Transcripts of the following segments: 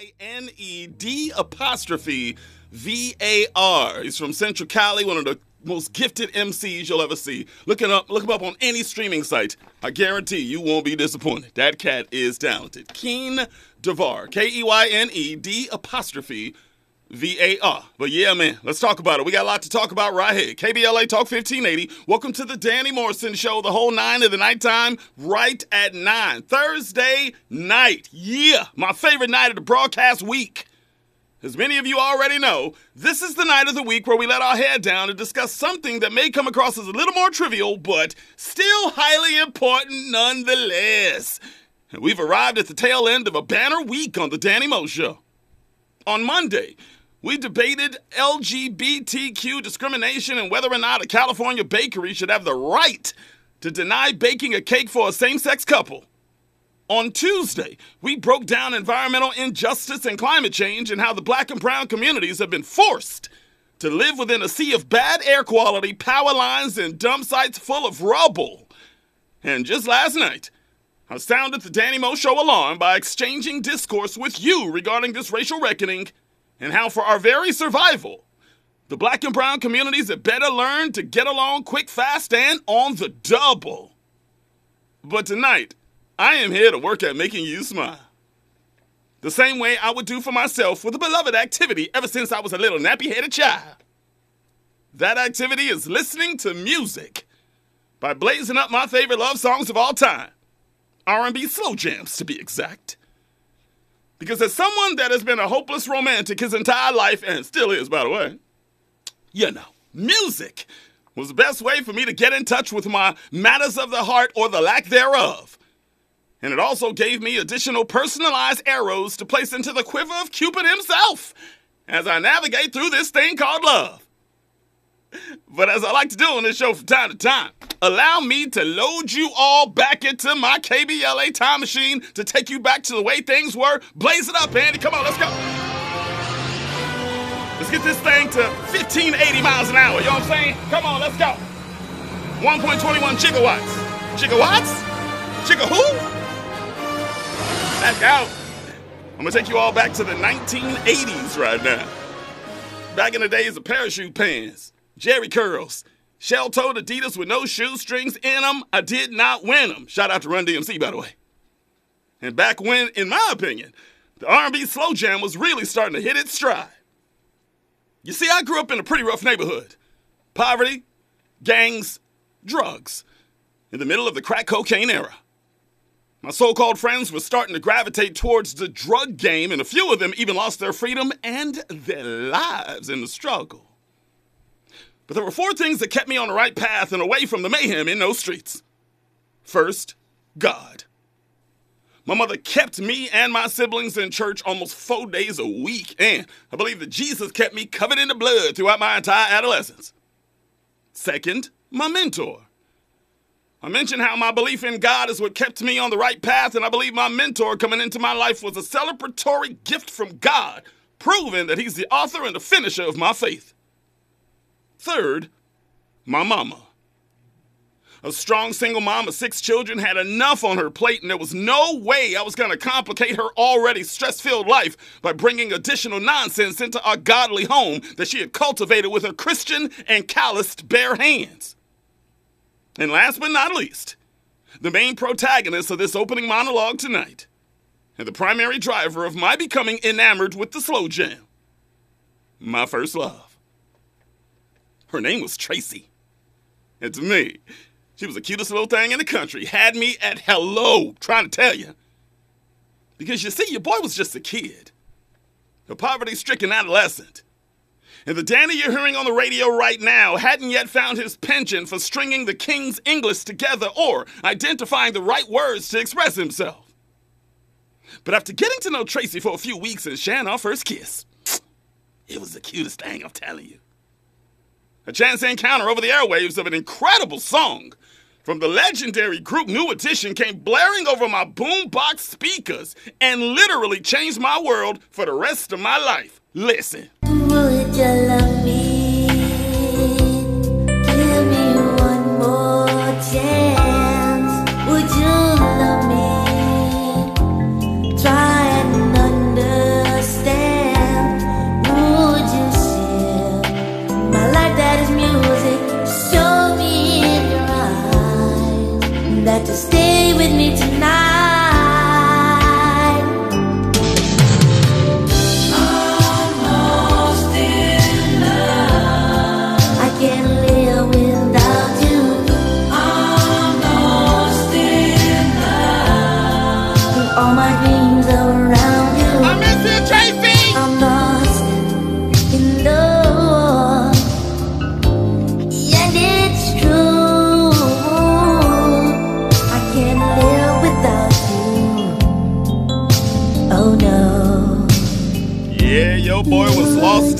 Y N E D apostrophe V A R. He's from Central Cali, one of the most gifted MCs you'll ever see. Look him up, look him up on any streaming site. I guarantee you won't be disappointed. That cat is talented. Keen Devar, K E Y N E D apostrophe V A R. But yeah, man, let's talk about it. We got a lot to talk about right here. KBLA Talk 1580. Welcome to the Danny Morrison Show, the whole nine of the nighttime, right at nine. Thursday night. Yeah, my favorite night of the broadcast week. As many of you already know, this is the night of the week where we let our head down and discuss something that may come across as a little more trivial, but still highly important nonetheless. And we've arrived at the tail end of a banner week on the Danny Mo Show. On Monday, we debated LGBTQ discrimination and whether or not a California bakery should have the right to deny baking a cake for a same sex couple. On Tuesday, we broke down environmental injustice and climate change and how the black and brown communities have been forced to live within a sea of bad air quality, power lines, and dump sites full of rubble. And just last night, I sounded the Danny Mo Show alarm by exchanging discourse with you regarding this racial reckoning and how, for our very survival, the black and brown communities had better learn to get along quick, fast, and on the double. But tonight, I am here to work at making you smile. The same way I would do for myself with a beloved activity ever since I was a little nappy headed child. That activity is listening to music by blazing up my favorite love songs of all time. R&B slow jams to be exact. Because as someone that has been a hopeless romantic his entire life, and still is, by the way, you know, music was the best way for me to get in touch with my matters of the heart or the lack thereof. And it also gave me additional personalized arrows to place into the quiver of Cupid himself as I navigate through this thing called love. But as I like to do on this show from time to time, allow me to load you all back into my KBLA time machine to take you back to the way things were. Blaze it up, Andy. Come on, let's go. Let's get this thing to 1580 miles an hour. You know what I'm saying? Come on, let's go. 1.21 gigawatts. Gigawatts? Giga who? Let's go. I'm gonna take you all back to the 1980s right now. Back in the days of parachute pants, Jheri curls, shell-toed Adidas with no shoestrings in them. I did not win them. Shout out to Run DMC, by the way. And back when, in my opinion, the R&B slow jam was really starting to hit its stride. You see, I grew up in a pretty rough neighborhood. Poverty, gangs, drugs. In the middle of the crack cocaine era. My so called friends were starting to gravitate towards the drug game, and a few of them even lost their freedom and their lives in the struggle. But there were four things that kept me on the right path and away from the mayhem in those streets. First, God. My mother kept me and my siblings in church almost four days a week, and I believe that Jesus kept me covered in the blood throughout my entire adolescence. Second, my mentor. I mentioned how my belief in God is what kept me on the right path, and I believe my mentor coming into my life was a celebratory gift from God, proving that He's the author and the finisher of my faith. Third, my mama. A strong single mom of six children had enough on her plate, and there was no way I was going to complicate her already stress filled life by bringing additional nonsense into our godly home that she had cultivated with her Christian and calloused bare hands. And last but not least, the main protagonist of this opening monologue tonight, and the primary driver of my becoming enamored with the slow jam, my first love. Her name was Tracy. And to me, she was the cutest little thing in the country. Had me at hello, trying to tell you. Because you see, your boy was just a kid, a poverty stricken adolescent and the Danny you're hearing on the radio right now hadn't yet found his penchant for stringing the King's English together or identifying the right words to express himself. But after getting to know Tracy for a few weeks and sharing our first kiss, it was the cutest thing, I'm telling you. A chance encounter over the airwaves of an incredible song from the legendary group New Edition came blaring over my boombox speakers and literally changed my world for the rest of my life. Listen.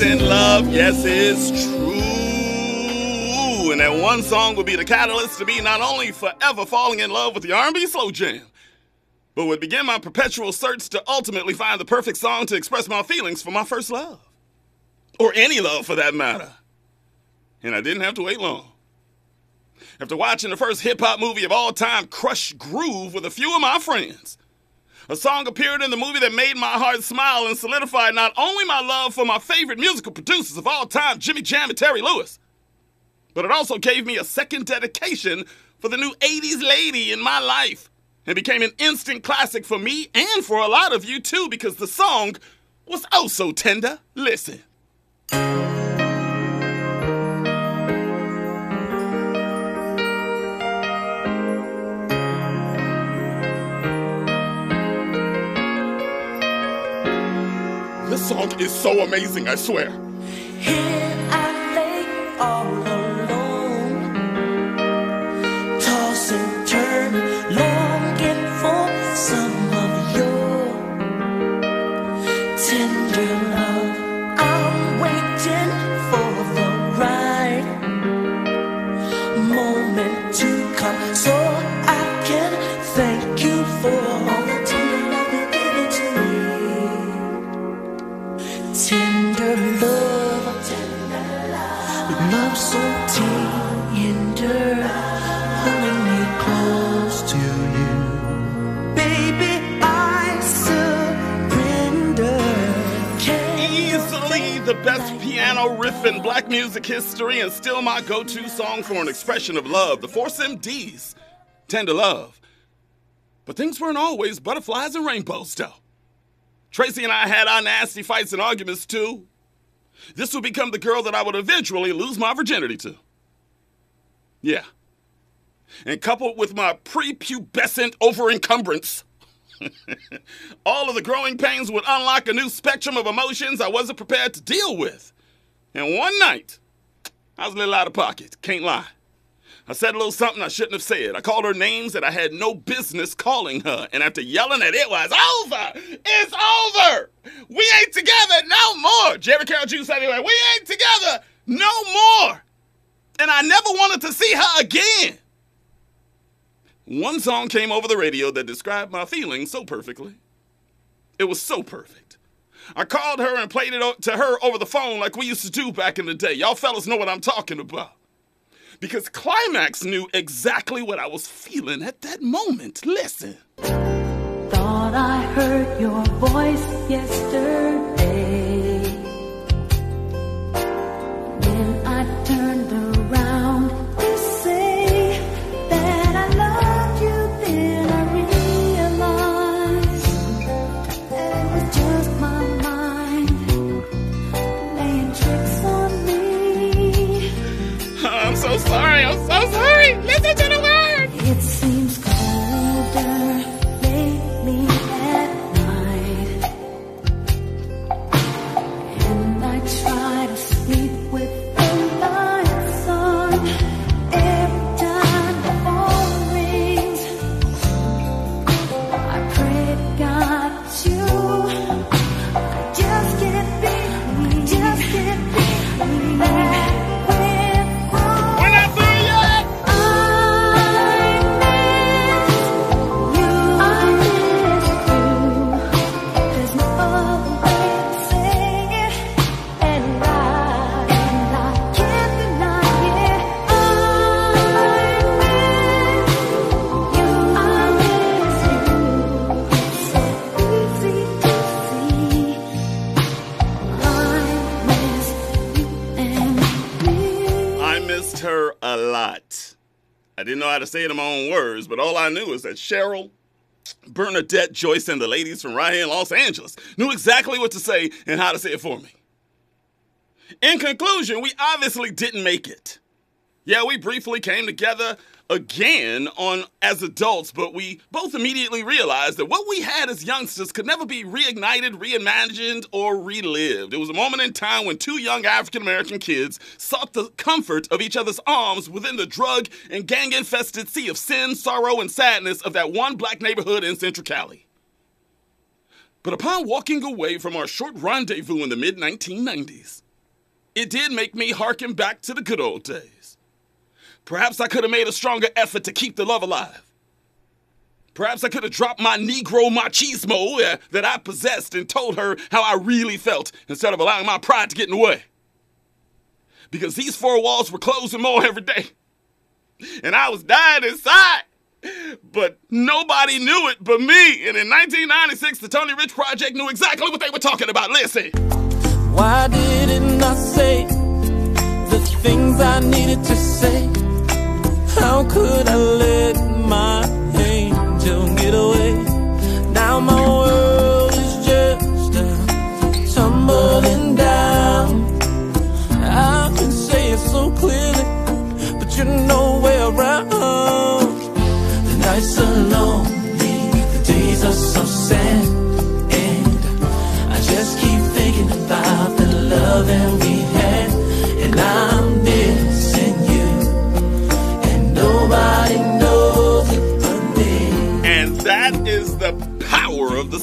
In love. Yes, it's true. And that one song would be the catalyst to me not only forever falling in love with the R&B slow jam, but would begin my perpetual search to ultimately find the perfect song to express my feelings for my first love. Or any love for that matter. And I didn't have to wait long. After watching the first hip hop movie of all time, Krush Groove, with a few of my friends, a song appeared in the movie that made my heart smile and solidified not only my love for my favorite musical producers of all time, Jimmy Jam and Terry Lewis, but it also gave me a second dedication for the new 80s lady in my life and became an instant classic for me and for a lot of you too because the song was oh so tender. Listen. Is so amazing, I swear. Here I lay all best piano riff in black music history and still my go to song for an expression of love. The Force MDs, Tender Love. But things weren't always butterflies and rainbows, though. Tracy and I had our nasty fights and arguments, too. This would become the girl that I would eventually lose my virginity to. Yeah. And coupled with my prepubescent overencumbrance, all of the growing pains would unlock a new spectrum of emotions I wasn't prepared to deal with. And one night, I was a little out of pocket, can't lie. I said a little something I shouldn't have said. I called her names that I had no business calling her. And after yelling at it was over, it's over. We ain't together no more. Jerry Carroll Juice anyway, we ain't together no more. And I never wanted to see her again. One song came over the radio that described my feelings so perfectly. It was so perfect. I called her and played it to her over the phone like we used to do back in the day. Y'all fellas know what I'm talking about. Because Klymaxx knew exactly what I was feeling at that moment. Listen. Thought I heard your voice yesterday. I didn't know how to say it in my own words, but all I knew is that Cheryl, Bernadette, Joyce, and the ladies from right here in Los Angeles knew exactly what to say and how to say it for me. In conclusion, we obviously didn't make it. Yeah, we briefly came together again on as adults, but we both immediately realized that what we had as youngsters could never be reignited, reimagined, or relived. It was a moment in time when two young African American kids sought the comfort of each other's arms within the drug and gang infested sea of sin, sorrow, and sadness of that one black neighborhood in Central Cali. But upon walking away from our short rendezvous in the mid 1990s, it did make me hearken back to the good old days. Perhaps I could have made a stronger effort to keep the love alive. Perhaps I could have dropped my Negro machismo uh, that I possessed and told her how I really felt instead of allowing my pride to get in the way. Because these four walls were closing more every day. And I was dying inside. But nobody knew it but me. And in 1996, the Tony Rich Project knew exactly what they were talking about. Listen. Why didn't I say the things I needed to say? How could I let my angel get away? Now my world is just a tumbling down. I can say it so clearly, but you're nowhere around. The nights are lonely, the days are so sad,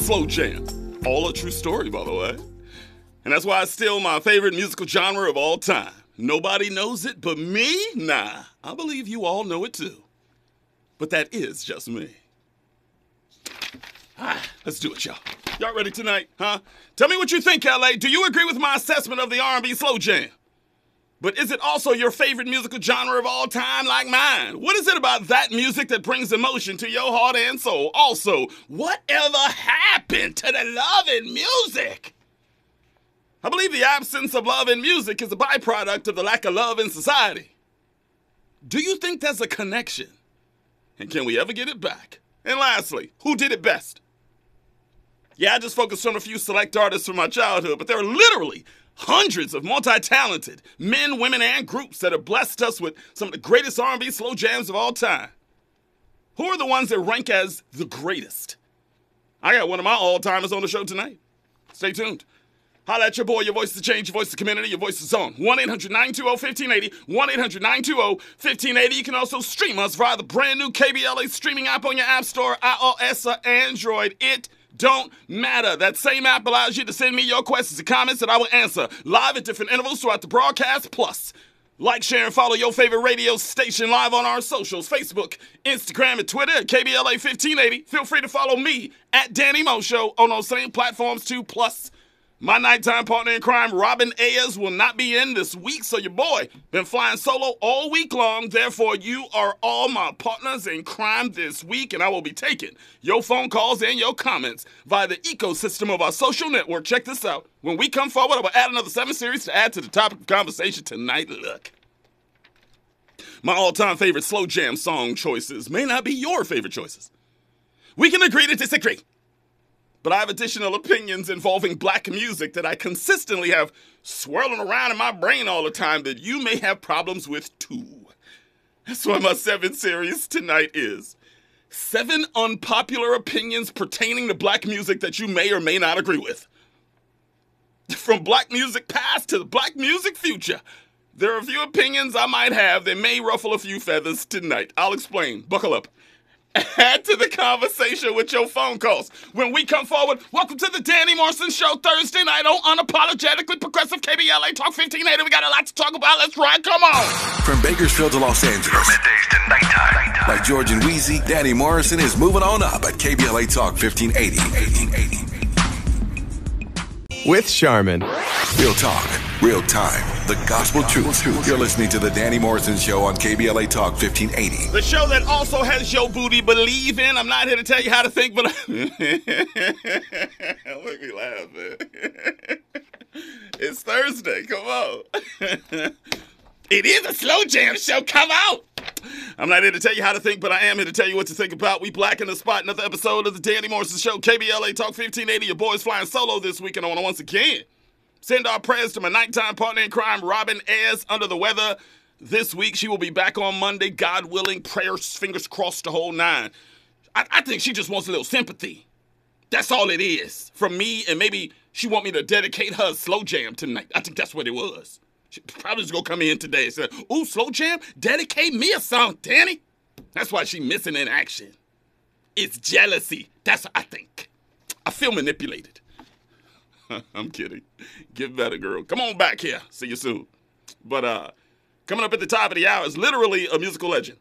slow jam. All a true story, by the way. And that's why it's still my favorite musical genre of all time. Nobody knows it but me? Nah, I believe you all know it too. But that is just me. Ah, let's do it, y'all. Y'all ready tonight, huh? Tell me what you think, LA. Do you agree with my assessment of the R&B slow jam? But is it also your favorite musical genre of all time, like mine? What is it about that music that brings emotion to your heart and soul? Also, whatever happened to the love in music? I believe the absence of love in music is a byproduct of the lack of love in society. Do you think there's a connection? And can we ever get it back? And lastly, who did it best? Yeah, I just focused on a few select artists from my childhood, but there are literally hundreds of multi-talented men, women, and groups that have blessed us with some of the greatest R&B slow jams of all time. Who are the ones that rank as the greatest? I got one of my all-timers on the show tonight. Stay tuned. Holla at your boy, your voice to change, your voice to community, your voice is on. 1-800-920-1580, 1-800-920-1580. You can also stream us via the brand new KBLA streaming app on your app store, iOS or Android. It don't matter. That same app allows you to send me your questions and comments that I will answer live at different intervals throughout the broadcast. Plus, like, share, and follow your favorite radio station live on our socials Facebook, Instagram, and Twitter at KBLA1580. Feel free to follow me at Danny Mo Show on those same platforms too. Plus, my nighttime partner in crime, Robin Ayers, will not be in this week, so your boy been flying solo all week long. Therefore, you are all my partners in crime this week, and I will be taking your phone calls and your comments via the ecosystem of our social network. Check this out. When we come forward, I will add another seven series to add to the topic of conversation tonight. Look. My all-time favorite slow jam song choices may not be your favorite choices. We can agree to disagree but I have additional opinions involving black music that I consistently have swirling around in my brain all the time that you may have problems with too. That's why my seven series tonight is seven unpopular opinions pertaining to black music that you may or may not agree with. From black music past to the black music future, there are a few opinions I might have that may ruffle a few feathers tonight. I'll explain. Buckle up add to the conversation with your phone calls. When we come forward, welcome to the Danny Morrison Show Thursday night on Unapologetically Progressive KBLA Talk 1580. We got a lot to talk about. Let's ride. Come on. From Bakersfield to Los Angeles. From middays to nighttime. Like George and Wheezy, Danny Morrison is moving on up at KBLA Talk 1580. With Charmin. Real talk, real time, the gospel truth. You're listening to the Danny Morrison Show on KBLA Talk 1580. The show that also has your booty believe in. I'm not here to tell you how to think, but make me laugh, man. it's Thursday. Come on. it is a slow jam show. Come out. I'm not here to tell you how to think, but I am here to tell you what to think about. We black in the spot. Another episode of the Danny Morrison Show, KBLA Talk 1580. Your boys flying solo this weekend. I want to once again send our prayers to my nighttime partner in crime, Robin Ayers, under the weather this week. She will be back on Monday, God willing. Prayers, fingers crossed, the whole nine. I, I think she just wants a little sympathy. That's all it is from me, and maybe she want me to dedicate her slow jam tonight. I think that's what it was. She probably just gonna come in today and say, "Ooh, slow jam, dedicate me a song, Danny." That's why she missing in action. It's jealousy. That's what I think. I feel manipulated. I'm kidding. Get better, girl. Come on back here. See you soon. But uh, coming up at the top of the hour is literally a musical legend.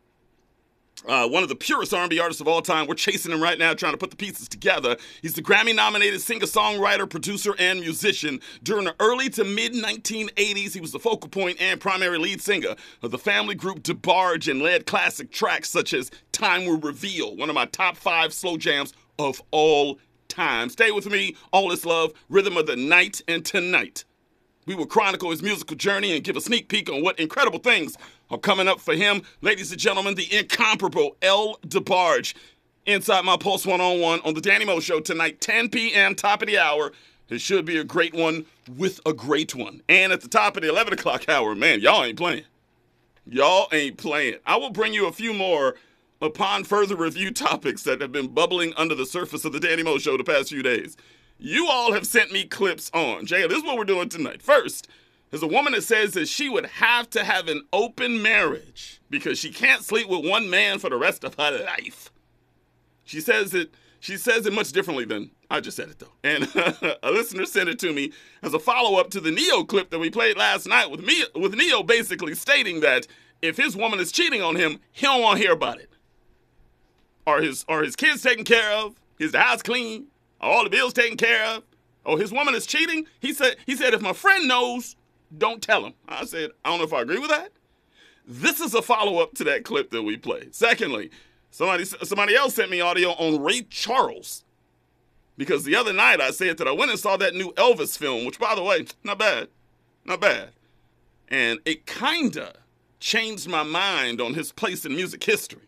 Uh, one of the purest R&B artists of all time. We're chasing him right now, trying to put the pieces together. He's the Grammy-nominated singer-songwriter, producer, and musician. During the early to mid 1980s, he was the focal point and primary lead singer of the family group DeBarge and led classic tracks such as "Time Will Reveal," one of my top five slow jams of all time. Stay with me. All This Love, rhythm of the night, and tonight. We will chronicle his musical journey and give a sneak peek on what incredible things are coming up for him. Ladies and gentlemen, the incomparable El DeBarge. Inside my Pulse One on One on the Danny Mo Show tonight, 10 p.m., top of the hour. It should be a great one with a great one. And at the top of the 11 o'clock hour, man, y'all ain't playing. Y'all ain't playing. I will bring you a few more upon further review topics that have been bubbling under the surface of the Danny Mo Show the past few days. You all have sent me clips on. Jay, this is what we're doing tonight. First, there's a woman that says that she would have to have an open marriage because she can't sleep with one man for the rest of her life. She says it. She says it much differently than I just said it though. And a listener sent it to me as a follow-up to the Neo clip that we played last night with me with Neo basically stating that if his woman is cheating on him, he don't want to hear about it. Are his are his kids taken care of? Is the house clean? Are all the bills taken care of? Oh, his woman is cheating? He said he said if my friend knows, don't tell him. I said, I don't know if I agree with that. This is a follow-up to that clip that we played. Secondly, somebody somebody else sent me audio on Ray Charles. Because the other night I said that I went and saw that new Elvis film, which by the way, not bad. Not bad. And it kinda changed my mind on his place in music history.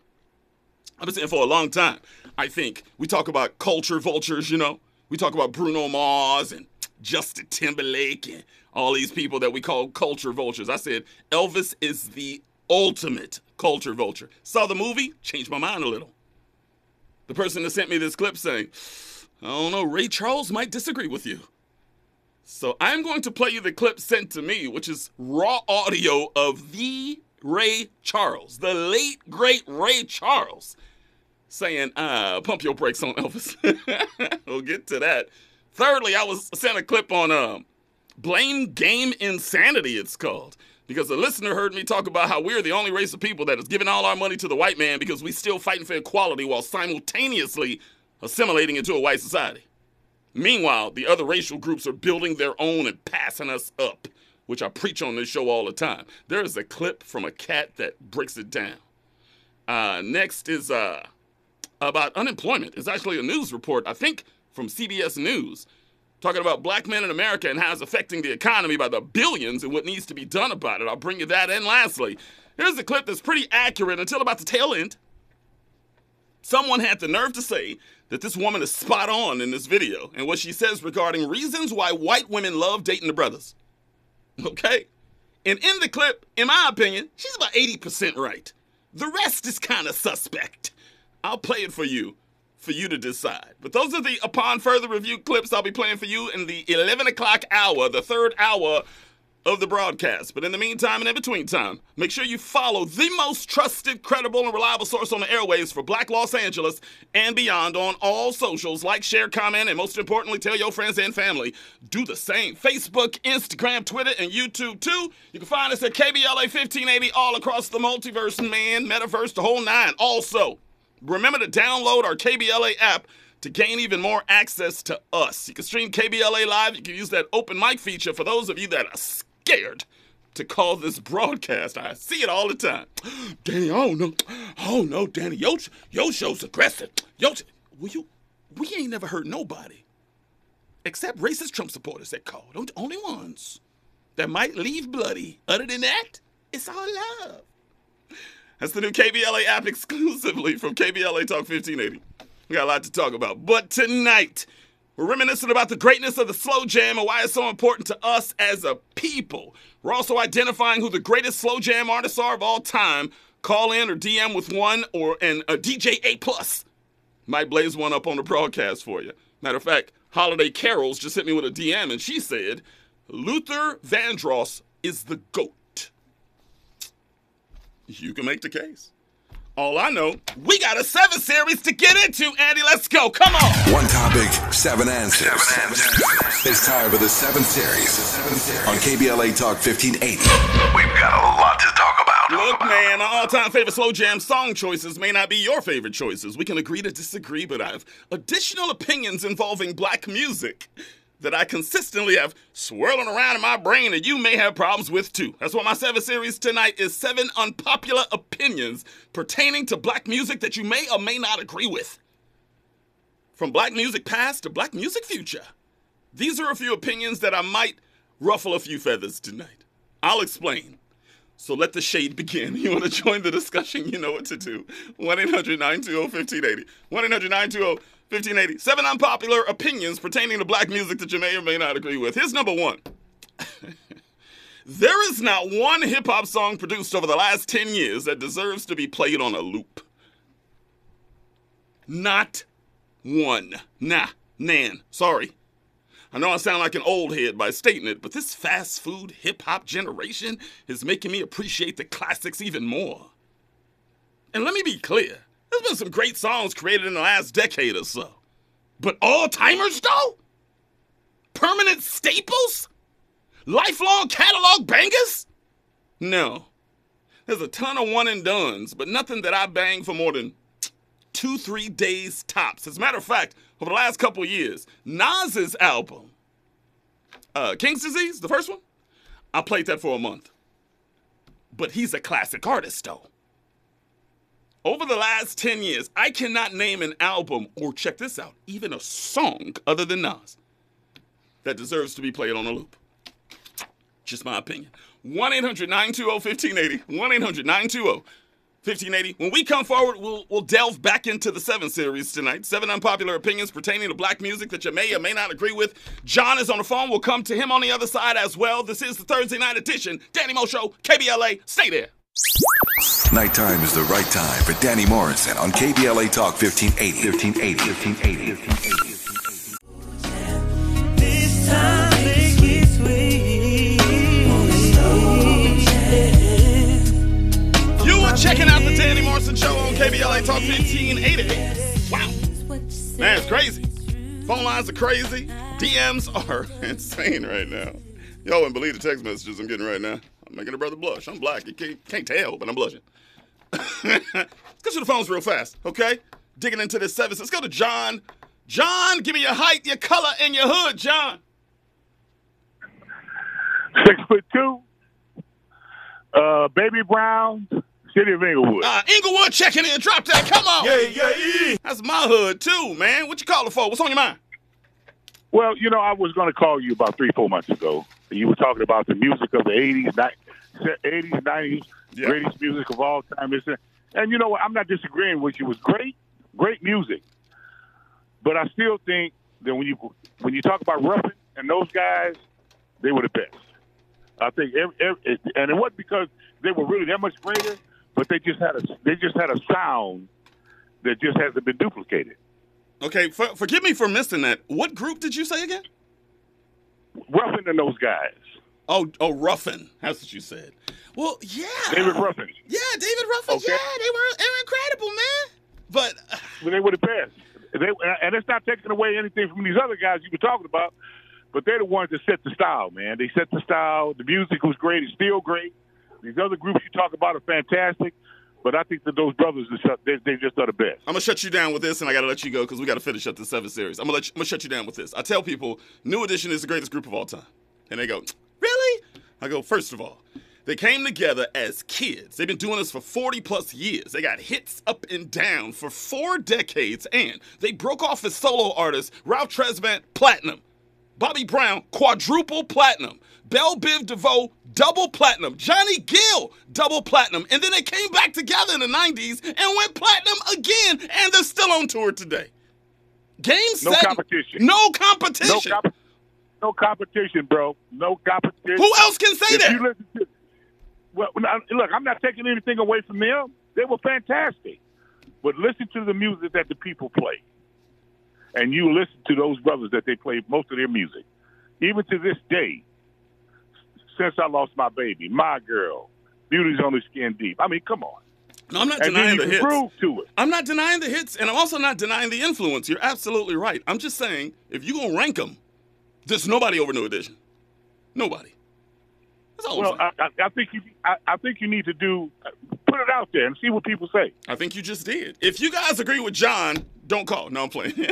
I've been saying for a long time. I think we talk about culture vultures, you know. We talk about Bruno Mars and Justin Timberlake and all these people that we call culture vultures. I said Elvis is the ultimate culture vulture. Saw the movie, changed my mind a little. The person that sent me this clip saying, I don't know, Ray Charles might disagree with you. So I'm going to play you the clip sent to me, which is raw audio of the Ray Charles, the late, great Ray Charles, saying, uh, pump your brakes on Elvis. we'll get to that. Thirdly, I was sent a clip on um, Blame Game Insanity, it's called. Because a listener heard me talk about how we're the only race of people that is giving all our money to the white man because we still fighting for equality while simultaneously assimilating into a white society. Meanwhile, the other racial groups are building their own and passing us up, which I preach on this show all the time. There is a clip from a cat that breaks it down. Uh, next is uh, about unemployment. It's actually a news report, I think, from CBS News, talking about black men in America and how it's affecting the economy by the billions and what needs to be done about it. I'll bring you that. And lastly, here's a clip that's pretty accurate until about the tail end. Someone had the nerve to say that this woman is spot on in this video and what she says regarding reasons why white women love dating the brothers. Okay? And in the clip, in my opinion, she's about 80% right. The rest is kind of suspect. I'll play it for you, for you to decide. But those are the upon further review clips I'll be playing for you in the 11 o'clock hour, the third hour of the broadcast. But in the meantime and in between time, make sure you follow the most trusted, credible, and reliable source on the airwaves for Black Los Angeles and beyond on all socials. Like, share, comment, and most importantly, tell your friends and family. Do the same. Facebook, Instagram, Twitter, and YouTube too. You can find us at KBLA 1580 all across the multiverse, man, metaverse, the whole nine. Also, remember to download our KBLA app to gain even more access to us. You can stream KBLA Live. You can use that open mic feature for those of you that are scared to call this broadcast. I see it all the time. Danny, oh no, oh no, Danny, your, your show's aggressive. Yo, well, you, we ain't never hurt nobody except racist Trump supporters that call. Don't only ones that might leave bloody. Other than that, it's all love. That's the new KBLA app exclusively from KBLA Talk 1580. We got a lot to talk about. But tonight, we're reminiscing about the greatness of the slow jam and why it's so important to us as a people. We're also identifying who the greatest slow jam artists are of all time. Call in or DM with one or and a DJ A plus might blaze one up on the broadcast for you. Matter of fact, Holiday Carols just hit me with a DM and she said, Luther Vandross is the GOAT. You can make the case. All I know, we got a seven series to get into, Andy. Let's go. Come on. One topic, seven answers. Seven answers. It's time for the seventh series on KBLA Talk 1580. We've got a lot to talk about. Look, man, our all-time favorite slow jam song choices may not be your favorite choices. We can agree to disagree, but I have additional opinions involving black music that I consistently have swirling around in my brain that you may have problems with too. That's what my seven series tonight is seven unpopular opinions pertaining to black music that you may or may not agree with. From black music past to black music future. These are a few opinions that I might ruffle a few feathers tonight. I'll explain. So let the shade begin. You want to join the discussion? You know what to do. 1 800 920 1580. 1 800 920 1580. Seven unpopular opinions pertaining to black music that you may or may not agree with. Here's number one There is not one hip hop song produced over the last 10 years that deserves to be played on a loop. Not one. Nah, nan. Sorry. I know I sound like an old head by stating it, but this fast food hip hop generation is making me appreciate the classics even more. And let me be clear there's been some great songs created in the last decade or so. But all timers, though? Permanent staples? Lifelong catalog bangers? No. There's a ton of one and dones, but nothing that I bang for more than two, three days tops. As a matter of fact, over the last couple years, Nas's album, uh, King's Disease, the first one, I played that for a month. But he's a classic artist, though. Over the last 10 years, I cannot name an album, or check this out, even a song other than Nas, that deserves to be played on a loop. Just my opinion. 1 800 920 1580. 1 800 920 1580. When we come forward, we'll, we'll delve back into the seven series tonight. Seven unpopular opinions pertaining to black music that you may or may not agree with. John is on the phone. We'll come to him on the other side as well. This is the Thursday night edition. Danny Mo Show, KBLA. Stay there. Nighttime is the right time for Danny Morrison on KBLA Talk 1580. 1580. 1580. This time make it sweet. You are checking out the Danny Morrison Show on KBLA Talk 1580. Wow. Man, it's crazy. Phone lines are crazy. DMs are insane right now. Y'all wouldn't believe the text messages I'm getting right now. I'm making a brother blush. I'm black. You can't, can't tell, but I'm blushing. Let's go to the phones real fast, okay? Digging into this seven. Let's go to John. John, give me your height, your color, and your hood, John. Six foot two. Uh, baby brown, city of Inglewood. Uh, Inglewood checking in. Drop that. Come on. Yeah, yeah, yeah. That's my hood, too, man. What you calling for? What's on your mind? Well, you know, I was going to call you about three, four months ago. You were talking about the music of the '80s, ni- '80s, '90s, Yeah. greatest music of all time. It's And you know what? I'm not disagreeing with you. It was great, great music. But I still think that when you when you talk about Ruffin and those guys, they were the best. I think, every, every, and it wasn't because they were really that much greater, but they just had a they just had a sound that just hasn't been duplicated. Okay, for, forgive me for missing that. What group did you say again? Ruffin and those guys, Oh, oh, Ruffin. That's what you said. Well, yeah. David Ruffin, Yeah, David Ruffin. Okay. Yeah, they were, they were incredible, man. But uh, well, they were the best. They, and it's not taking away anything from these other guys you were talking about, but they're the ones that set the style, man. They set the style. The music was great. It's still great. These other groups you talk about are fantastic, but I think that those brothers, they, they just are the best. I'm gonna shut you down with this, and I gotta let you go because we gotta finish up the seven series. I'm gonna let—I'm gonna shut you down with this. I tell people, New Edition is the greatest group of all time, and they go, really? I go, first of all, they came together as kids. They've been doing this for 40 plus years. They got hits up and down for four decades, and they broke off as solo artists. Ralph Tresvant, platinum. Bobby Brown, quadruple platinum. Bell Biv DeVoe, double platinum. Johnny Gill, double platinum. And then they came back together in the 90s and went platinum again, and they're still on tour today. Game No set. competition. No No, competition. No competition, bro. No competition. Who else can say if that? You listen to, well, look, I'm not taking anything away from them. They were fantastic. But listen to the music that the people play. And you listen to those brothers that they play most of their music. Even to this day, since I lost my baby, my girl, Beauty's only Skin Deep. I mean, come on. No, I'm not and denying the hits. prove to it. I'm not denying the hits, and I'm also not denying the influence. You're absolutely right. I'm just saying, if you're gonna rank them, there's nobody over New Edition. Nobody. That's all Well, I'm saying. I, I, I think you, I, I think you need to do, put it out there and see what people say. I think you just did. If you guys agree with John, don't call. No, I'm playing.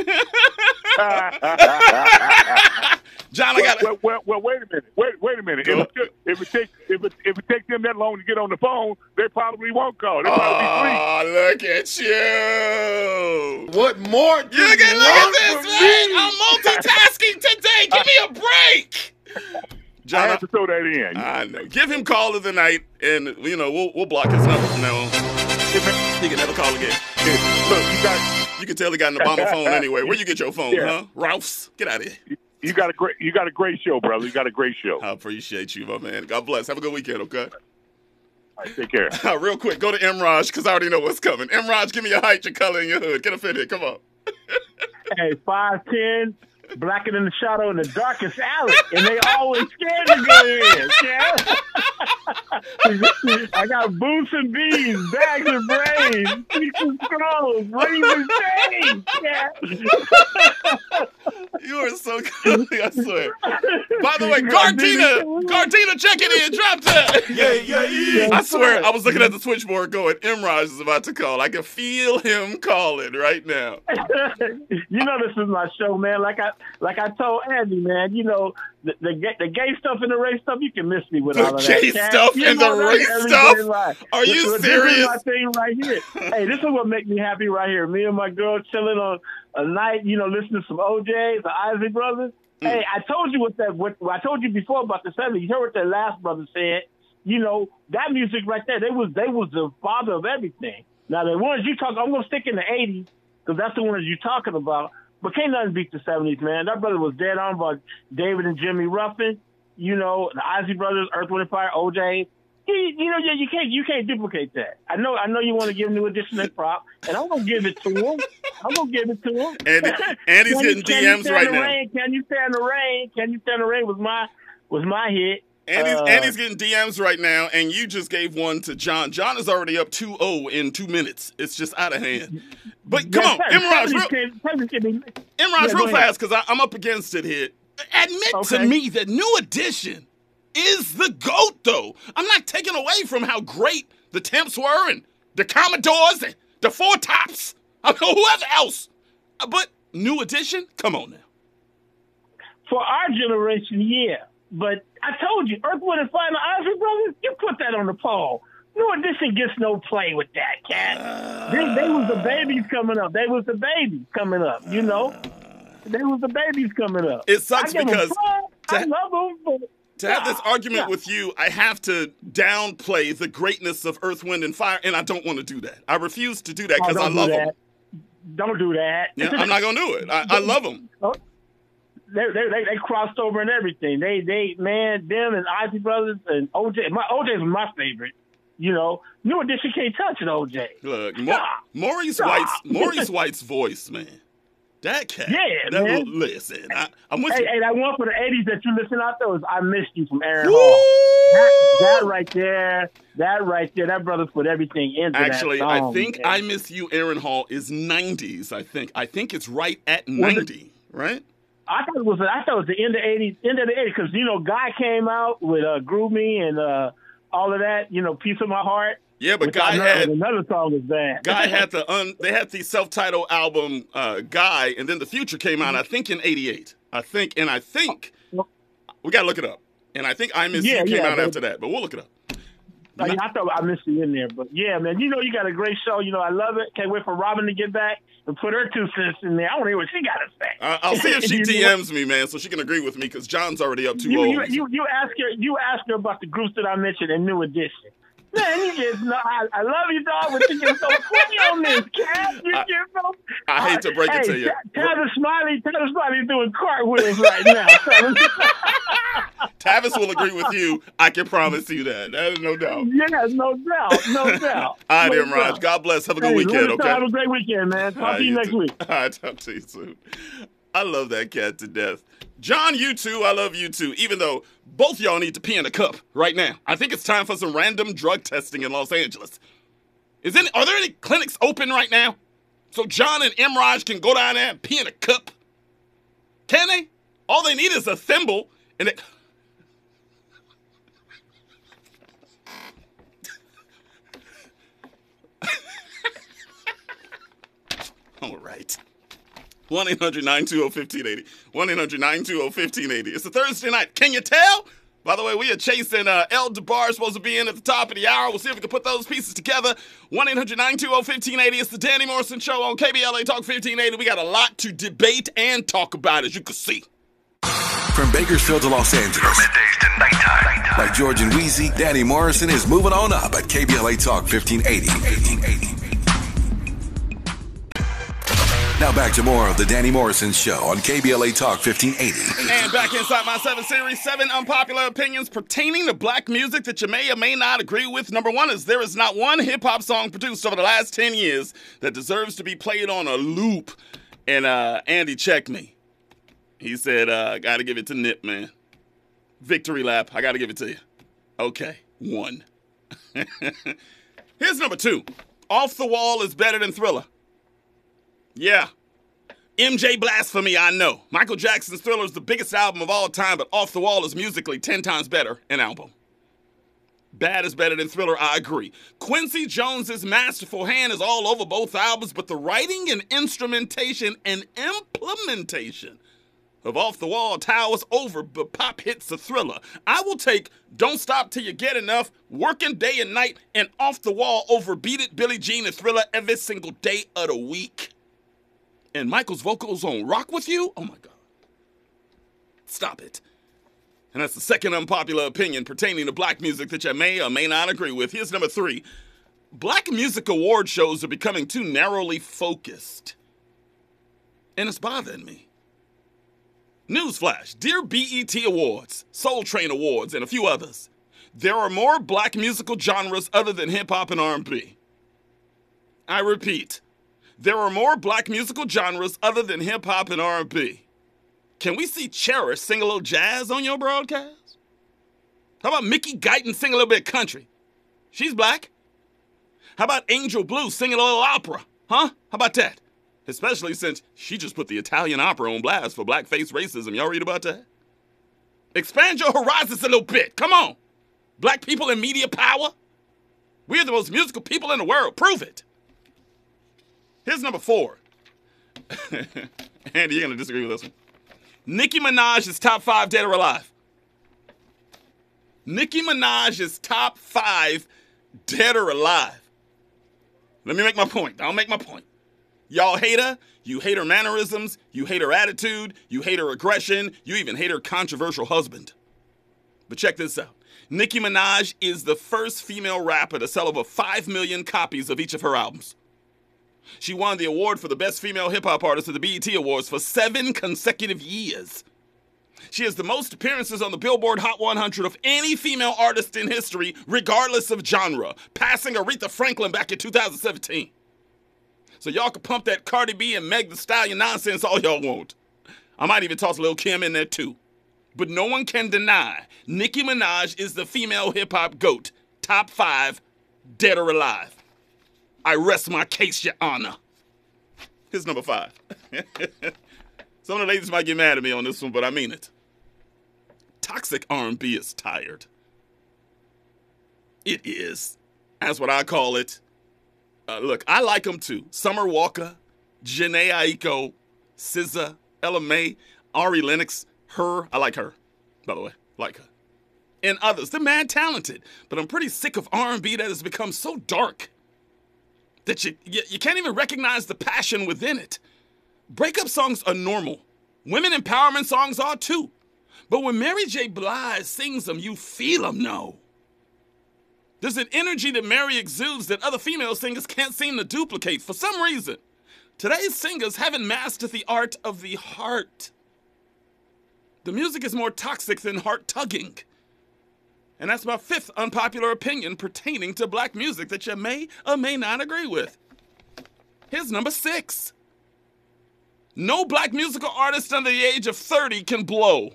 John, I got well, well, well, wait a minute. Wait, wait a minute. Go. If it, if it takes if it, if it takes them that long to get on the phone, they probably won't call. They probably Oh, look at you. What more do You you can look at this, from man. me? I'm multitasking today. Give me a break. free. I John, have to throw that in. I know. Give him call of the night, and you know we'll we'll block his number from now on. He can never call again. Look, you got You can tell he got an Obama phone anyway. Where you get your phone, Yeah. huh? Ralph's. Get out of here. you got a great you got a great show, brother. You got a great show. I appreciate you, my man. God bless. Have a good weekend, okay? All right, take care. Real quick, go to Emraj because I already know what's coming. Emraj, give me your height, your color, and your hood. Get a fit here. Come on. Hey, five ten, blacker than the shadow in the darkest alley, and they always scared to go in. Yeah? I got boots and beans, bags of brains, cheeks and scrolls, rings and chains. Yeah. You are so good. I swear. By the way, Gardena, Gardena, check it in. Drop that. Yeah, yeah, yeah. I swear, I was looking at the switchboard going, Emraj is about to call. I can feel him calling right now. you know this is my show, man. Like I like I told Andy, man. You know the the, gay- the gay stuff and the race stuff. You can miss me with The all of that. gay Cat. stuff and the race stuff? life. Are you This- serious? This is my thing right here. hey, this is what makes me happy right here. Me and my girl chilling on a night, you know, listening to some O'Jays, the Isaac Brothers. Hmm. Hey, I told you what that. What I told you before about the '70s. You heard what that last brother said. You know that music right there. They was they was the father of everything. Now the ones you talk, I'm gonna stick in the '80s because that's the ones you're talking about. But can't nothing beat the '70s, man. That brother was dead on about David and Jimmy Ruffin. You know the Isley Brothers, Earth, Wind and Fire, OJ. You, you know, yeah, you can't you can't duplicate that. I know I know you want to give New Edition that prop, and I'm gonna give it to him. I'm gonna give it to him. Andy- Andy's Can you- getting can you DMs right now. Rain? Can you stand the rain? Can you stand the rain? Was my was my hit. Andy's, Uh, Andy's getting DMs right now, and you just gave one to John. John is already up 2-0 in two minutes. It's just out of hand. But come on, Emraj, real, Emraj, Yeah, real fast, because I'm up against it here. Admit to me that New Edition is the GOAT, though. I'm not taking away from how great the Temps were and the Commodores and the Four Tops. I mean, whoever else. But New Edition? Come on now. For our generation, yeah. But I told you, Earth, Wind, and Fire, and the Isley Brothers, you put that on the poll. New Edition gets no play with that, cat. Uh, they, they was the babies coming up. They was the babies coming up, you know? Uh, they was the babies coming up. It sucks I because. I love them, but To have this argument yeah. with you, I have to downplay the greatness of Earth, Wind, and Fire, and I don't want to do that. I refuse to do that Oh, because I don't do love them. Don't do that. Yeah, I'm not gonna do it. I, I love them. They, they they crossed over and everything. They they man them and Isley Brothers and OJ. My OJ was my favorite. You know, New Edition can't touch it. OJ. Look, Stop. Maurice Stop. White's Maurice White's voice, man. That cat. Yeah, that, man. Listen, I, I'm with Hey, you. hey, that one for the '80s that you listen out there was "I Missed You" from Aaron Woo! Hall. That, that right there, that right there, that brother put everything into Actually, that I think man. I Miss You, Aaron Hall is 90s. I think. I think it's right at 90, right? I thought it was I thought it was the end of '80s, end of the '80s because you know Guy came out with uh, "Groove Me" and uh, all of that. You know, "Piece of My Heart." Yeah, but Guy had another song was bad. Guy had the un, they had the self-titled album uh, Guy, and then the Future came out. I think in '88. I think, and I think we gotta look it up. And I think I Miss Yeah, You came yeah, out after that, but we'll look it up. I, I thought I missed you in there, but yeah, man, you know you got a great show. You know I love it. Can't wait for Robin to get back and put her two cents in there. I want to hear what she got to say. I- I'll see if she DMs me, man, so she can agree with me because John's already up too You, you, old. you, you ask her you ask her about the groups that I mentioned in New Edition. Man, you just know I, I love you, dog, but you get so quick on this, cat. You I- get so. I hate to break it hey, to you. Tavis Smiley, Tavis Smiley doing cartwheels right now. Tavis will agree with you. I can promise you that. That is no doubt. yeah, no doubt, no doubt. All right, no Raj. God bless. Have a good Hey, weekend, okay? Have a great weekend, man. Talk right, to you next too. week. All right, talk to you soon. I love that cat to death. John, you too. I love you too. Even though both y'all need to pee in a cup right now. I think it's time for some random drug testing in Los Angeles. Is any, are there any clinics open right now? So John and Emraj can go down there and pee in a cup? Can they? All they need is a thimble and it. All right. 1 800 920 1580. 1 800 920 1580. It's a Thursday night. Can you tell? By the way, we are chasing uh, El DeBarge, supposed to be in at the top of the hour. We'll see if we can put those pieces together. 1 800 920 1580. It's the Danny Morrison Show on KBLA Talk 1580. We got a lot to debate and talk about, as you can see. From Bakersfield to Los Angeles, Middays to nighttime. like George and Wheezy, Danny Morrison is moving on up at KBLA Talk 1580. Now back to more of the Danny Morrison Show on KBLA Talk 1580. And back inside my seven series, seven unpopular opinions pertaining to black music that you may or may not agree with. Number one is there is not one hip hop song produced over the last 10 years that deserves to be played on a loop. And uh, Andy checked me. He said, uh, gotta give it to Nip, man. Victory lap, I gotta give it to you. Okay, one. Here's number two Off the Wall is better than Thriller. Yeah. MJ Blasphemy, I know. Michael Jackson's Thriller is the biggest album of all time, but Off the Wall is musically 10 times better an album. Bad is better than Thriller, I agree. Quincy Jones's masterful hand is all over both albums, but the writing and instrumentation and implementation of Off the Wall towers over, but pop hits the Thriller. I will take Don't Stop Till You Get Enough, Working Day and Night, and Off the Wall over Beat It, Billie Jean, and Thriller every single day of the week and Michael's vocals on Rock With You? Oh my God. Stop it. And that's the second unpopular opinion pertaining to black music that you may or may not agree with. Here's number three Black music award shows are becoming too narrowly focused. And it's bothering me. Newsflash Dear BET Awards, Soul Train Awards, and a few others. There are more black musical genres other than hip hop and R&B. I repeat, there are more black musical genres other than hip hop and R&B. Can we see Cherish sing a little jazz on your broadcast? How about Mickey Guyton sing a little bit of country? She's black. How about Angel Blue singing a little opera? Huh? How about that? Especially since she just put the Italian opera on blast for blackface racism. Y'all read about that? Expand your horizons a little bit. Come on. Black people in media power. We're the most musical people in the world. Prove it. Here's number four. Andy, you're to disagree with this one. Nicki Minaj is top five dead or alive. Nicki Minaj is top five dead or alive. Let me make my point. I'll make my point. Y'all hate her. You hate her mannerisms. You hate her attitude. You hate her aggression. You even hate her controversial husband. But check this out. Nicki Minaj is the first female rapper to sell over 5 million copies of each of her albums. She won the award for the Best Female Hip Hop Artist at the BET Awards for seven consecutive years. She has the most appearances on the Billboard Hot 100 of any female artist in history, regardless of genre, passing Aretha Franklin back in 2017. So y'all can pump that Cardi B and Meg Thee Stallion nonsense all y'all want. I might even toss Lil Kim in there too. But no one can deny Nicki Minaj is the female hip hop goat, top five, dead or alive. I rest my case, Your Honor. Here's number five. Some of the ladies might get mad at me on this one, but I mean it. Toxic R&B is tired. It is. That's what I call it. Uh, look, I like them too. Summer Walker, Jhené Aiko, SZA, Ella Mai, Ari Lennox, her. I like her, by the way. Like her. And others. They're mad talented, but I'm pretty sick of R&B that has become so dark that you, you, you can't even recognize the passion within it. Breakup songs are normal. Women empowerment songs are too. But when Mary J. Blige sings them, you feel them, no. There's an energy that Mary exudes that other female singers can't seem to duplicate for some reason. Today's singers haven't mastered the art of the heart. The music is more toxic than heart tugging. And that's my fifth unpopular opinion pertaining to black music that you may or may not agree with. Here's number six No black musical artist under the age of 30 can blow.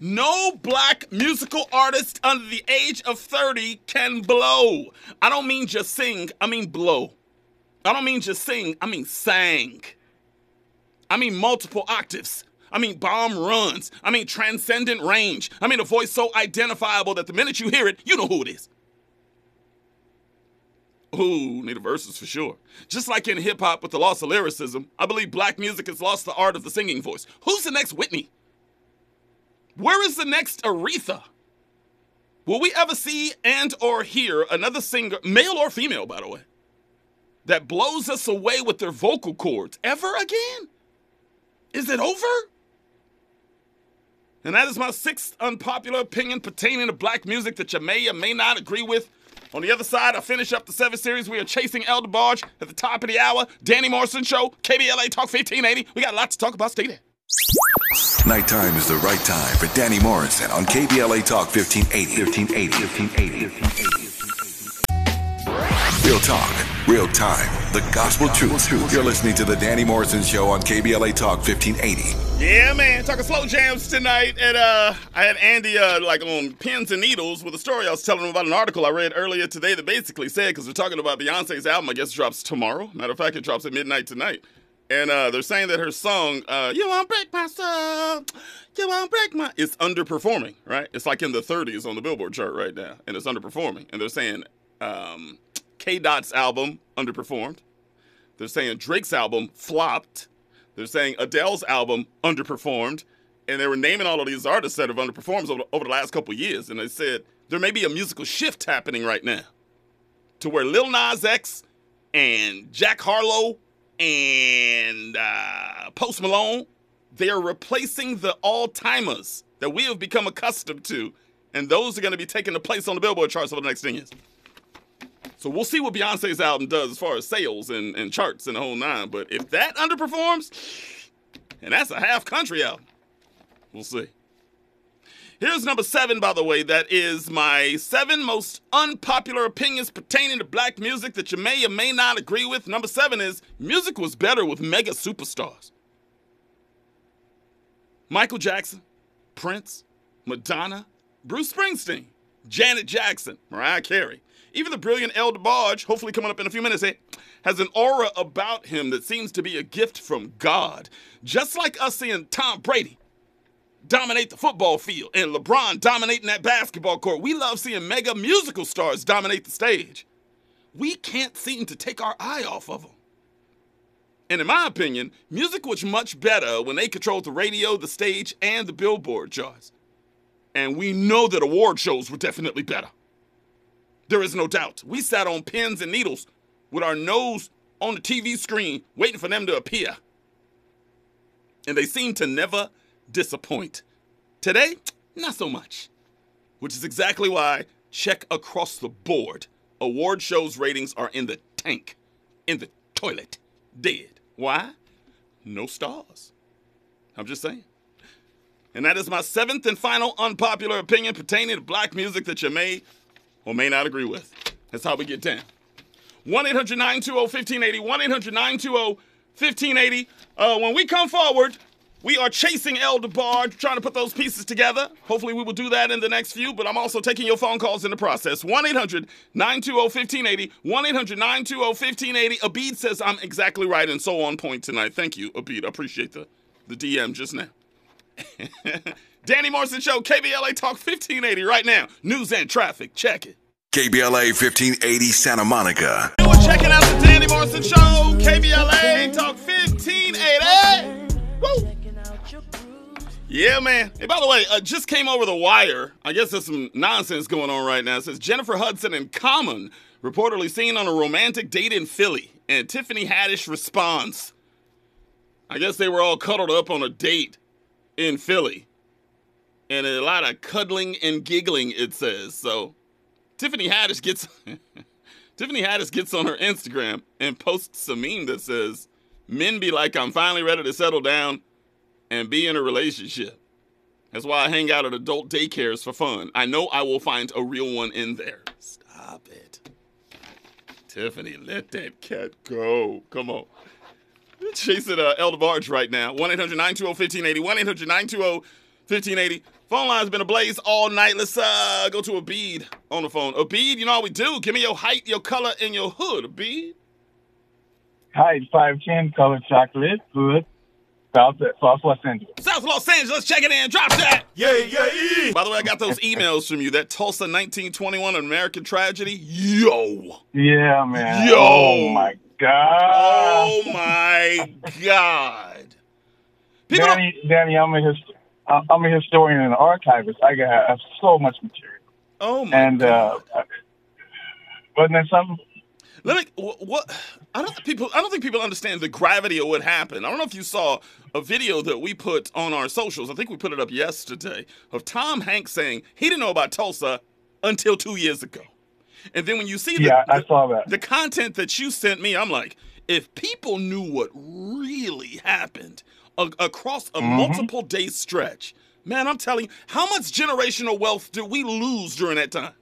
No black musical artist under the age of 30 can blow. I don't mean just sing, I mean blow. I don't mean just sing, I mean sang. I mean multiple octaves. I mean bomb runs. I mean transcendent range. I mean a voice so identifiable that the minute you hear it, you know who it is. Ooh, need a verses for sure. Just like in hip hop with the loss of lyricism, I believe black music has lost the art of the singing voice. Who's the next Whitney? Where is the next Aretha? Will we ever see and or hear another singer, male or female by the way, that blows us away with their vocal cords ever again? Is it over? And that is my sixth unpopular opinion pertaining to black music that you may or may not agree with. On the other side, I finish up the seven series. We are chasing El DeBarge at the top of the hour. Danny Morrison Show, KBLA Talk 1580. We got a lot to talk about. Stay there. Nighttime is the right time for Danny Morrison on KBLA Talk 1580. 1580. 1580. Real talk, real time, the gospel truth. You're listening to the Danny Morrison Show on KBLA Talk 1580. Yeah, man, talking slow jams tonight. And uh, I had Andy uh, like on pins and needles with a story. I was telling him about an article I read earlier today that basically said because we're talking about Beyonce's album. I guess drops tomorrow. Matter of fact, it drops at midnight tonight. And uh, they're saying that her song, uh, "You Won't Break My Soul," "You Won't Break My," is underperforming. Right? It's like in the 30s on the Billboard chart right now, and it's underperforming. And they're saying um, K. Dot's album underperformed. They're saying Drake's album flopped. They're saying Adele's album underperformed. And they were naming all of these artists that have underperformed over, over the last couple years. And they said there may be a musical shift happening right now to where Lil Nas X and Jack Harlow and uh, Post Malone, they are replacing the all timers that we have become accustomed to. And those are going to be taking the place on the Billboard charts over the next 10 years. So we'll see what Beyonce's album does as far as sales and, and charts and the whole nine. But if that underperforms, and that's a half country album, we'll see. Here's number seven, by the way. That is my seven most unpopular opinions pertaining to black music that you may or may not agree with. Number seven is music was better with mega superstars. Michael Jackson, Prince, Madonna, Bruce Springsteen, Janet Jackson, Mariah Carey. Even the brilliant El DeBarge, hopefully coming up in a few minutes, eh, has an aura about him that seems to be a gift from God. Just like us seeing Tom Brady dominate the football field and LeBron dominating that basketball court, we love seeing mega musical stars dominate the stage. We can't seem to take our eye off of them. And in my opinion, music was much better when they controlled the radio, the stage, and the billboard charts. And we know that award shows were definitely better. There is no doubt. We sat on pins and needles with our nose on the TV screen waiting for them to appear. And they seem to never disappoint. Today, not so much. Which is exactly why, check across the board, award shows ratings are in the tank, in the toilet, dead. Why? No stars. I'm just saying. And that is my seventh and final unpopular opinion pertaining to black music that you may or may not agree with. That's how we get down. 1 800 920 1580. 1 800 920 1580. Uh, when we come forward, we are chasing El DeBarge, trying to put those pieces together. Hopefully, we will do that in the next few, but I'm also taking your phone calls in the process. 1 800 920 1580. 1 800 920 1580. Abid says I'm exactly right and so on point tonight. Thank you, Abid. I appreciate the, the DM just now. Danny Morrison Show, KBLA Talk 1580 right now. News and traffic. Check it. KBLA 1580 Santa Monica. We're checking out the Danny Morrison Show, KBLA Talk 1580. Woo! Yeah, man. Hey, by the way, uh, just came over the wire. I guess there's some nonsense going on right now. It says Jennifer Hudson and Common reportedly seen on a romantic date in Philly, and Tiffany Haddish responds. I guess they were all cuddled up on a date in Philly. And a lot of cuddling and giggling, it says. So Tiffany Haddish gets Tiffany Haddish gets on her Instagram and posts a meme that says, Men be like, I'm finally ready to settle down and be in a relationship. That's why I hang out at adult daycares for fun. I know I will find a real one in there. Stop it. Tiffany, let that cat go. Come on. Chasing uh, El DeBarge right now. 1 800 920 1580. 1 800 920 1580. Phone line's been ablaze all night. Let's uh go to Abid on the phone. Abid, you know how we do. Give me your height, your color, and your hood, Abid. Hi, 510 color chocolate, good. South, South Los Angeles. South Los Angeles, check it in. Drop that. Yeah, yeah. By the way, I got those emails from you. That Tulsa 1921 American tragedy. Yo. Yeah, man. Yo. Oh, my God. Oh my God. People Danny, Danny, I'm a, hist- I'm a historian and an archivist. I got have so much material. oh my And, uh, God. wasn't there something? Let me. What? I don't think people. I don't think people understand the gravity of what happened. I don't know if you saw a video that we put on our socials. I think we put it up yesterday of Tom Hanks saying he didn't know about Tulsa until two years ago. And then when you see the, Yeah, I the- saw that. the content that you sent me, I'm like, if people knew what really happened a- across a Mm-hmm. multiple day stretch, man, I'm telling you, how much generational wealth did we lose during that time?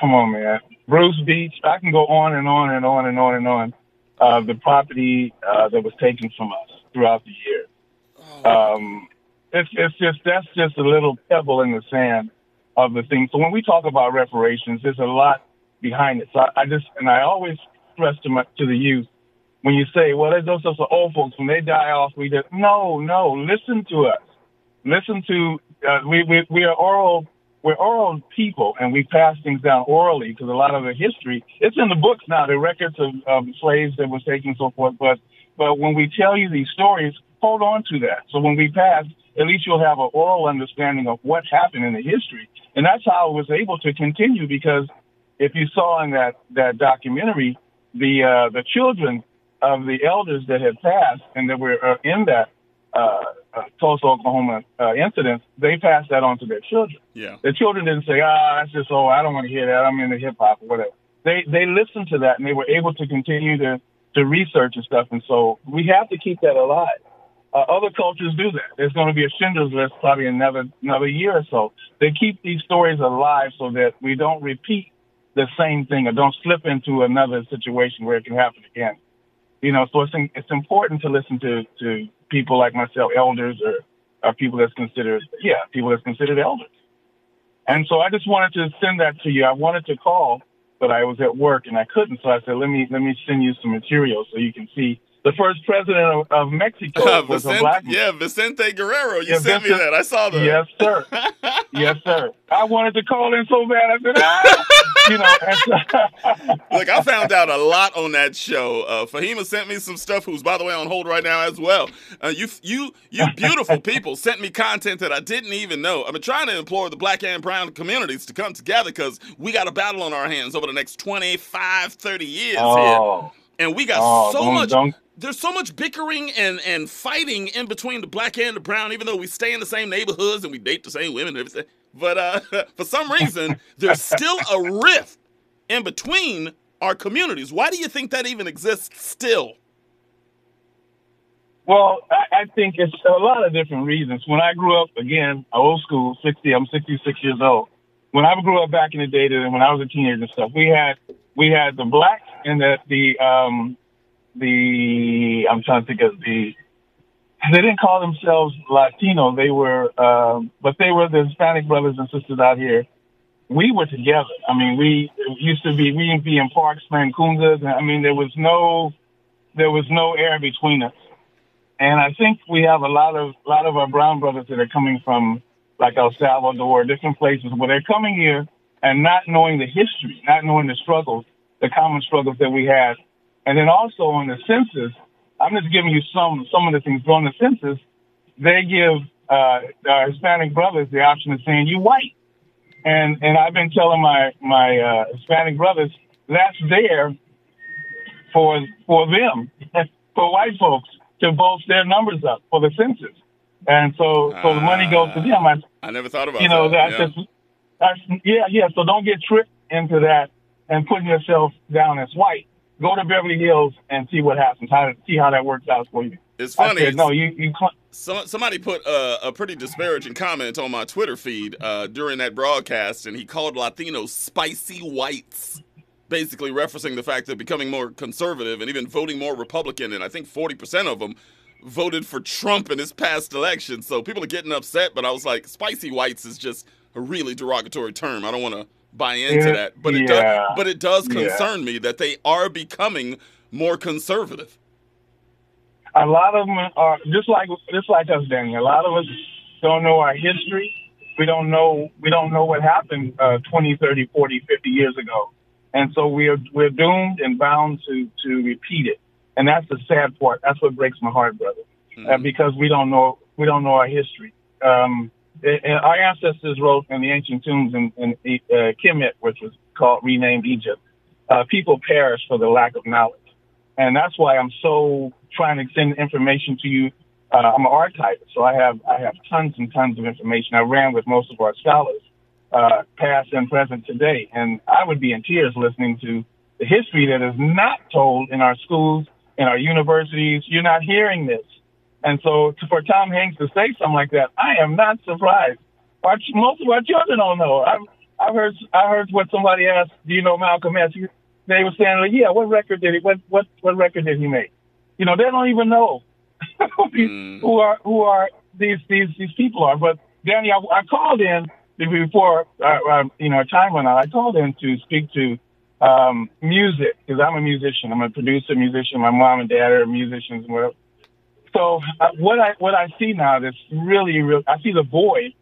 Come on, man. Bruce Beach. I can go on and on and on and on and on. Uh, the property uh, that was taken from us throughout the year. Um, it's it's just that's just a little pebble in the sand of the thing. So when we talk about reparations, there's a lot behind it. So I, I just and I always stress to my to the youth when you say, "Well, those those old folks when they die off, we just no, no. Listen to us. Listen to uh, we we we are oral we're oral people and we pass things down orally because a lot of the history it's in the books now the records of, slaves that were taken and so forth but but when we tell you these stories hold on to that so when we pass at least you'll have an oral understanding of what happened in the history and that's how it was able to continue because if you saw in that that documentary the uh the children of the elders that had passed and that were uh, in that uh, uh Tulsa, Oklahoma uh, incident, they passed that on to their children. Yeah. The children didn't say, "Ah, that's just oh, I don't want to hear that. I'm into hip hop or whatever." They they listened to that and they were able to continue to to research and stuff. And so we have to keep that alive. Uh, other cultures do that. There's going to be a Schindler's List probably another another year or so. They keep these stories alive so that we don't repeat the same thing or don't slip into another situation where it can happen again. You know, so it's it's important to listen to to people like myself, elders or or people that's considered yeah, people that's considered elders. And so I just wanted to send that to you. I wanted to call, but I was at work and I couldn't. So I said, let me let me send you some material so you can see. The first president of, of Mexico was a Vicente, black man. yeah, Vicente Guerrero. You Yeah, sent me that. I saw that. Yes, sir. yes, sir. I wanted to call in so bad. I said, ah! you know. Look, I found out a lot on that show. Uh, Fahima sent me some stuff. Who's, by the way, on hold right now as well. Uh, you, you, you beautiful people sent me content that I didn't even know. I've been trying to implore the black and brown communities to come together because we got a battle on our hands over the next 25, 30 years here. oh, And we got Oh, so don't- much. don't- There's so much bickering and, and fighting in between the black and the brown, even though we stay in the same neighborhoods and we date the same women and everything. But uh, for some reason, there's still a rift in between our communities. Why do you think that even exists still? Well, I, think it's a lot of different reasons. When I grew up, again, old school, 60, I'm 66 years old. When I grew up back in the day, and when I was a teenager and stuff, we had we had the blacks and the the um the I'm trying to think of the they didn't call themselves Latino. They were, um, but they were the Hispanic brothers and sisters out here. We were together. I mean, we used to be, we'd be in parks playing I mean, there was no, there was no air between us. And I think we have a lot of, lot of our brown brothers that are coming from like El Salvador, different places where they're coming here and not knowing the history, not knowing the struggles, the common struggles that we had. And then also on the census, I'm just giving you some some of the things. But on the census, they give uh, our Hispanic brothers the option of saying you white, and and I've been telling my my uh, Hispanic brothers that's there for for them for white folks to boost their numbers up for the census, and so so the money goes to them. I, I never thought about you know that. that's yeah. just that's yeah yeah. So don't get tricked into that and putting yourself down as white. Go to Beverly Hills and see what happens. How see how that works out for you. It's funny. said, no, you you. cl- Some, somebody put a, a pretty disparaging comment on my Twitter feed uh, during that broadcast, and he called Latinos spicy whites, basically referencing the fact that becoming more conservative and even voting more Republican, and I think 40% of them voted for Trump in his past election. So people are getting upset, but I was like, spicy whites is just a really derogatory term. I don't want to buy into Yeah, that. But it does but it does yeah. concern me that they are becoming more conservative. a lot of them are just like just like us, Danny. A lot of us don't know our history. We don't know we don't know what happened uh, 20, 30, 40, 50 years ago, and so we're we're doomed and bound to to repeat it. And that's the sad part. That's what breaks my heart, brother, uh, because we don't know we don't know our history. Um, and our ancestors wrote in the ancient tombs in, in uh, Kemet, which was called renamed Egypt. Uh, people perish for the lack of knowledge. And that's why I'm so trying to send information to you. Uh, I'm an archivist, so I have I have tons and tons of information. I ran with most of our scholars, uh, past and present today, and I would be in tears listening to the history that is not told in our schools, in our universities. You're not hearing this, and so to, for Tom Hanks to say something like that, I am not surprised. Our, most of our children don't know. I've I've heard I heard what somebody asked. Do you know Malcolm X? They were saying, like, "Yeah, what record did he? What what what record did he make?" You know, they don't even know who are who are these these these people are. But Danny, I, I called in before uh, uh, you know time went out. I called in to speak to um, music because I'm a musician. I'm a producer, musician. My mom and dad are musicians and whatever. So uh, what I what I see now is really real. I see the void,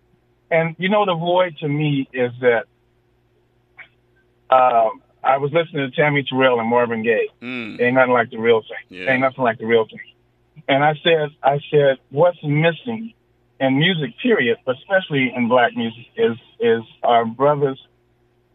and you know the void to me is that. Um, I was listening to Tammi Terrell and Marvin Gaye. Mm. Ain't nothing like the real thing. Yeah. Ain't nothing like the real thing. And I said, I said, what's missing in music, period, but especially in black music, is is our brothers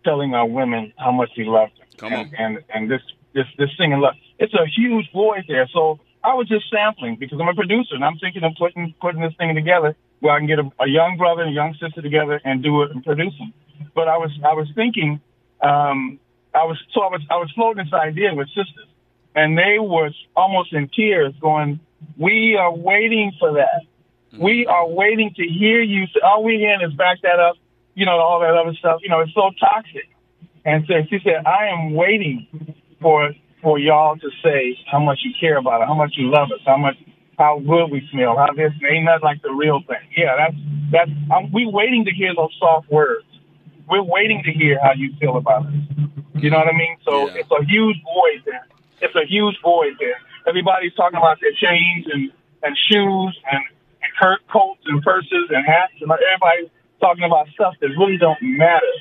telling our women how much we love them. Come and, on. and and this this this singing love. It's a huge void there. So I was just sampling because I'm a producer and I'm thinking of putting putting this thing together where I can get a, a young brother and a young sister together and do it and produce them. But I was I was thinking, um, I was so I was I was floating this idea with sisters, and they were almost in tears, going, "We are waiting for that. We are waiting to hear you. All we hearing is back that up, you know, all that other stuff. You know, it's so toxic." And so she said, "I am waiting for for y'all to say how much you care about it, how much you love us, how much how good we smell, how this ain't nothing like the real thing. Yeah, that's that's I'm, we waiting to hear those soft words. We're waiting to hear how you feel about it. You know what I mean? So Yeah. it's a huge void there. It's a huge void there. Everybody's talking about their chains and and shoes and and cur- coats and purses and hats and everybody's talking about stuff that really don't matter.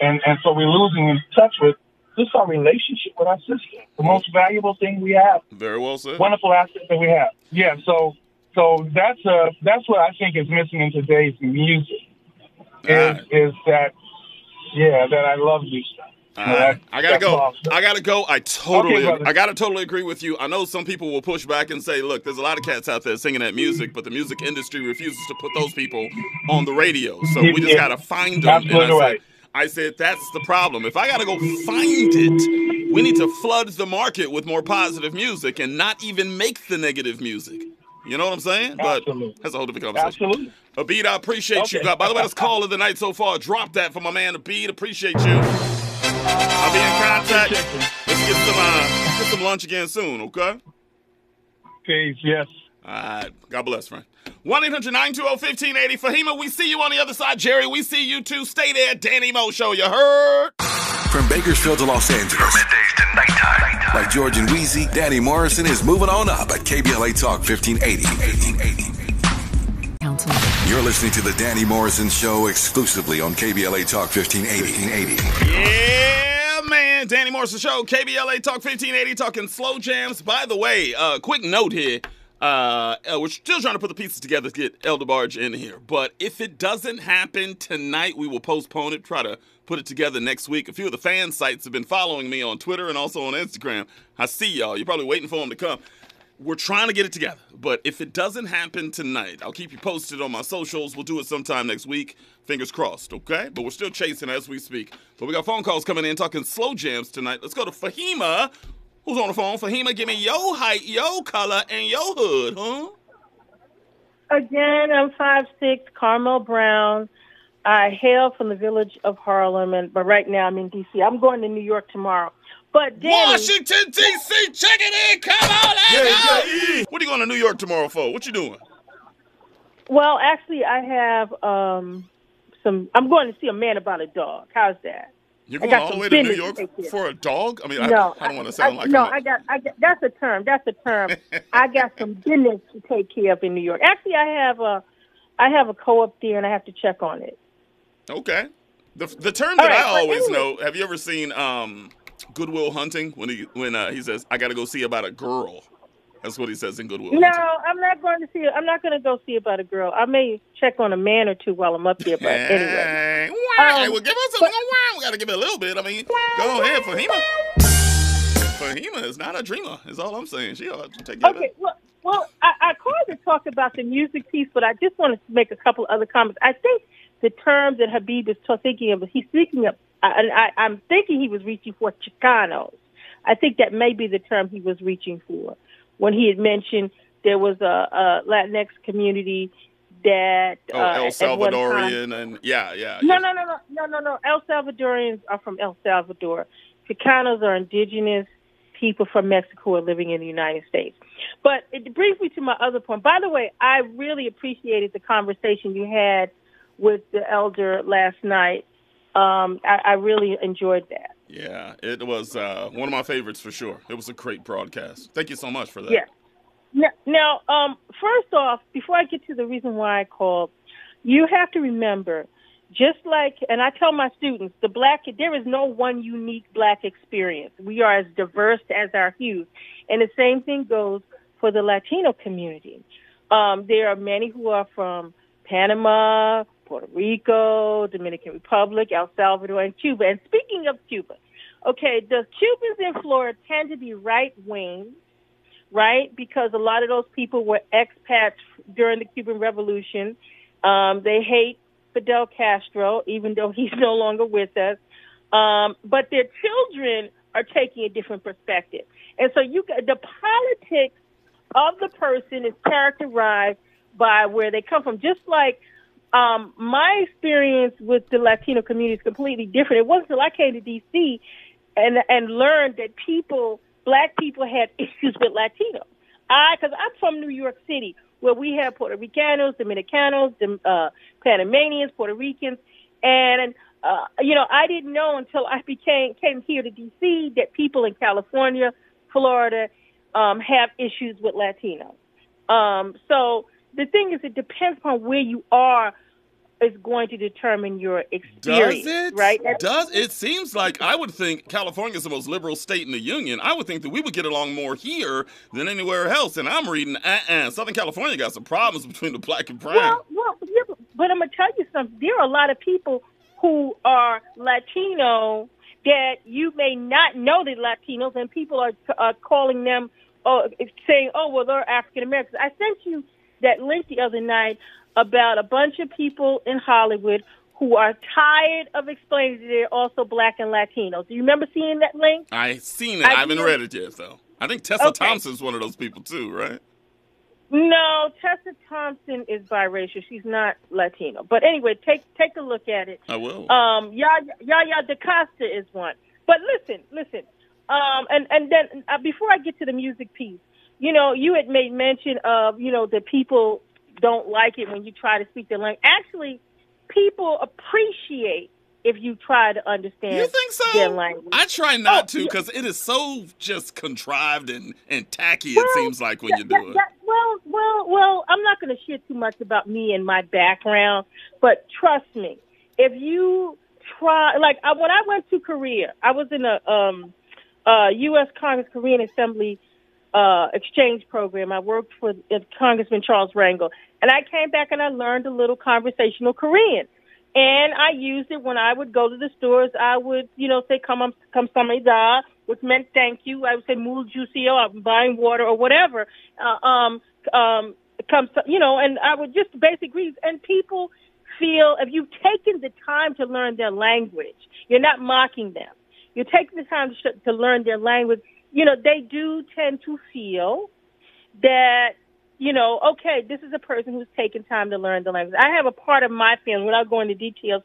And and so we're losing in touch with just our relationship with our sister, the most valuable thing we have Very well said. wonderful asset that we have. Yeah, so so that's uh that's what I think is missing in today's music. Is is that yeah, that I love you stuff. You know, Alright. that- I gotta go. I gotta go. I totally, Okay. I gotta totally agree with you. I know some people will push back and say, "Look, there's a lot of cats out there singing that music, but the music industry refuses to put those people on the radio. So we just Yeah. gotta find them." I said, right. I said that's the problem. If I gotta go find it, we need to flood the market with more positive music and not even make the negative music. You know what I'm saying? But Absolutely. that's a whole different conversation. Absolutely. Abid, I appreciate you. God, by the way, that's call of the night so far. Drop that for my man Abid. Appreciate you. I'll be in contact. Let's get some uh, get some lunch again soon, okay? Peace, yes. All right. God bless, friend. 1 800 920 1580. Fahima, we see you on the other side. Jerry, we see you too. Stay there. Danny Mo Show. You heard? From Bakersfield to Los Angeles, Middays to nighttime. like George and Wheezy, Danny Morrison is moving on up at KBLA Talk 1580. 1880. You're listening to the Danny Morrison Show exclusively on KBLA Talk 1580. 1580. Yeah, man. Danny Morrison Show, KBLA Talk 1580, talking slow jams. By the way, uh, quick note here. Uh, uh, we're still trying to put the pieces together to get El DeBarge in here. But if it doesn't happen tonight, we will postpone it, try to put it together next week. A few of the fan sites have been following me on Twitter and also on Instagram. I see y'all. You're probably waiting for them to come. We're trying to get it together. But if it doesn't happen tonight, I'll keep you posted on my socials. We'll do it sometime next week. Fingers crossed, okay? But we're still chasing as we speak. But we got phone calls coming in talking slow jams tonight. Let's go to Fahima. Who's on the phone? Fahima, give me your height, your color, and your hood, huh? Again, I'm five six, Carmel Brown. I hail from the village of Harlem, and but right now I'm in D.C. I'm going to New York tomorrow. But Danny, Washington D.C. Check it in. Come on, let's Yeah, yeah, yeah. What are you going to New York tomorrow for? What you doing? well, actually, I have um some. I'm going to see a man about a dog. How's that? You're I going all the way to New York to take care of. for a dog? I mean, no, I, I don't want to sound I, like no. I'm a- I got, I got. That's a term. That's a term. I got some business to take care of in New York. Actually, I have a, I have a co-op there, and I have to check on it. Okay. The the term that right, I always anyway. know. Have you ever seen um, Good Will Hunting when he when uh, he says I got to go see about a girl? That's what he says in Good Will. No, I'm not going to see. I'm not going to go see about a girl. I may check on a man or two while I'm up there, but anyway. Hey, why? Um, well, give us a but- why? We got to give it a little bit. I mean, go ahead, Fahima. Fahima is not a dreamer. Is all I'm saying. She ought to take care of Okay, well, well, I, I called to talk about the music piece, but I just wanted to make a couple other comments. I think the term that Habib is thinking of, he's thinking of, I- and I, I'm thinking he was reaching for Chicanos. I think that may be the term he was reaching for when he had mentioned there was a, a Latinx community that Oh, uh, El Salvadorian and yeah, yeah. no, no, no, no, no, no, no. El Salvadorians are from El Salvador. Chicanos are indigenous people from Mexico who are living in the United States. But it brings me to my other point. By the way, I really appreciated the conversation you had with the elder last night. Um, I, I really enjoyed that. Yeah, it was uh, one of my favorites for sure. It was a great broadcast. Thank you so much for that. Yeah. Now, now um, first off, before I get to the reason why I called, you have to remember, just like, and I tell my students, the black, there is no one unique black experience. We are as diverse as our hues. And the same thing goes for the Latino community. Um, there are many who are from Panama, Puerto Rico, Dominican Republic, El Salvador, and Cuba. And speaking of Cuba, okay, the Cubans in Florida tend to be right wing, right? Because a lot of those people were expats during the Cuban Revolution. Um, they hate Fidel Castro, even though he's no longer with us. Um, but their children are taking a different perspective. And so you the politics of the person is characterized by where they come from. Just like um, my experience with the Latino community is completely different. It wasn't until I came to DC and and learned that people, black people, had issues with Latinos. I, because I'm from New York City, where we have Puerto Ricanos, Dominicanos, Dom- uh, Panamanians, Puerto Ricans, and uh, you know, I didn't know until I became came here to DC that people in California, Florida, um, have issues with Latinos. Um, so the thing is, it depends upon where you are is going to determine your experience. Does it? right? Does it seems like I would think California is the most liberal state in the union. I would think that we would get along more here than anywhere else. And I'm reading, uh-uh, Southern California got some problems between the black and brown. Well, well, yeah, but- I'm gonna tell you something. There are a lot of people who are Latino that you may not know they're Latinos, and people are uh, calling them, uh, saying, "Oh, well, they're African Americans." I sent you that link the other night about a bunch of people in Hollywood who are tired of explaining that they're also black and Latinos. Do you remember seeing that link? I seen it. I I haven't read it yet, though. I think Tessa Okay. Thompson's one of those people too, right? No, Tessa Thompson is biracial. She's not Latino. But anyway, take take a look at it. I will. Um, Yaya, Yaya DaCosta is one. But listen, listen. Um, and and then uh, before I get to the music piece, you know, you had made mention of you know that people don't like it when you try to speak their language. Actually, people appreciate if you try to understand You think so? their language. I try not Oh, to yeah. because it is so just contrived and, and tacky. Well, it seems like when you that- do it. that- well, well, well. I'm not going to share too much about me and my background, but trust me, if you try, like I, when I went to Korea, I was in a um, uh, U.S. Congress Korean Assembly uh, exchange program. I worked for uh, Congressman Charles Rangel, and I came back and I learned a little conversational Korean. And I used it when I would go to the stores. I would, you know, say "come come samida," which meant thank you. I would say "mul jusio," I'm buying water or whatever. Uh, um, um, come, you know, and I would just basic greetings. And people feel if you've taken the time to learn their language, you're not mocking them. You're taking the time to, to learn their language. You know, they do tend to feel that you know, okay, this is a person who's taken time to learn the language. I have a part of my family, without going into details,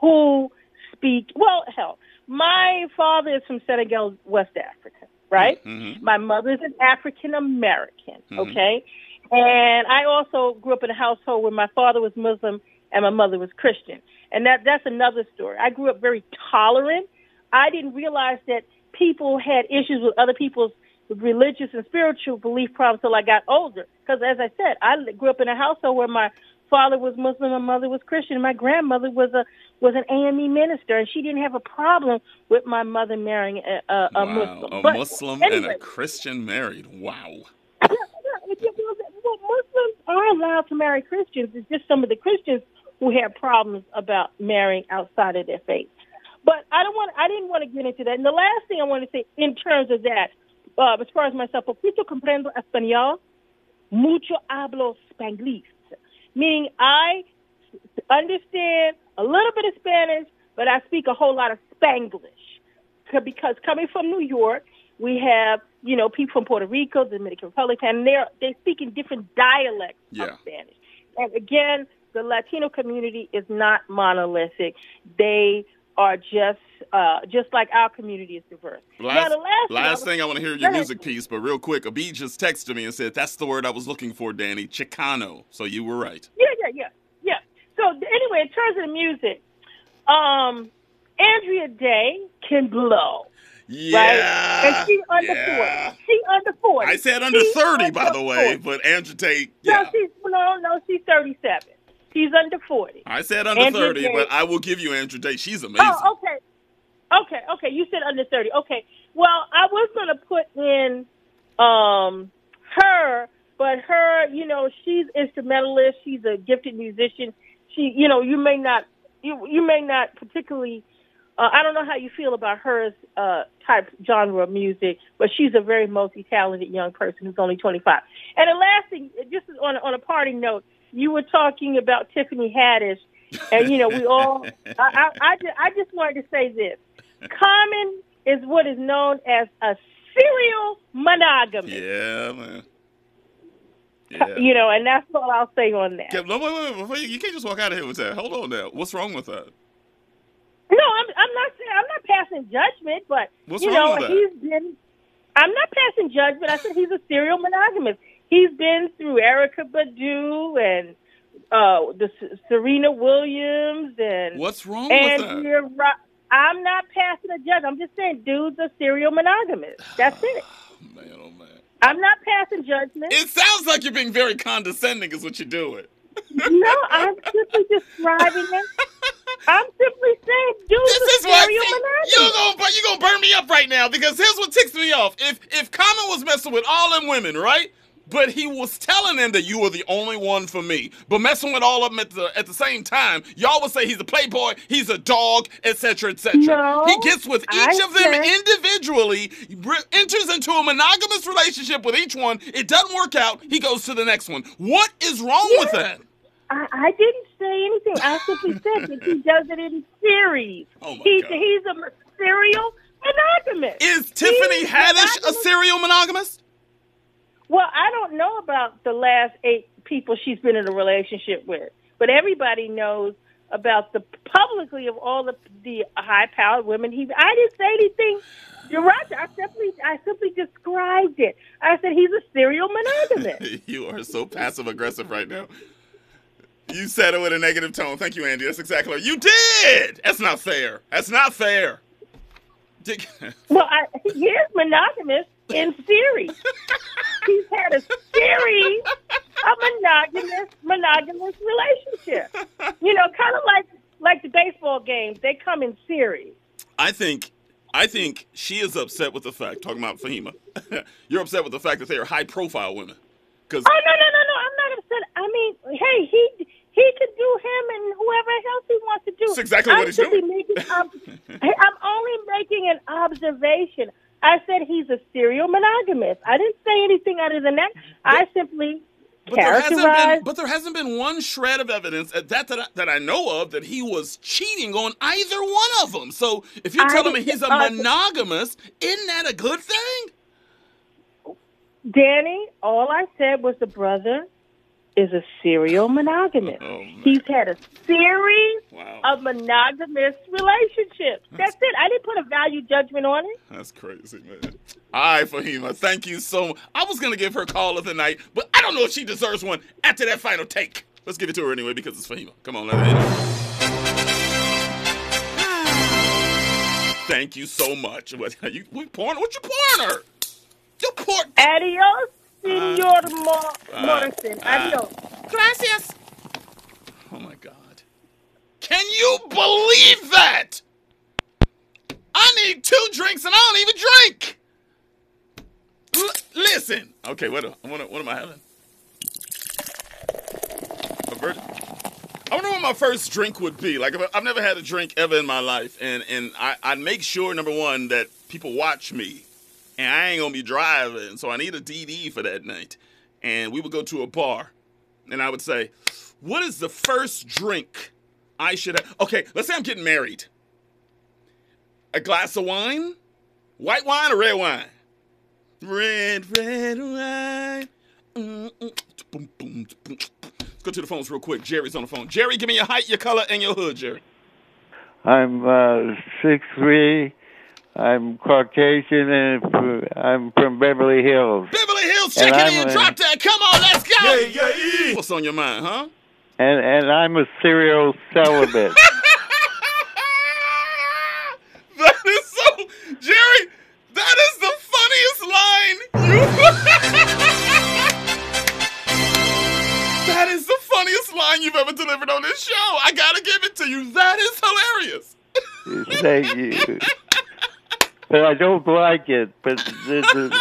who speak, well, hell, my father is from Senegal, West Africa, right? Mhm. My mother is an African American, Mhm. okay? And I also grew up in a household where my father was Muslim and my mother was Christian. And that that's another story. I grew up very tolerant. I didn't realize that people had issues with other people's religious and spiritual belief problems until I got older. Because as I said, I grew up in a household where my father was Muslim, my mother was Christian, my grandmother was a was an AME minister, and she didn't have a problem with my mother marrying a, a, a wow, Muslim. a But Muslim anyway, and a Christian married. Wow. yeah, yeah, it- it was- well, Muslims are allowed to marry Christians. It's just some of the Christians who have problems about marrying outside of their faith. But I don't want. I didn't want to get into that. And the last thing I want to say in terms of that, uh, as far as myself, poquito comprendo español, mucho hablo spanglish, meaning I understand a little bit of Spanish, but I speak a whole lot of Spanglish. Because coming from New York, we have you know people from Puerto Rico, the Dominican Republic, and they're they speak in different dialects Yeah. of Spanish. And again, the Latino community is not monolithic. They are just uh, just like our community is diverse. now, Last, the last, last thing, thing I want to hear your music piece, but real quick, Abid just texted me and said that's the word I was looking for, Danny. Chicano. So you were right. Yeah, yeah, yeah, yeah. So anyway, in terms of the music, um, Andra Day can blow. Yeah. Right? And she under yeah. 40. She under 40. I said under She's 30, by under the way, 40. but Andra Day, No, she's, no, no, she's 37. She's under 40. I said under Andrew 30, Tate. but I will give you Andra Day. She's amazing. Oh, okay. Okay, okay. You said under 30. Okay. Well, I was going to put in um her, but her, you know, she's instrumentalist. She's a gifted musician. She, you know, you may not you you may not particularly uh, I don't know how you feel about her uh, type genre of music, but she's a very multi-talented young person who's only 25. And the last thing, just on on a parting note, you were talking about Tiffany Haddish, and you know we all. I, I, I, just, I just wanted to say this: Common is what is known as a serial monogamist. Yeah, man. Yeah. You know, and that's all I'll say on that. Yeah, no, wait, wait, wait, you, can't just walk out of here with that. Hold on now. What's wrong with that? No, I'm, I'm not saying I'm not passing judgment, but What's you know he's been. I'm not passing judgment. I said he's a serial monogamist. He's been through Erykah Badu and uh the S- Serena Williams and What's wrong with that? I'm not passing a judge. I'm just saying, dude's are serial monogamist. That's it. Man, oh man. I'm not passing judgment. It sounds like you're being very condescending, is what you're doing. no, I'm simply describing it. I'm simply saying, dude's This is what serial see, monogamist. you gonna but you gonna burn me up right now because here's what ticks me off. If if Common was messing with all them women, right? But he was telling them that you were the only one for me. But messing with all of them at the at the same time, y'all would say he's a playboy, he's a dog, etc., etc. No, he gets with each I of them said- individually, re- enters into a monogamous relationship with each one. It doesn't work out. He goes to the next one. What is wrong with that? I, I didn't say anything. I simply said that he does it in series. Oh my he's, God. he's a serial monogamist. Is Tiffany Haddish a serial monogamist? Well, I don't know about the last eight people she's been in a relationship with, but everybody knows about the publicly of all the the high-powered women. He, I didn't say anything. You're right. I simply, I simply described it. I said he's a serial monogamist. you are so passive aggressive right now. You said it with a negative tone. Thank you, Andy. That's exactly what you did. That's not fair. That's not fair. Well, I, he is monogamous in series. he's had a series of monogamous monogamous relationship. You know, kind of like like the baseball games. They come in series. I think, I think she is upset with the fact. Talking about Fahima, you're upset with the fact that they are high-profile women. Because Oh no no no no! I'm not upset. I mean, hey, he he can do him and whoever else he wants to do. That's exactly I'm what he's doing. Making, hey, I'm only making an observation. I said he's a serial monogamist. I didn't say anything other than that. I simply But there hasn't been, characterized. but there hasn't been one shred of evidence at that that I, that I know of that he was cheating on either one of them. So if you're I telling me he's a uh, monogamous, isn't that a good thing? Danny, all I said was the brother is a serial monogamist. Oh, oh. He's had a series Wow. a monogamous relationships. That's it. I didn't put a value judgment on it. That's crazy, man. All right, Fahima, thank you so much. I was going to give her call of the night, but I don't know if she deserves one after that final take. Let's give it to her anyway because it's Fahima. Come on, let her hit it. Thank you so much. What you what pouring? What you pouring her? You pour. Adios, Senor Mo- uh, Morrison. uh, Adios. Gracias. Oh my God. Can you believe that? I need two drinks and I don't even drink. L- listen. Okay, what, what, what am I having? A virgin? I wonder what my first drink would be. Like, if I- I've never had a drink ever in my life, and and I, I'd make sure number one that people watch me, and I ain't gonna be driving, so I need a DD for that night. And we would go to a bar, and I would say, "What is the first drink I should have?" Okay, let's say I'm getting married. A glass of wine, white wine or red wine? Red, red wine. Let's go to the phones real quick. Jerry's on the phone. Jerry, give me your height, your color, and your hood, Jerry. I'm uh, six three. I'm Caucasian and I'm from Beverly Hills. Beverly Hills, And check it I'm in, a- drop that. Come on, let's go. Yeah, yeah, What's on your mind, huh? And and I'm a serial celibate. That is so, Jerry. That is the funniest line you. that is the funniest line you've ever delivered on this show. I gotta give it to you. That is hilarious. Thank you. I don't like it. But this is,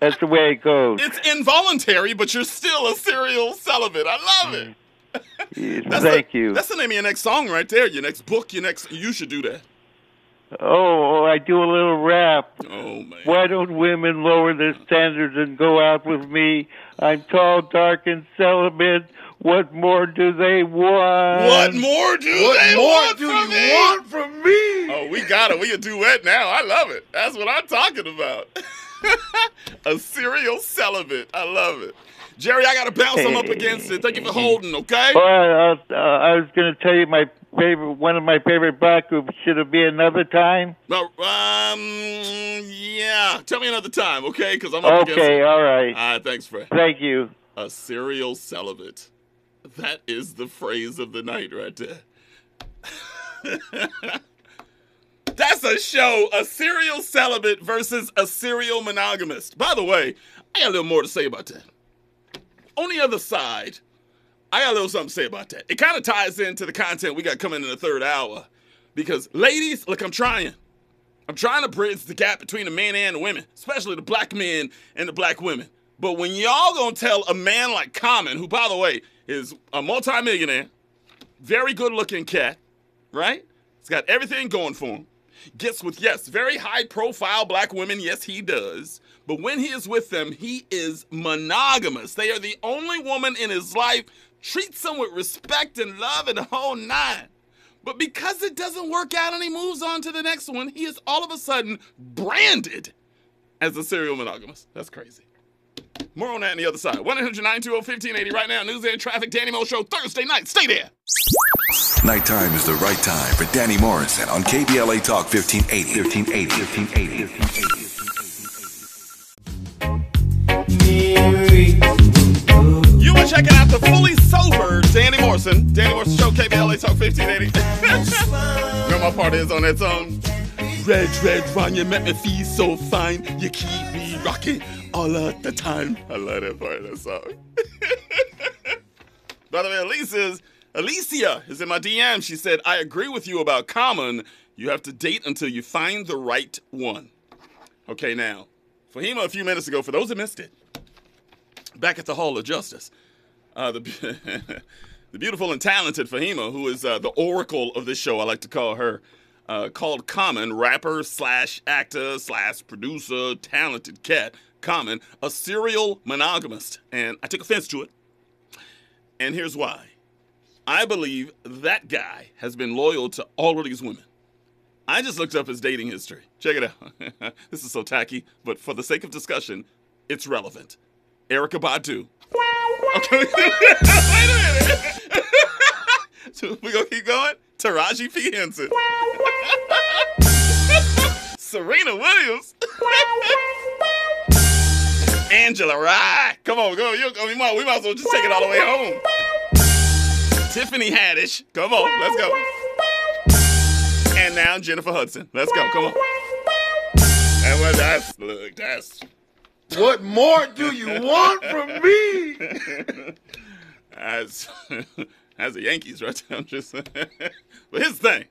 that's the way it goes. It's involuntary, but you're still a serial celibate. I love it. Mm. That's Thank the, you. That's the name of your next song right there. Your next book. Your next. You should do that. Oh, oh, I do a little rap. Oh man. Why don't women lower their standards and go out with me? I'm tall, dark, and celibate. What more do they want? What more do What they more want do from you me? want from me? Oh, we got it. We a duet now. I love it. That's what I'm talking about. a serial celibate. I love it. Jerry, I got to bounce them up against it. Thank you for holding, okay? Well, uh, uh, I was going to tell you my favorite, one of my favorite black groups. Should it be another time? No, um, yeah. Tell me another time, okay? Because I'm up against Okay, it. all right. All right, thanks, Fred. Thank you. A serial celibate. That is the phrase of the night right there. That's a show. A serial celibate versus a serial monogamist. By the way, I got a little more to say about that. On the other side, I got a little something to say about that. It kind of ties into the content we got coming in the third hour. Because, ladies, look, I'm trying. I'm trying to bridge the gap between the men and the women, especially the black men and the black women. But when y'all gonna tell a man like Common, who, by the way, is a multimillionaire, very good looking cat, right? He's got everything going for him. Gets with, yes, very high profile black women. Yes, he does. But when he is with them, he is monogamous. They are the only woman in his life, treats them with respect and love and the whole nine. But because it doesn't work out and he moves on to the next one, he is all of a sudden branded as a serial monogamous. That's crazy. More on that on the other side. 1 800 1580 right now. News and traffic. Danny Mo Show Thursday night. Stay there. Nighttime is the right time for Danny Morrison on KBLA Talk 1580. 1580. 1580. You were checking out the fully sober Danny Morrison. Danny Morrison Show, KBLA Talk 1580. you know my part is on that song? Red, red wine, you make me feel so fine. You keep me rocking all of the time. I love that part of that song. By the way, Alicia is, Alicia is in my DM. She said, I agree with you about Common. You have to date until you find the right one. Okay, now, Fahima a few minutes ago, for those who missed it, back at the Hall of Justice, uh, the, the beautiful and talented Fahima, who is uh, the oracle of this show, I like to call her, uh, called Common, rapper slash actor slash producer, talented cat, Common, a serial monogamist. And I took offense to it. And here's why. I believe that guy has been loyal to all of these women. I just looked up his dating history. Check it out. this is so tacky, but for the sake of discussion, it's relevant. Erykah Badu. Okay. Wait a minute. so we gonna keep going? Taraji P. Henson. Serena Williams. Angela Rye. Come on, go. You, we, might, we might as well just take it all the way home. Tiffany Haddish. Come on, let's go. And now Jennifer Hudson. Let's go. Come on. And what that's look, that's What more do you want from me? As as the Yankees, right? I'm just saying. But here's the thing.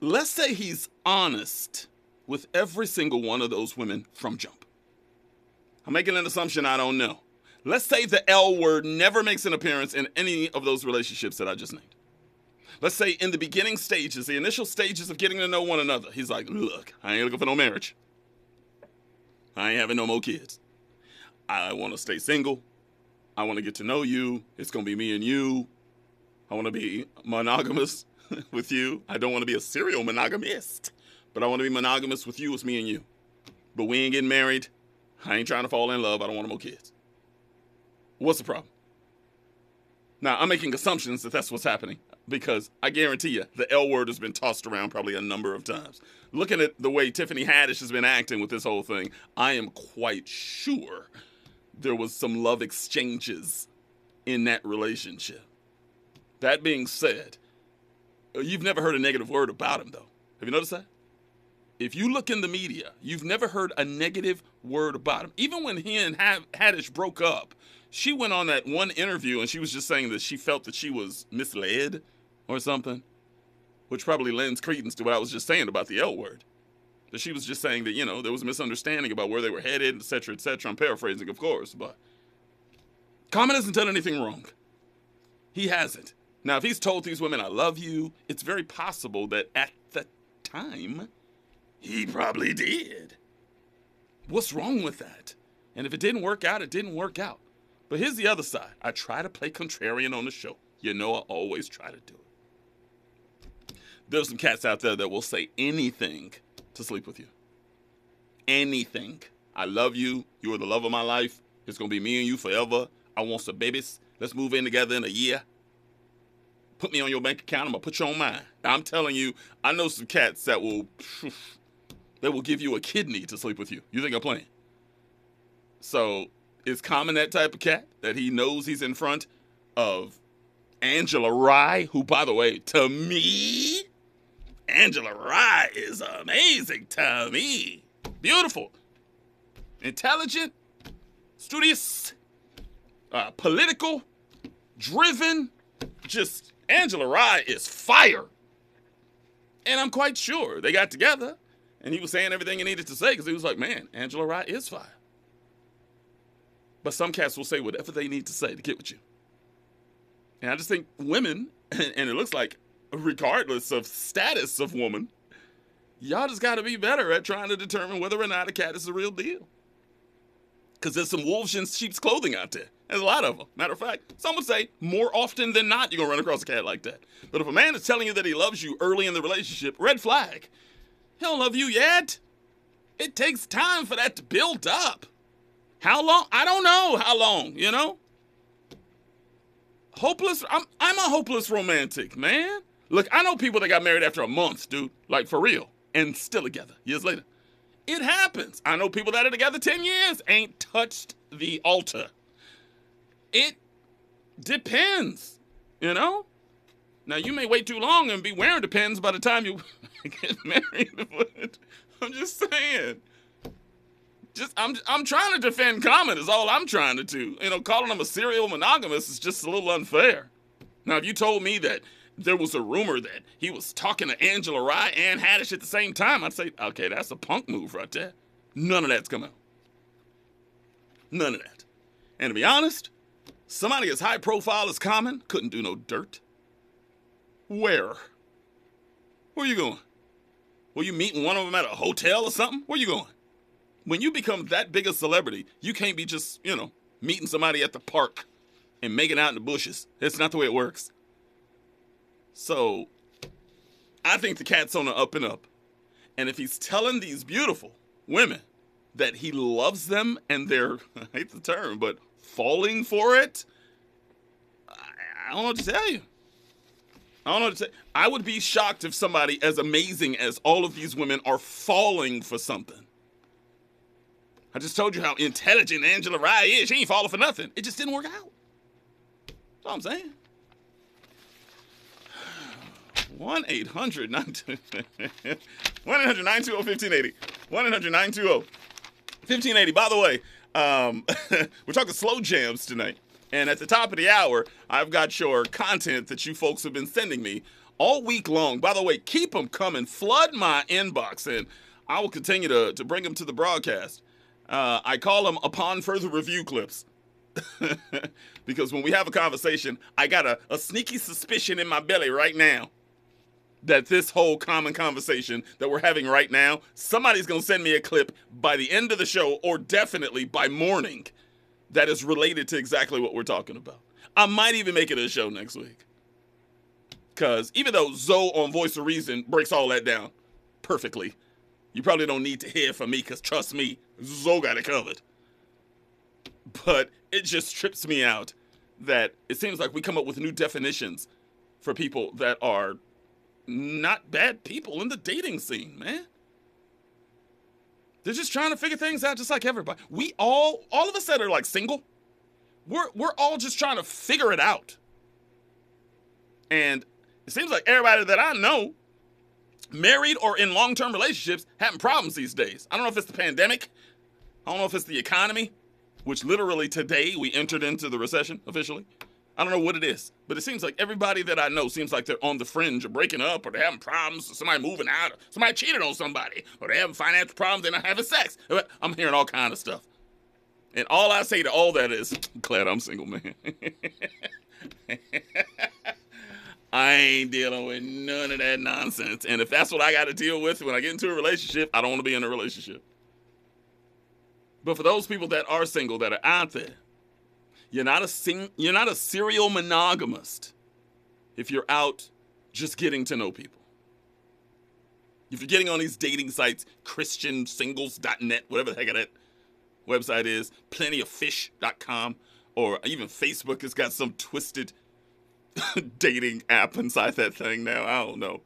Let's say he's honest with every single one of those women from jump. I'm making an assumption I don't know. Let's say the L word never makes an appearance in any of those relationships that I just named. Let's say in the beginning stages, the initial stages of getting to know one another, he's like, look, I ain't looking for no marriage. I ain't having no more kids. I want to stay single. I want to get to know you. It's going to be me and you. I want to be monogamous with you. I don't want to be a serial monogamist, but I want to be monogamous with you. It's me and you. But we ain't getting married. I ain't trying to fall in love. I don't want no kids. What's the problem? Now, I'm making assumptions that that's what's happening because I guarantee you the L word has been tossed around probably a number of times. Looking at the way Tiffany Haddish has been acting with this whole thing, I am quite sure there was some love exchanges in that relationship. That being said, Uh, you've never heard a negative word about him, though. Have you noticed that? If you look in the media, you've never heard a negative word about him. Even when he and Haddish broke up, she went on that one interview and she was just saying that she felt that she was misled or something, which probably lends credence to what I was just saying about the L word. That she was just saying that, you know, there was a misunderstanding about where they were headed, et cetera, et cetera. I'm paraphrasing, of course, but Common hasn't done anything wrong. He hasn't. Now, if he's told these women, I love you, it's very possible that at the time, he probably did. What's wrong with that? And if it didn't work out, it didn't work out. But here's the other side. I try to play contrarian on the show. You know I always try to do it. There's some cats out there that will say anything to sleep with you. Anything. I love you. You are the love of my life. It's gonna be me and you forever. I want some babies. Let's move in together in a year. Put me on your bank account. I'm gonna put you on mine. I'm telling you, I know some cats that will that will give you a kidney to sleep with you. You think I'm playing? So is Common that type of cat that he knows he's in front of Angela Rye, who, by the way, to me, Angela Rye is amazing to me. Beautiful, intelligent, studious, uh, political, driven. Just Angela Rye is fire. And I'm quite sure they got together and he was saying everything he needed to say because he was like, man, Angela Rye is fire. But some cats will say whatever they need to say to get with you. And I just think women, and it looks like regardless of status of woman, y'all just got to be better at trying to determine whether or not a cat is the real deal. Because there's some wolves in sheep's clothing out there. There's a lot of them. Matter of fact, some would say more often than not, you're going to run across a cat like that. But if a man is telling you that he loves you early in the relationship, red flag. He don't love you yet. It takes time for that to build up. How long? I don't know how long, you know? Hopeless, I'm, I'm a hopeless romantic, man. Look, I know people that got married after a month, dude, like for real, and still together years later. It happens. I know people that are together 10 years, ain't touched the altar. It depends, you know? Now, you may wait too long and be wearing depends by the time you get married, but I'm just saying just I'm I'm trying to defend Common is all I'm trying to do. You know, calling him a serial monogamous is just a little unfair. Now, if you told me that there was a rumor that he was talking to Angela Rye and Haddish at the same time, I'd say, okay, that's a punk move right there. None of that's come out. None of that. And to be honest, somebody as high profile as Common couldn't do no dirt. Where? Where you going? Were you meeting one of them at a hotel or something? Where you going? when you become that big a celebrity, you can't be just, you know, meeting somebody at the park and making out in the bushes. That's not the way it works. So, I think the cat's on the up and up. And if he's telling these beautiful women that he loves them and they're, I hate the term, but falling for it, I, don't know what to tell you. I I don't know what to say. I would be shocked if somebody as amazing as all of these women are falling for something. I just told you how intelligent Angela Rye is. She ain't falling for nothing. It just didn't work out. That's all I'm saying. 1 800 920 1580. 1 800 920 1580. By the way, um, we're talking slow jams tonight. And at the top of the hour, I've got your content that you folks have been sending me all week long. By the way, keep them coming. Flood my inbox, and I will continue to, to bring them to the broadcast. Uh, I call them upon further review clips. because when we have a conversation, I got a, a sneaky suspicion in my belly right now that this whole common conversation that we're having right now, somebody's going to send me a clip by the end of the show or definitely by morning that is related to exactly what we're talking about. I might even make it a show next week. Because even though Zoe on Voice of Reason breaks all that down perfectly, you probably don't need to hear from me because trust me, Zoe got it covered. But it just trips me out that it seems like we come up with new definitions for people that are not bad people in the dating scene, man. They're just trying to figure things out just like everybody. We all, all of us that are like single, we're we're all just trying to figure it out. And it seems like everybody that I know, married or in long-term relationships, having problems these days. I don't know if it's the pandemic. I don't know if it's the economy, which literally today we entered into the recession officially. I don't know what it is, but it seems like everybody that I know seems like they're on the fringe of breaking up or they're having problems, or somebody moving out, or somebody cheated on somebody, or they're having financial problems, they're not having sex. I'm hearing all kind of stuff. And all I say to all that is, glad I'm single, man. I ain't dealing with none of that nonsense. And if that's what I got to deal with when I get into a relationship, I don't want to be in a relationship. But for those people that are single, that are out there, you're not a sing, you're not a serial monogamist if you're out just getting to know people. If you're getting on these dating sites, christiansingles.net, whatever the heck that website is, plentyoffish.com, or even Facebook has got some twisted dating app inside that thing now. I don't know.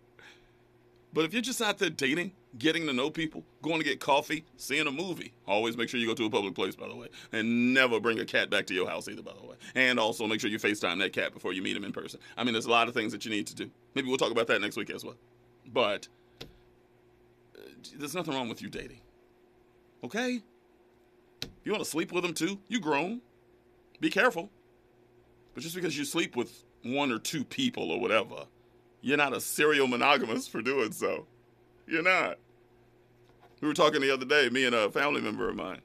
But if you're just out there dating, getting to know people, going to get coffee, seeing a movie. Always make sure you go to a public place, by the way. And never bring a cat back to your house either, by the way. And also make sure you FaceTime that cat before you meet him in person. I mean, there's a lot of things that you need to do. Maybe we'll talk about that next week as well. But uh, there's nothing wrong with you dating. Okay? You want to sleep with them too? You grown. Be careful. But just because you sleep with one or two people or whatever, you're not a serial monogamous for doing so. You're not. We were talking the other day, me and a family member of mine.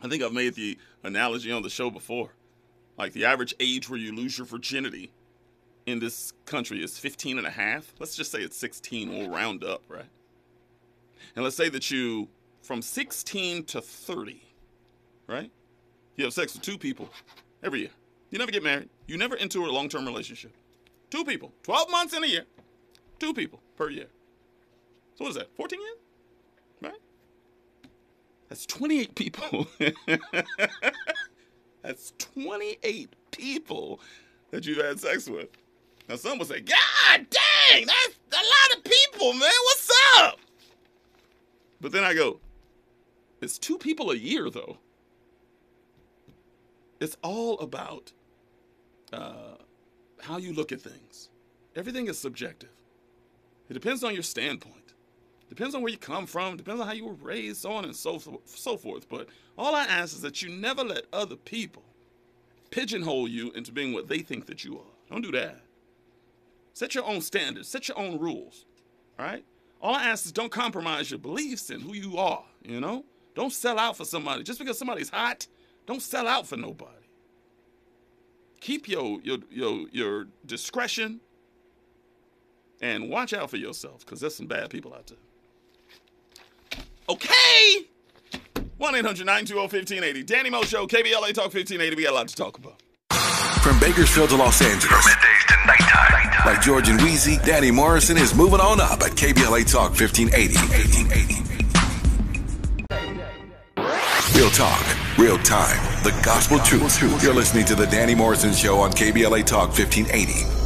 I think I've made the analogy on the show before. Like the average age where you lose your virginity in this country is 15 and a half. Let's just say it's 16, we'll round up, right? And let's say that you, from 16 to 30, right? You have sex with two people every year. You never get married. You never enter a long term relationship. Two people, 12 months in a year. Two people per year. So what is that? 14 years? That's 28 people. That's 28 people that you've had sex with. Now some will say, God dang, that's a lot of people, man. What's up? But then I go, it's two people a year though. It's all about uh, how you look at things. Everything is subjective. It depends on your standpoint. Depends on where you come from, depends on how you were raised, so on and so, so forth. But all I ask is that you never let other people pigeonhole you into being what they think that you are. Don't do that. Set your own standards, set your own rules. All right? All I ask is don't compromise your beliefs and who you are, you know? Don't sell out for somebody. Just because somebody's hot, don't sell out for nobody. Keep your your your, your discretion and watch out for yourself because there's some bad people out there. Okay. 1 800 920 1580. Danny Mo Show, KBLA Talk 1580. We got a lot to talk about. From Bakersfield to Los Angeles. From middays to nighttime. Like George and Weezy, Danny Morrison is moving on up at KBLA Talk 1580. 1880. Real talk, real time, the gospel truth. You're listening to the Danny Morrison Show on KBLA Talk 1580.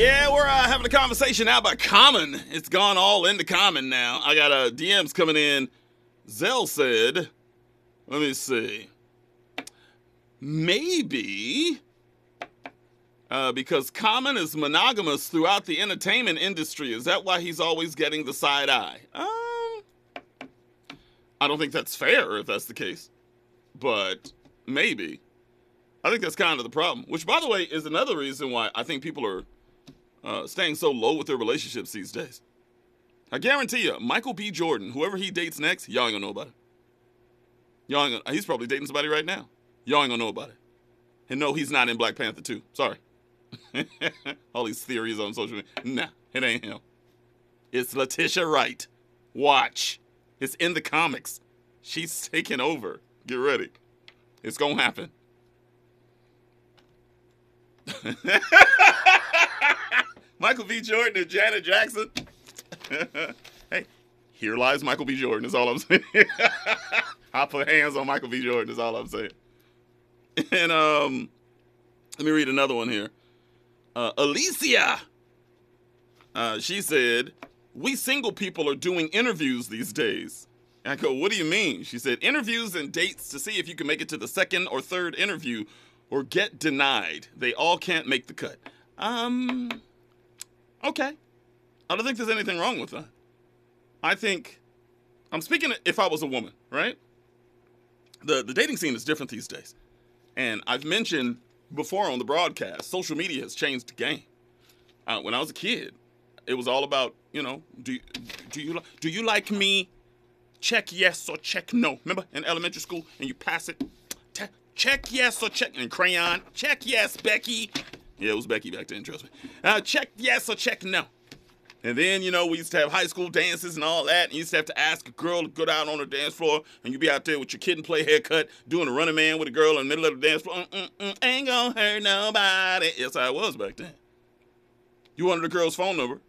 Yeah, we're uh, having a conversation now about Common. It's gone all into Common now. I got uh, DMs coming in. Zell said, let me see. Maybe uh, because Common is monogamous throughout the entertainment industry. Is that why he's always getting the side eye? Um, I don't think that's fair if that's the case, but maybe. I think that's kind of the problem. Which, by the way, is another reason why I think people are uh, staying so low with their relationships these days. I guarantee you, Michael B. Jordan, whoever he dates next, y'all ain't gonna know about it. Y'all ain't gonna, he's probably dating somebody right now. Y'all ain't gonna know about it. And no, he's not in Black Panther 2. Sorry. All these theories on social media. Nah, it ain't him. It's Letitia Wright. Watch. It's in the comics. She's taking over. Get ready. It's gonna happen. Michael B. Jordan and Janet Jackson. hey, here lies Michael B. Jordan, is all I'm saying. I put hands on Michael B. Jordan, is all I'm saying. And um, let me read another one here. Uh, Alicia, uh, she said, We single people are doing interviews these days. And I go, What do you mean? She said, Interviews and dates to see if you can make it to the second or third interview or get denied. They all can't make the cut. Um, okay. I don't think there's anything wrong with that. I think, I'm speaking if I was a woman, right? The, the dating scene is different these days. And I've mentioned before on the broadcast, social media has changed the game. Uh, when I was a kid, it was all about, you know, do, do, you, do you like me? Check yes or check no. Remember in elementary school and you pass it? Check yes or check, and crayon, check yes, Becky. Yeah, it was Becky back then, trust me. Uh, check yes or check no. And then, you know, we used to have high school dances and all that. And you used to have to ask a girl to go down on the dance floor. And you'd be out there with your Kid 'n Play haircut, doing a running man with a girl in the middle of the dance floor. Mm-mm-mm, ain't gonna hurt nobody. Yes, I was back then. You wanted a girl's phone number.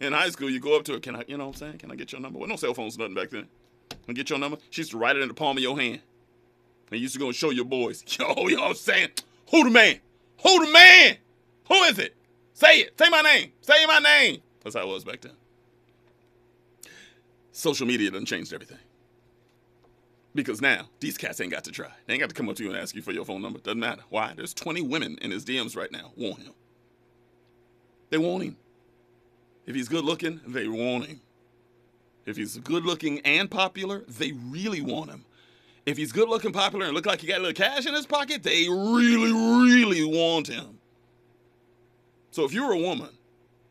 In high school, you go up to her. Can I, you know what I'm saying? Can I get your number? Well, no cell phones, nothing back then. Can I get your number? She used to write it in the palm of your hand. And you used to go and show your boys. Yo, you know what I'm saying? Who the man? Who the man? Who is it? Say it. Say my name. Say my name. That's how it was back then. Social media done changed everything. Because now, these cats ain't got to try. They ain't got to come up to you and ask you for your phone number. Doesn't matter. Why? There's 20 women in his DMs right now want him. They want him. If he's good looking, they want him. If he's good looking and popular, they really want him. If he's good looking, popular, and look like he got a little cash in his pocket, they really, really want him. So if you're a woman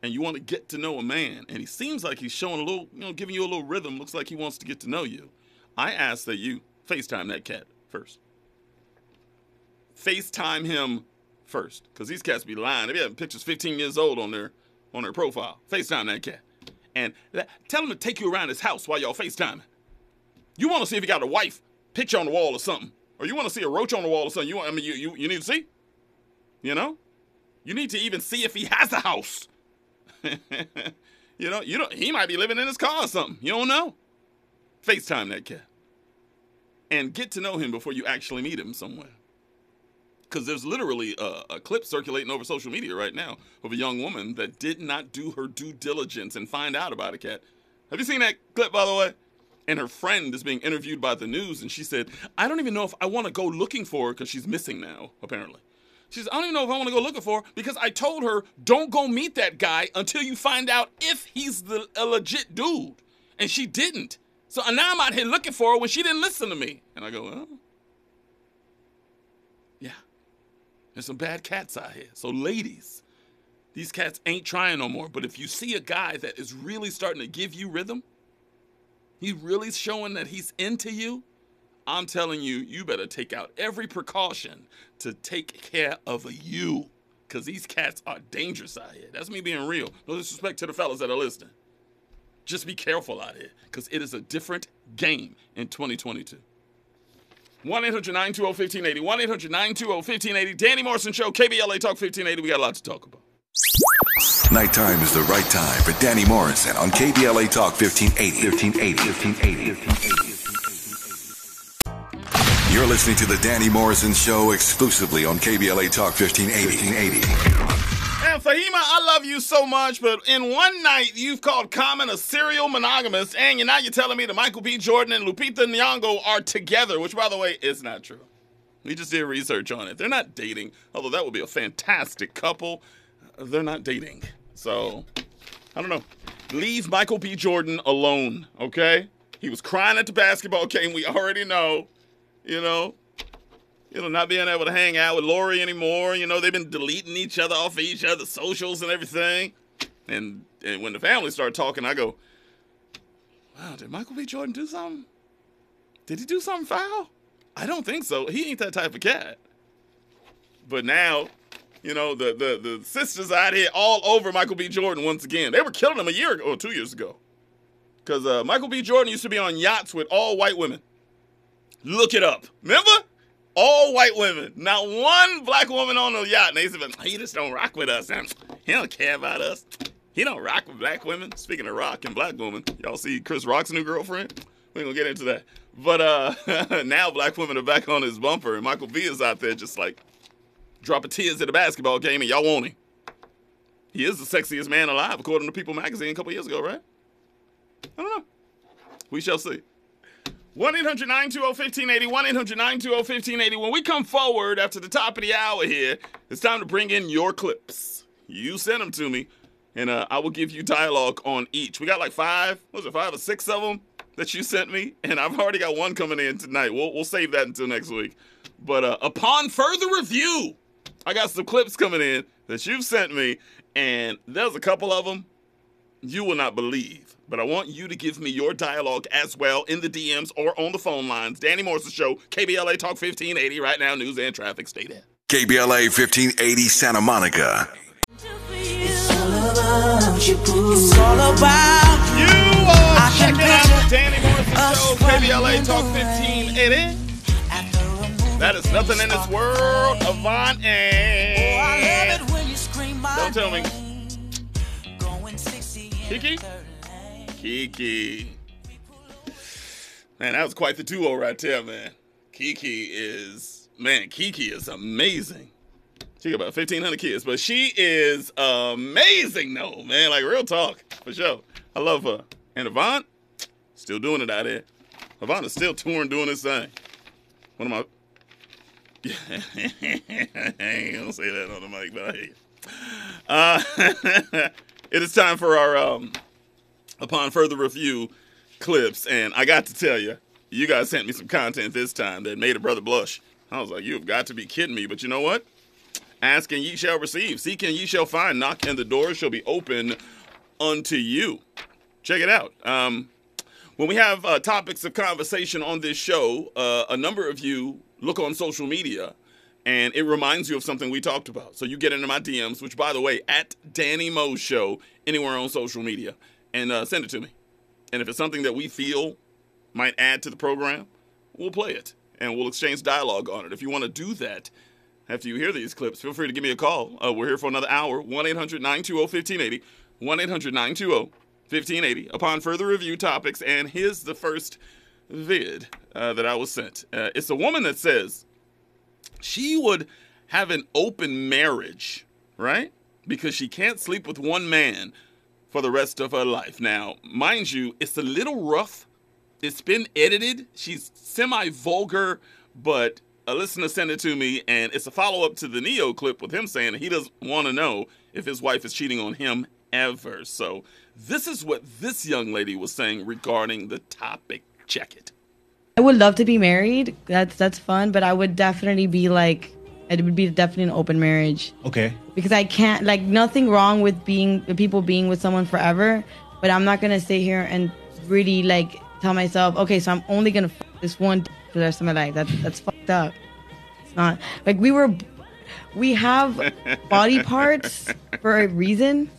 and you want to get to know a man and he seems like he's showing a little, you know, giving you a little rhythm, looks like he wants to get to know you, I ask that you FaceTime that cat first. FaceTime him first. Because these cats be lying. They be having pictures 15 years old on their on their profile. FaceTime that cat. And tell him to take you around his house while y'all FaceTiming. You want to see if he got a wife picture on the wall or something. Or you want to see a roach on the wall or something. You want I mean you you, you need to see? You know? You need to even see if he has a house. you know, you don't he might be living in his car or something. You don't know. FaceTime that cat. And get to know him before you actually meet him somewhere. Because there's literally a, a clip circulating over social media right now of a young woman that did not do her due diligence and find out about a cat. Have you seen that clip, by the way? And her friend is being interviewed by the news, and she said, I don't even know if I want to go looking for her because she's missing now, apparently. She says, I don't even know if I want to go looking for her because I told her, don't go meet that guy until you find out if he's the, a legit dude. And she didn't. So now I'm out here looking for her when she didn't listen to me. And I go, yeah. There's some bad cats out here. So, ladies, these cats ain't trying no more. But if you see a guy that is really starting to give you rhythm, he's really showing that he's into you, I'm telling you, you better take out every precaution to take care of you. Because these cats are dangerous out here. That's me being real. No disrespect to the fellas that are listening. Just be careful out here. Because it is a different game in 2022. 1 800 920 1580. 1 800 920 1580. Danny Morrison Show, KBLA Talk 1580. We got a lot to talk about. Nighttime is the right time for Danny Morrison on KBLA Talk 1580. 1580. 1580. You're listening to the Danny Morrison Show exclusively on KBLA Talk 1580. 1580. And Fahima, I love you so much, but in one night you've called Common a serial monogamist, and you're now you're telling me that Michael B. Jordan and Lupita Nyong'o are together, which, by the way, is not true. We just did research on it. They're not dating, although that would be a fantastic couple. Uh, they're not dating. So, I don't know. Leave Michael B. Jordan alone, okay? He was crying at the basketball game. We already know, you know. You know, not being able to hang out with Lori anymore. You know, they've been deleting each other off of each other's socials and everything. And and when the family started talking, I go, Wow, did Michael B. Jordan do something? Did he do something foul? I don't think so. He ain't that type of cat. But now, you know, the the the sisters out here all over Michael B. Jordan once again. They were killing him a year ago, or two years ago. Because uh, Michael B. Jordan used to be on yachts with all white women. Look it up. Remember? All white women. Not one black woman on the yacht. And they said, he just don't rock with us. He don't care about us. He don't rock with black women. Speaking of rock and black women, y'all see Chris Rock's new girlfriend? We ain't gonna get into that. But uh now black women are back on his bumper, and Michael B is out there just like dropping tears at a basketball game, and y'all want him. He is the sexiest man alive, according to People magazine a couple years ago, right? I don't know. We shall see. 1 800 920 1580. 1 800 920 1580. When we come forward after the top of the hour here, it's time to bring in your clips. You send them to me, and uh, I will give you dialogue on each. We got like five, was it, five or six of them that you sent me, and I've already got one coming in tonight. We'll, we'll save that until next week. But uh, upon further review, I got some clips coming in that you've sent me, and there's a couple of them you will not believe. But I want you to give me your dialogue as well in the DMs or on the phone lines. Danny Morrison Show, KBLA Talk 1580, right now, news and traffic. Stay there. KBLA 1580 Santa Monica. It's all about You are checking out the Danny Morrison Show, KBLA Talk 1580. That is nothing in this world, Avant and. Don't tell me. Keke? Keke. Man, that was quite the duo right there, man. Keke is, man, Keke is amazing. She got about 1,500 kids, but she is amazing, though, man. Like, real talk, for sure. I love her. And Avant, still doing it out there. Avant is still touring, doing this thing. One of my. I ain't gonna say that on the mic, but I hate it. Uh, it is time for our um, upon further review clips, and I got to tell you, you guys sent me some content this time that made a brother blush. I was like, you've got to be kidding me, but you know what? Ask and ye shall receive. Seek and ye shall find. Knock and the door shall be open unto you. Check it out. Um, when we have uh, topics of conversation on this show, uh, a number of you look on social media and it reminds you of something we talked about. So you get into my DMs, which, by the way, at Danny Mo Show, anywhere on social media, and uh, send it to me. And if it's something that we feel might add to the program, we'll play it and we'll exchange dialogue on it. If you want to do that after you hear these clips, feel free to give me a call. Uh, we're here for another hour 1 800 920 1580. 1 800 920 1580. Upon further review topics, and here's the first vid uh, that I was sent. Uh, it's a woman that says she would have an open marriage, right? Because she can't sleep with one man for the rest of her life. Now, mind you, it's a little rough. It's been edited. She's semi vulgar, but a listener sent it to me, and it's a follow up to the Neo clip with him saying he doesn't want to know if his wife is cheating on him ever. So, this is what this young lady was saying regarding the topic. Check it. I would love to be married. That's that's fun, but I would definitely be like it would be definitely an open marriage Okay. because I can't like nothing wrong with being people being with someone forever, but I'm not gonna sit here and really like tell myself, okay, so I'm only gonna f- this one d- for the rest of my life. That's that's fucked up. It's not like we were, we have body parts for a reason.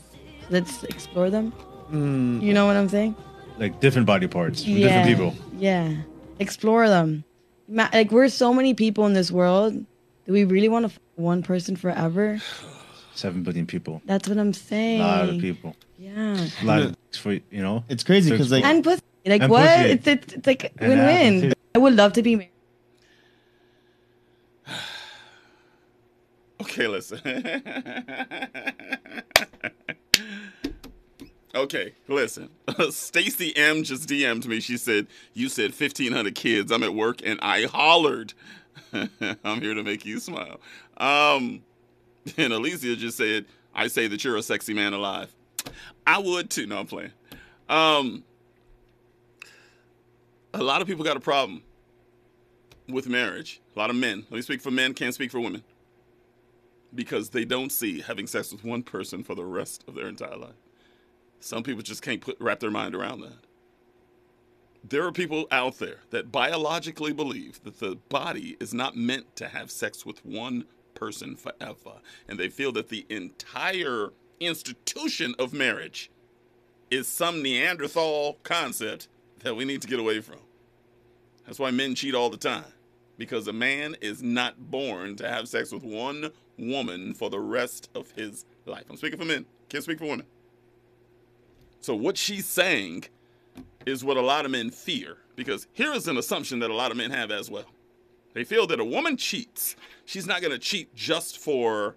Let's explore them. Mm, You know what I'm saying? like different body parts from different people. Yeah. Explore them. Like we're so many people in this world. Do we really want to f- one person forever? Seven billion people. That's what I'm saying. A lot of people. Yeah. A lot of for you know. It's crazy because like- And pussy. Like And what? pussy. It's, it's it's like And win-win. apples. I would love to be married. Okay, listen. okay, listen. Stacy M just DM'd me. She said, You said 1,500 kids. I'm at work and I hollered. I'm here to make you smile. Um, and Alicia just said, I say that you're a sexy man alive. I would too. No, I'm playing. Um, a lot of people got a problem with marriage. A lot of men. Let me speak for men, can't speak for women. Because they don't see having sex with one person for the rest of their entire life. Some people just can't put, wrap their mind around that. There are people out there that biologically believe that the body is not meant to have sex with one person forever. And they feel that the entire institution of marriage is some Neanderthal concept that we need to get away from. That's why men cheat all the time. Because a man is not born to have sex with one woman for the rest of his life. I'm speaking for men, can't speak for women. So, what she's saying is what a lot of men fear. Because here is an assumption that a lot of men have as well. They feel that a woman cheats. She's not going to cheat just for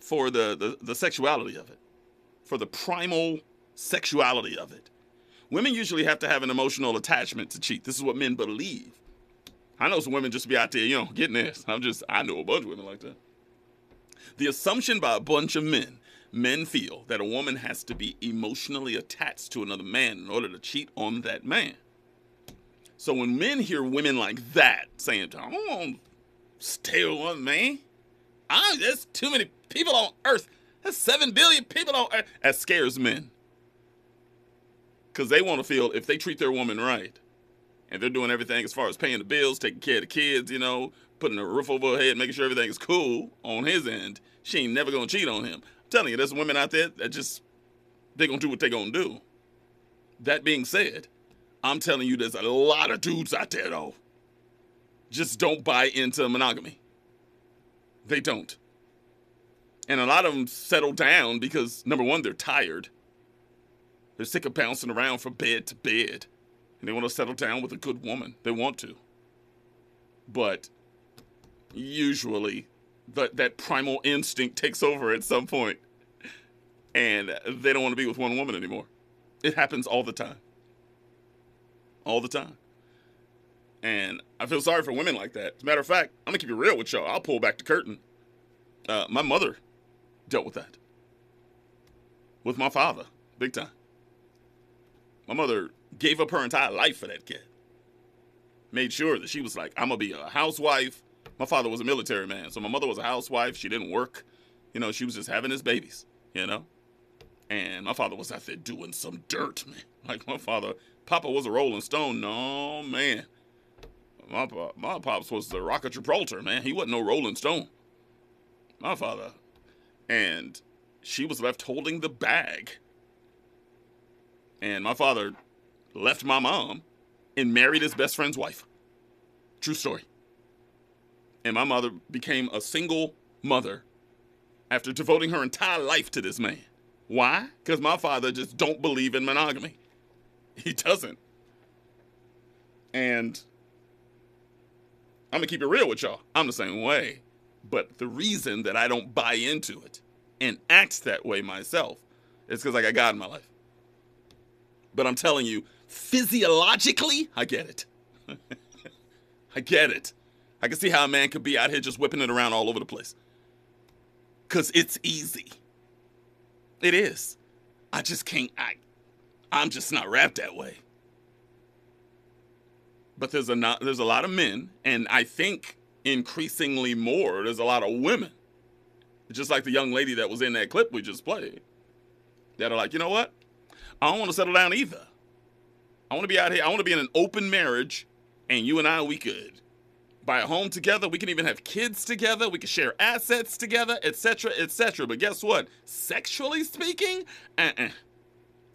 for the, the, the sexuality of it, for the primal sexuality of it. Women usually have to have an emotional attachment to cheat. This is what men believe. I know some women just be out there, you know, getting this. I'm just, I know a bunch of women like that. The assumption by a bunch of men, men feel that a woman has to be emotionally attached to another man in order to cheat on that man. So when men hear women like that saying, I don't want to stay with one man, I, there's too many people on earth. There's 7 billion people on earth. That scares men. Because they want to feel if they treat their woman right, and they're doing everything as far as paying the bills, taking care of the kids, you know, putting a roof over her head, making sure everything is cool on his end, she ain't never gonna cheat on him. Telling you, there's women out there that just they gonna do what they gonna do. That being said, I'm telling you, there's a lot of dudes out there though. Just don't buy into monogamy. They don't. And a lot of them settle down because number one, they're tired. They're sick of bouncing around from bed to bed and they want to settle down with a good woman. They want to. But usually that that primal instinct takes over at some point and they don't want to be with one woman anymore. It happens all the time. All the time. And I feel sorry for women like that. As a matter of fact, I'm gonna keep it real with y'all. I'll pull back the curtain. Uh, my mother dealt with that. With my father, big time. My mother gave up her entire life for that kid. Made sure that she was like, I'm gonna be a housewife. My father was a military man, so my mother was a housewife. She didn't work. You know, she was just having his babies, you know? And my father was out there doing some dirt, man. Like my father, Papa was a Rolling Stone. No, man. My, my pops was the Rock of Gibraltar, man. He wasn't no Rolling Stone. My father. And she was left holding the bag. And my father left my mom and married his best friend's wife. True story. And my mother became a single mother after devoting her entire life to this man. Why? Because my father just don't believe in monogamy. He doesn't. And I'm gonna keep it real with y'all. I'm the same way. But the reason that I don't buy into it and act that way myself is because I got God in my life. But I'm telling you, physiologically, I get it. I get it. I can see how a man could be out here just whipping it around all over the place. Cause it's easy. It is. I just can't I I'm just not wrapped that way. But there's a not, there's a lot of men, and I think increasingly more, there's a lot of women. Just like the young lady that was in that clip we just played. That are like, you know what? I don't want to settle down either. I want to be out here. I want to be in an open marriage, and you and I, we could buy a home together. We can even have kids together. We can share assets together, etc., etc. But guess what? Sexually speaking, uh-uh.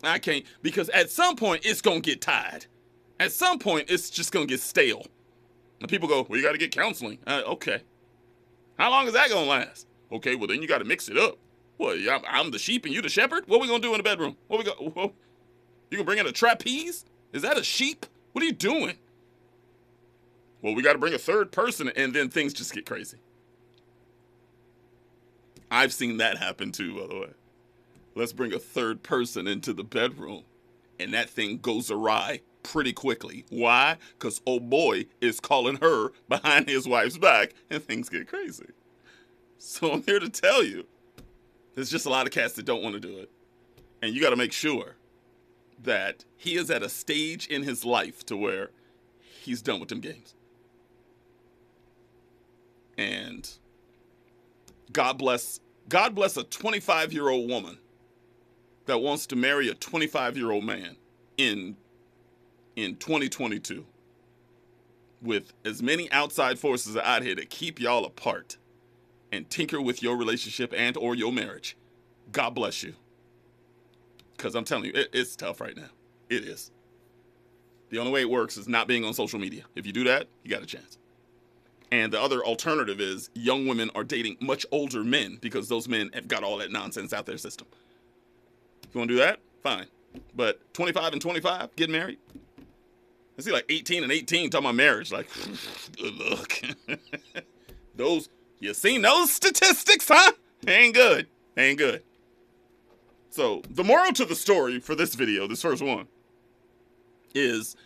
I can't because at some point it's gonna get tired. At some point it's just gonna get stale. And people go, "Well, you got to get counseling." Uh, okay. How long is that gonna last? Okay, well then you got to mix it up. What? I'm, I'm the sheep and you the shepherd. What are we gonna do in the bedroom? What we go? You gonna bring in a trapeze? Is that a sheep? What are you doing? Well, we got to bring a third person, and then things just get crazy. I've seen that happen too, by the way. Let's bring a third person into the bedroom, and that thing goes awry pretty quickly. Why? Because old boy is calling her behind his wife's back, and things get crazy. So I'm here to tell you there's just a lot of cats that don't want to do it. And you got to make sure that he is at a stage in his life to where he's done with them games. And God bless God bless a 25 year old woman that wants to marry a 25 year old man in in 2022 with as many outside forces out here to keep y'all apart and tinker with your relationship and or your marriage. God bless you. Cause I'm telling you, it, it's tough right now. It is. The only way it works is not being on social media. If you do that, you got a chance. And the other alternative is young women are dating much older men because those men have got all that nonsense out their system. You want to do that, fine. But 25 and 25, get married. I see like 18 and 18 talking about marriage. Like, good luck. those, you seen those statistics, huh? Ain't good. Ain't good. So, the moral to the story for this video, this first one, is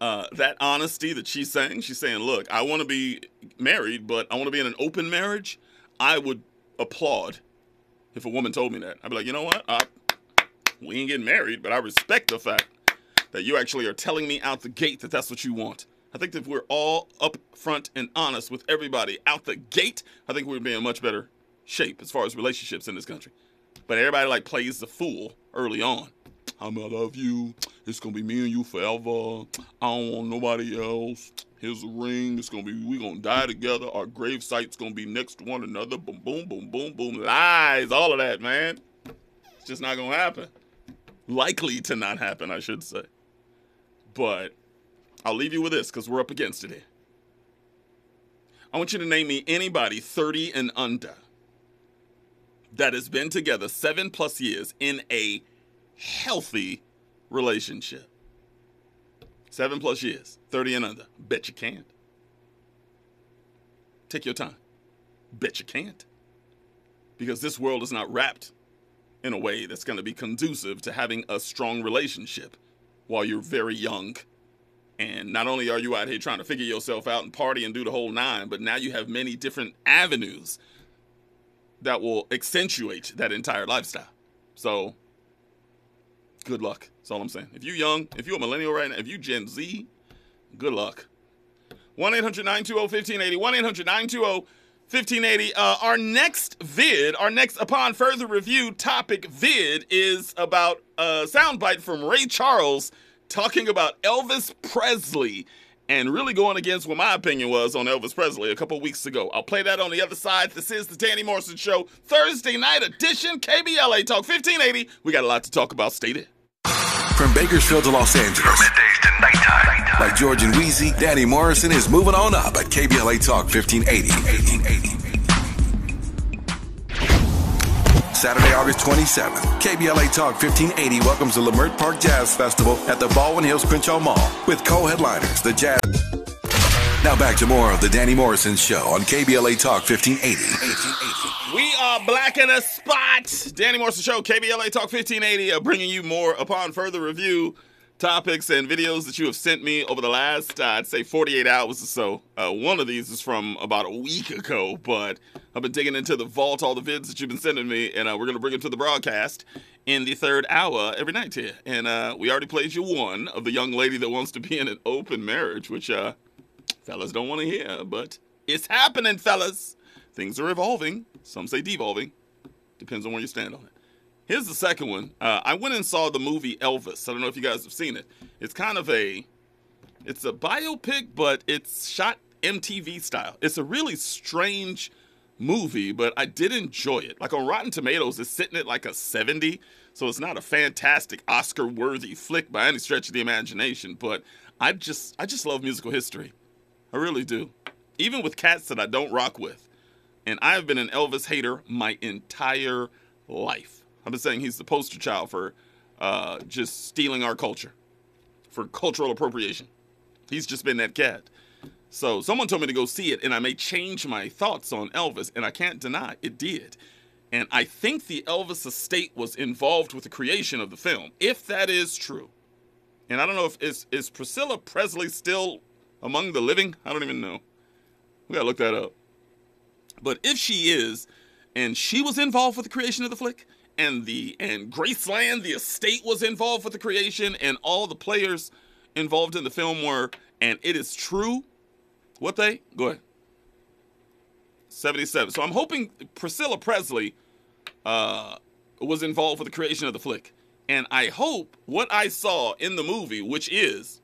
uh, that honesty that she's saying. She's saying, look, I want to be married, but I want to be in an open marriage. I would applaud if a woman told me that. I'd be like, you know what? I, we ain't getting married, but I respect the fact that you actually are telling me out the gate that that's what you want. I think that if we're all upfront and honest with everybody out the gate, I think we'd be in much better shape as far as relationships in this country. But everybody like plays the fool early on. I'm gonna love you. It's gonna be me and you forever. I don't want nobody else. Here's a ring. It's gonna be we gonna die together. Our grave site's gonna be next to one another. Boom, boom, boom, boom, boom. Lies, all of that, man. It's just not gonna happen. Likely to not happen, I should say. But I'll leave you with this because we're up against it here. I want you to name me anybody 30 and under that has been together seven plus years in a healthy relationship. Seven plus years, 30 and under. Bet you can't. Take your time. Bet you can't. Because this world is not wrapped in a way that's going to be conducive to having a strong relationship while you're very young. And not only are you out here trying to figure yourself out and party and do the whole nine, but now you have many different avenues that will accentuate that entire lifestyle. So, good luck. That's all I'm saying. If you're young, if you're a millennial right now, if you Gen Z, good luck. 1 800 920 1580. 1 800 920 1580. Uh, our next vid, our next upon further review topic vid is about a soundbite from Ray Charles talking about Elvis Presley and really going against what my opinion was on Elvis Presley a couple weeks ago. I'll play that on the other side. This is the Danny Morrison Show, Thursday night edition, KBLA Talk 1580. We got a lot to talk about. Stay there. From Bakersfield to Los Angeles. Middays to nighttime. Like George and Weezy, Danny Morrison is moving on up at KBLA Talk 1580. Saturday, August 27th, KBLA Talk 1580 welcomes the Leimert Park Jazz Festival at the Baldwin Hills Crenshaw Mall with co-headliners, the Jazz. Now back to more of the Danny Morrison Show on KBLA Talk 1580. We are black in a spot. Danny Morrison Show, KBLA Talk 1580, uh, bringing you more upon further review topics and videos that you have sent me over the last, uh, I'd say, 48 hours or so. Uh, one of these is from about a week ago, but I've been digging into the vault, all the vids that you've been sending me, and uh, we're going to bring them to the broadcast in the third hour every night here. And uh, we already played you one of the young lady that wants to be in an open marriage, which uh, fellas don't want to hear, but it's happening, fellas. Things are evolving. Some say devolving. Depends on where you stand on it. Here's the second one. Uh, I went and saw the movie Elvis. I don't know if you guys have seen it. It's kind of a, it's a biopic, but it's shot MTV style. It's a really strange movie, but I did enjoy it. Like on Rotten Tomatoes, it's sitting at like a 70, so it's not a fantastic Oscar-worthy flick by any stretch of the imagination. But I just, I just love musical history. I really do. Even with cats that I don't rock with. And I've been an Elvis hater my entire life. I've just saying he's the poster child for uh, just stealing our culture, for cultural appropriation. He's just been that cat. So someone told me to go see it, and I may change my thoughts on Elvis, and I can't deny it did. And I think the Elvis estate was involved with the creation of the film, if that is true. And I don't know if is is Priscilla Presley still among the living? I don't even know. We gotta look that up. But if she is, and she was involved with the creation of the flick, and the and Graceland, the estate was involved with the creation, and all the players involved in the film were, and it is true. What they? Go ahead. 77. So I'm hoping Priscilla Presley uh, was involved with the creation of the flick. And I hope what I saw in the movie, which is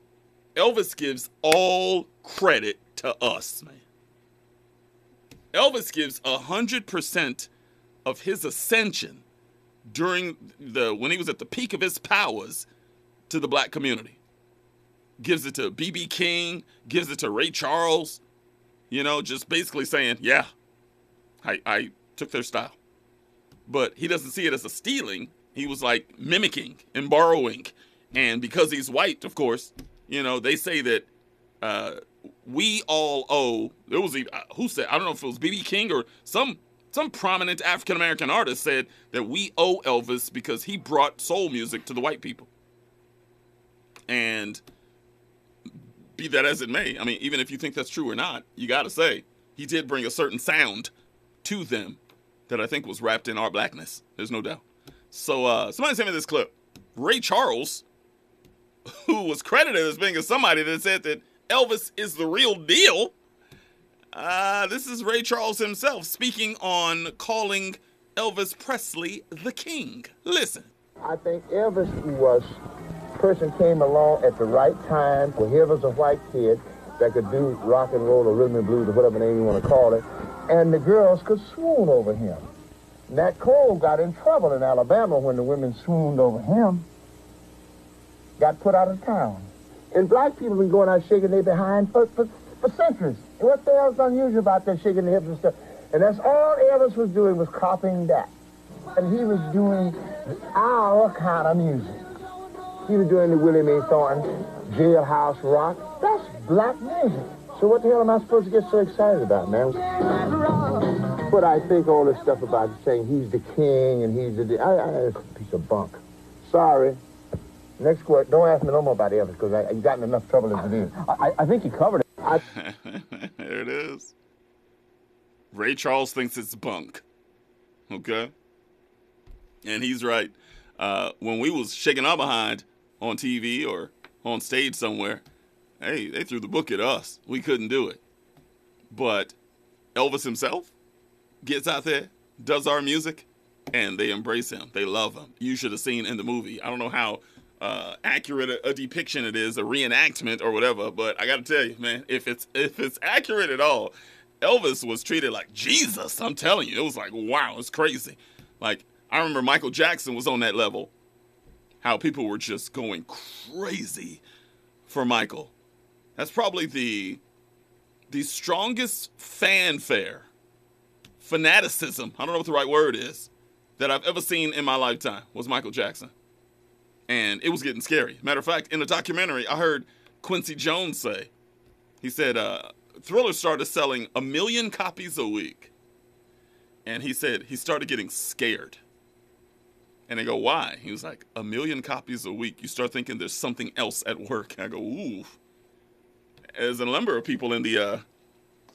Elvis gives all credit to us, man. Elvis gives 100% of his ascension during the when he was at the peak of his powers to the black community. Gives it to BB King, gives it to Ray Charles, you know, just basically saying, yeah, I, I took their style. But he doesn't see it as a stealing. He was like mimicking and borrowing. And because he's white, of course, you know, they say that uh, we all owe. There was a, uh, who said I don't know if it was BB King or some some prominent African American artist said that we owe Elvis because he brought soul music to the white people. And be that as it may, I mean, even if you think that's true or not, you got to say he did bring a certain sound to them that I think was wrapped in our blackness. There's no doubt. So uh, somebody sent me this clip. Ray Charles, who was credited as being somebody that said that Elvis is the real deal. Uh, this is Ray Charles himself speaking on calling Elvis Presley the king. Listen. I think Elvis was person came along at the right time where here was a white kid that could do rock and roll or rhythm and blues or whatever name you want to call it, and the girls could swoon over him. Nat Cole got in trouble in Alabama when the women swooned over him. Got put out of town. And black people been going out shaking their behind for, for, for centuries. What the hell's unusual about that shaking the hips and stuff? And that's all Elvis was doing was copying that. And he was doing our kind of music. He was doing the Willie Mae Thornton, Jailhouse Rock. That's black music. So what the hell am I supposed to get so excited about, man? But I think all this stuff about saying he's the king and he's the... I, I, piece of bunk. Sorry. Next question. Don't ask me no more about Elvis because I, I've gotten enough trouble as it is. I, I think you covered it. I, there it is. Ray Charles thinks it's bunk. Okay? And he's right. Uh, when we was shaking our behind on TV or on stage somewhere, hey, they threw the book at us. We couldn't do it. But Elvis himself gets out there, does our music, and they embrace him. They love him. You should have seen in the movie. I don't know how uh, accurate a, a, depiction it is, a reenactment or whatever, but I got to tell you, man, if it's if it's accurate at all, Elvis was treated like Jesus. I'm telling you, it was like wow, it's crazy. Like I remember Michael Jackson was on that level. How people were just going crazy for Michael. That's probably the the strongest fanfare, fanaticism. I don't know what the right word is that I've ever seen in my lifetime was Michael Jackson, and it was getting scary. Matter of fact, in the documentary, I heard Quincy Jones say, he said, uh, Thriller started selling a million copies a week, and he said he started getting scared. And they go, why? He was like, a million copies a week. You start thinking there's something else at work. I go, ooh There's a number of people in the uh,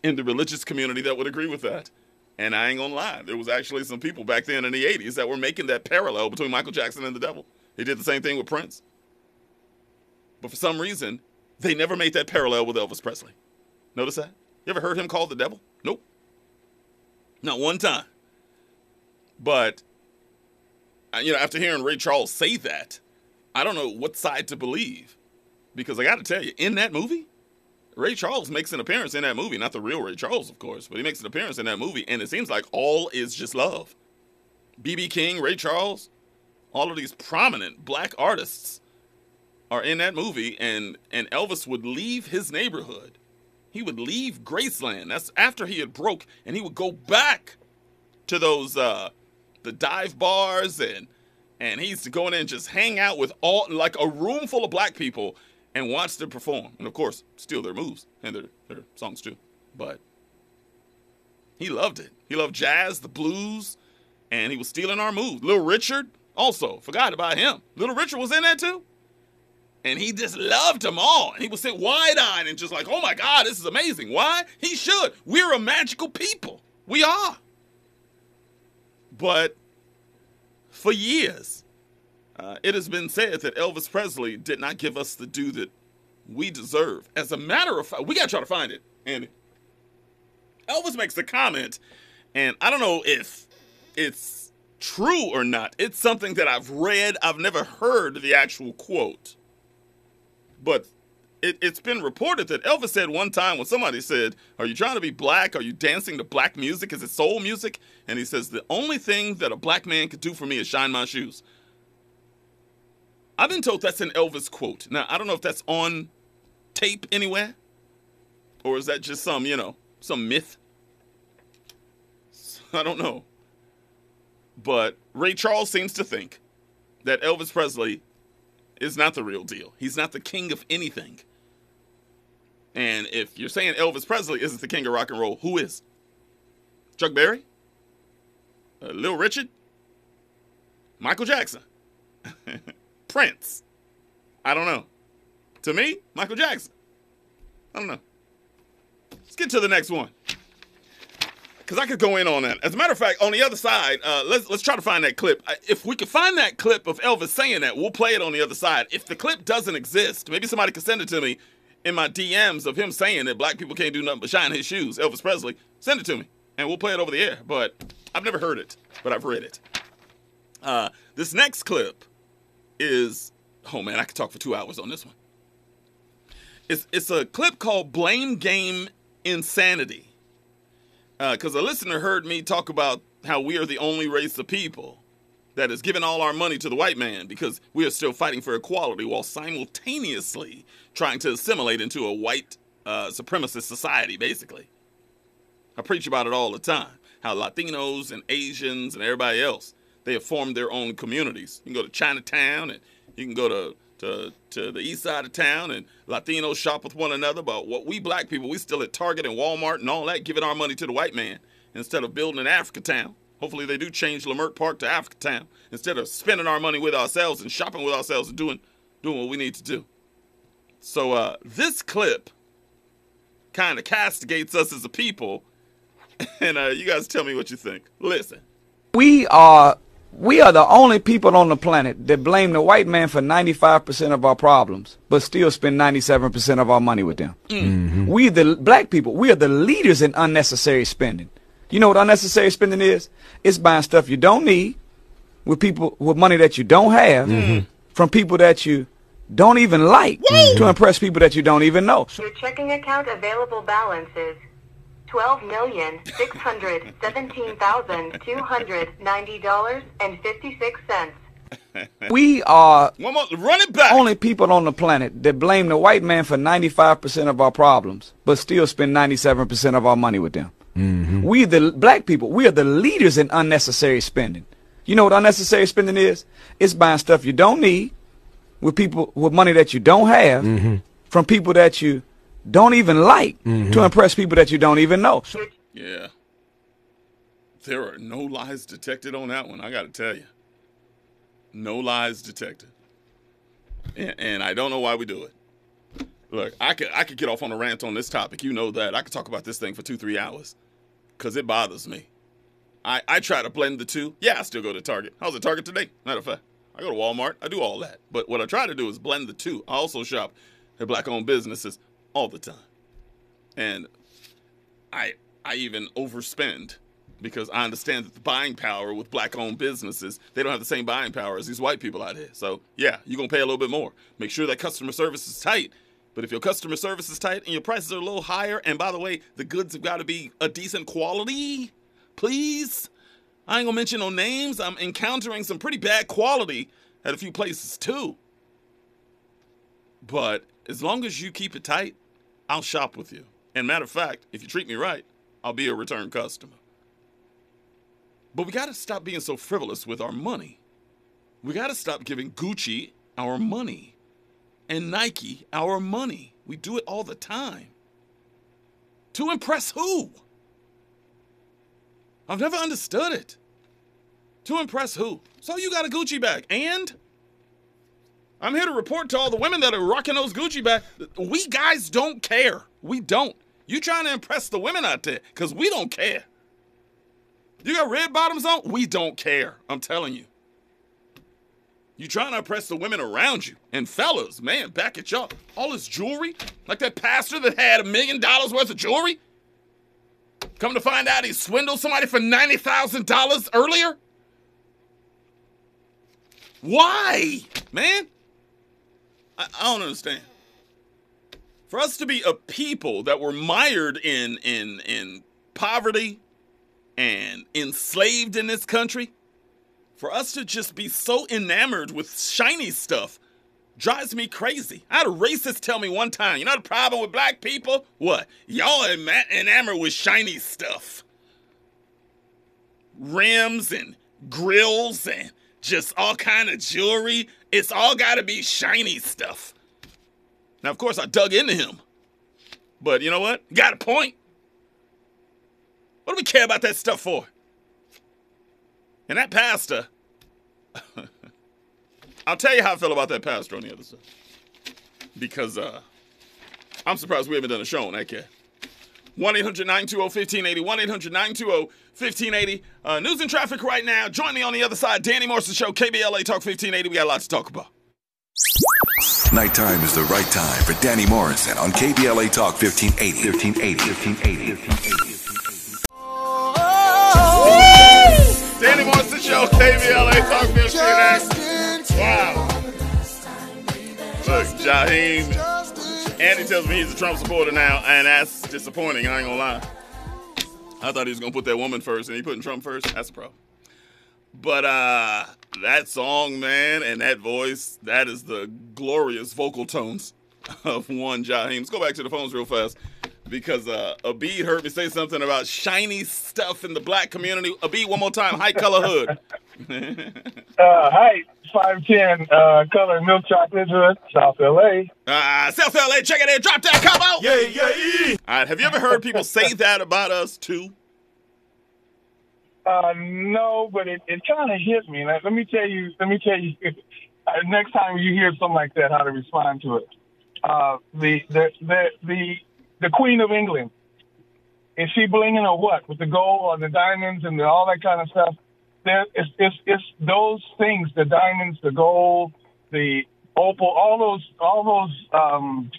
in the religious community that would agree with that. And I ain't gonna lie, there was actually some people back then in the '80s that were making that parallel between Michael Jackson and the devil. They did the same thing with Prince, but for some reason, they never made that parallel with Elvis Presley. Notice that? You ever heard him called the devil? Nope, not one time. But uh, you know, after hearing Ray Charles say that, I don't know what side to believe because I got to tell you, in that movie, Ray Charles makes an appearance in that movie. Not the real Ray Charles, of course, but he makes an appearance in that movie, and it seems like all is just love. BB King, Ray Charles, all of these prominent black artists are in that movie, and and Elvis would leave his neighborhood. He would leave Graceland. That's after he had broke, and he would go back to those uh, the dive bars and and he used to go in and just hang out with all like a room full of black people and watch them perform. And of course, steal their moves and their, their songs too. But he loved it. He loved jazz, the blues, and he was stealing our moves. Little Richard also forgot about him. Little Richard was in there too, and he just loved them all. And he was sitting wide eyed and just like, "Oh my God, this is amazing." Why? He should. We're a magical people. We are. But for years, uh, it has been said that Elvis Presley did not give us the due that we deserve. As a matter of fact, we got to try to find it. And Elvis makes a comment, and I don't know if it's true or not. It's something that I've read. I've never heard the actual quote. But it, it's been reported that Elvis said one time when somebody said, Are you trying to be black? Are you dancing to black music? Is it soul music? And he says, The only thing that a black man could do for me is shine my shoes. I've been told that's an Elvis quote. Now, I don't know if that's on tape anywhere, or is that just some, you know, some myth? I don't know. But Ray Charles seems to think that Elvis Presley is not the real deal. He's not the king of anything. And if you're saying Elvis Presley isn't the king of rock and roll, who is? Chuck Berry? Uh, Little Richard? Michael Jackson? Prince? I don't know. To me, Michael Jackson. I don't know. Let's get to the next one. Because I could go in on that. As a matter of fact, on the other side, uh, let's let's try to find that clip. If we can find that clip of Elvis saying that, we'll play it on the other side. If the clip doesn't exist, maybe somebody can send it to me in my DMs of him saying that black people can't do nothing but shine his shoes. Elvis Presley, send it to me, and we'll play it over the air. But I've never heard it, but I've read it. Uh, this next clip is oh man, I could talk for two hours on this one. It's it's a clip called "Blame Game Insanity." Because a listener heard me talk about how we are the only race of people that has given all our money to the white man because we are still fighting for equality while simultaneously trying to assimilate into a white uh, supremacist society, basically. I preach about it all the time. How Latinos and Asians and everybody else, they have formed their own communities. You can go to Chinatown and you can go to, to, to the east side of town and Latinos shop with one another. But what we black people, we still at Target and Walmart and all that, giving our money to the white man instead of building an Africa town. Hopefully they do change Leimert Park to Africa town instead of spending our money with ourselves and shopping with ourselves and doing doing what we need to do. So uh, this clip kind of castigates us as a people, and uh, you guys tell me what you think. Listen. We are we are the only people on the planet that blame the white man for 95% of our problems, but still spend 97% of our money with them. Mm. Mm-hmm. We the black people, we are the leaders in unnecessary spending. You know what unnecessary spending is? It's buying stuff you don't need with people with money that you don't have mm-hmm. from people that you don't even like to impress people that you don't even know. Your checking account available balance is twelve million six hundred seventeen thousand two hundred ninety dollars and fifty six cents. We are One more, run it back. only people on the planet that blame the white man for 95% of our problems, but still spend 97% of our money with them. Mm-hmm. We the black people, we are the leaders in unnecessary spending. You know what unnecessary spending is? It's buying stuff you don't need with people with money that you don't have mm-hmm. from people that you don't even like to mm-hmm. impress people that you don't even know. Yeah. There are no lies detected on that one, I got to tell you. No lies detected. And, and I don't know why we do it. Look, I could I could get off on a rant on this topic. You know that. I could talk about this thing for two, three hours. Cause it bothers me. I, I try to blend the two. Yeah, I still go to Target. I was at Target today. Matter of fact, I go to Walmart. I do all that. But what I try to do is blend the two. I also shop at black owned businesses all the time. And I I even overspend because I understand that the buying power with black owned businesses, they don't have the same buying power as these white people out here. So yeah, you're gonna pay a little bit more. Make sure that customer service is tight. But if your customer service is tight and your prices are a little higher, and by the way, the goods have got to be a decent quality, please. I ain't gonna mention no names. I'm encountering some pretty bad quality at a few places too. But as long as you keep it tight, I'll shop with you. And matter of fact, if you treat me right, I'll be a return customer. But we got to stop being so frivolous with our money. We got to stop giving Gucci our money and Nike our money. We do it all the time. To impress who? I've never understood it. To impress who? So you got a Gucci bag. And I'm here to report to all the women that are rocking those Gucci bags. We guys don't care. We don't. You trying to impress the women out there because we don't care. You got red bottoms on? We don't care. I'm telling you. You trying to impress the women around you. And fellas, man, back at y'all. All this jewelry? Like that pastor that had a million dollars worth of jewelry? Come to find out he swindled somebody for $90,000 earlier? Why? Man? I, I don't understand. For us to be a people that were mired in in in poverty and enslaved in this country, for us to just be so enamored with shiny stuff drives me crazy. I had a racist tell me one time, you know the problem with black people? What? Y'all enamored with shiny stuff. Rims and grills and just all kind of jewelry. It's all got to be shiny stuff. Now, of course, I dug into him. But you know what? Got a point. What do we care about that stuff for? And that pastor, I'll tell you how I feel about that pastor on the other side. Because uh, I'm surprised we haven't done a show on that cat. 1 800 920 1580. 1 800 920 1580. Uh, news and traffic right now. Join me on the other side. Danny Morrison Show, KBLA Talk 1580. We got a lot to talk about. Nighttime is the right time for Danny Morrison on KBLA Talk 1580. 1580. 1580. Danny Morrison Show, KBLA Talk 1580. Wow. Look, Jaheim, Andy tells me he's a Trump supporter now, and that's disappointing. I ain't gonna lie. I thought he was gonna put that woman first, and he putting Trump first. That's a problem. But uh that song, man, and that voice, that is the glorious vocal tones of one Jaheim. Let's go back to the phones real fast. Because uh Abid heard me say something about shiny stuff in the black community. Abid, one more time, high color hood. Uh, height, 5'10", uh, color milk chocolate hood, South LA. Uh, South LA, check it in, drop that combo. Yeah, yeah, All right, have you ever heard people say that about us too? Uh, no, but it, it kind of hit me. Let, let me tell you, let me tell you, uh, next time you hear something like that, how to respond to it. Uh, the, the, the, the, the Queen of England, is she blinging or what? With the gold or the diamonds and the, all that kind of stuff? There, it's, it's, it's those things, the diamonds, the gold, the opal, all those, all those, um,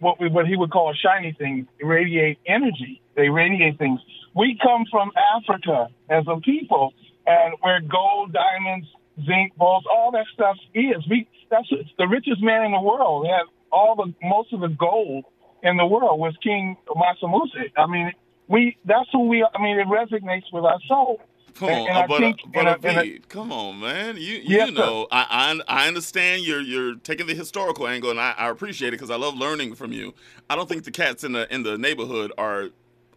what we, what he would call shiny things radiate energy. They radiate things. We come from Africa as a people, and where gold, diamonds, zinc, balls, all that stuff is. We that's the richest man in the world. He had all the most of the gold in the world was King Mansa Musa. I mean, we that's who we. I mean, it resonates with our soul. Come And- on, and I but, think- but and I- and I- come on, man. You you Yes, know, I, I I understand you're you're taking the historical angle, and I, I appreciate it because I love learning from you. I don't think the cats in the in the neighborhood are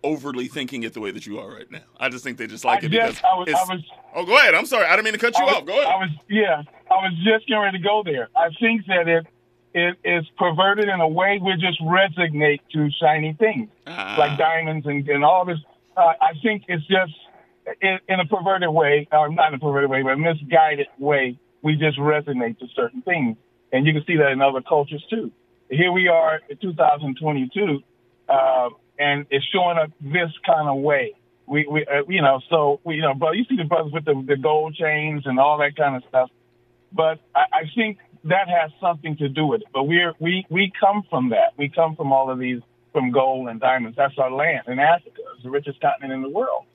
overly thinking it the way that you are right now. I just think they just like I it just- because I was- I was- Oh, go ahead. I'm sorry. I didn't mean to cut you was, off. Go ahead. I was, yeah, I was just getting ready to go there. I think that it, it is perverted in a way we just resignate to shiny things Ah. like diamonds and, and all this. Uh, I think it's just in, in a perverted way, or not in a perverted way, but a misguided way. We just resonate to certain things, and you can see that in other cultures too. Here we are in 2022, uh, and it's showing up this kind of way. We, we, uh, you know, so we, you know, but you see the brothers with the, the gold chains and all that kind of stuff. But I, I think that has something to do with it. But we're, we, we come from that. We come from all of these, from gold and diamonds. That's our land. And Africa is the richest continent in the world.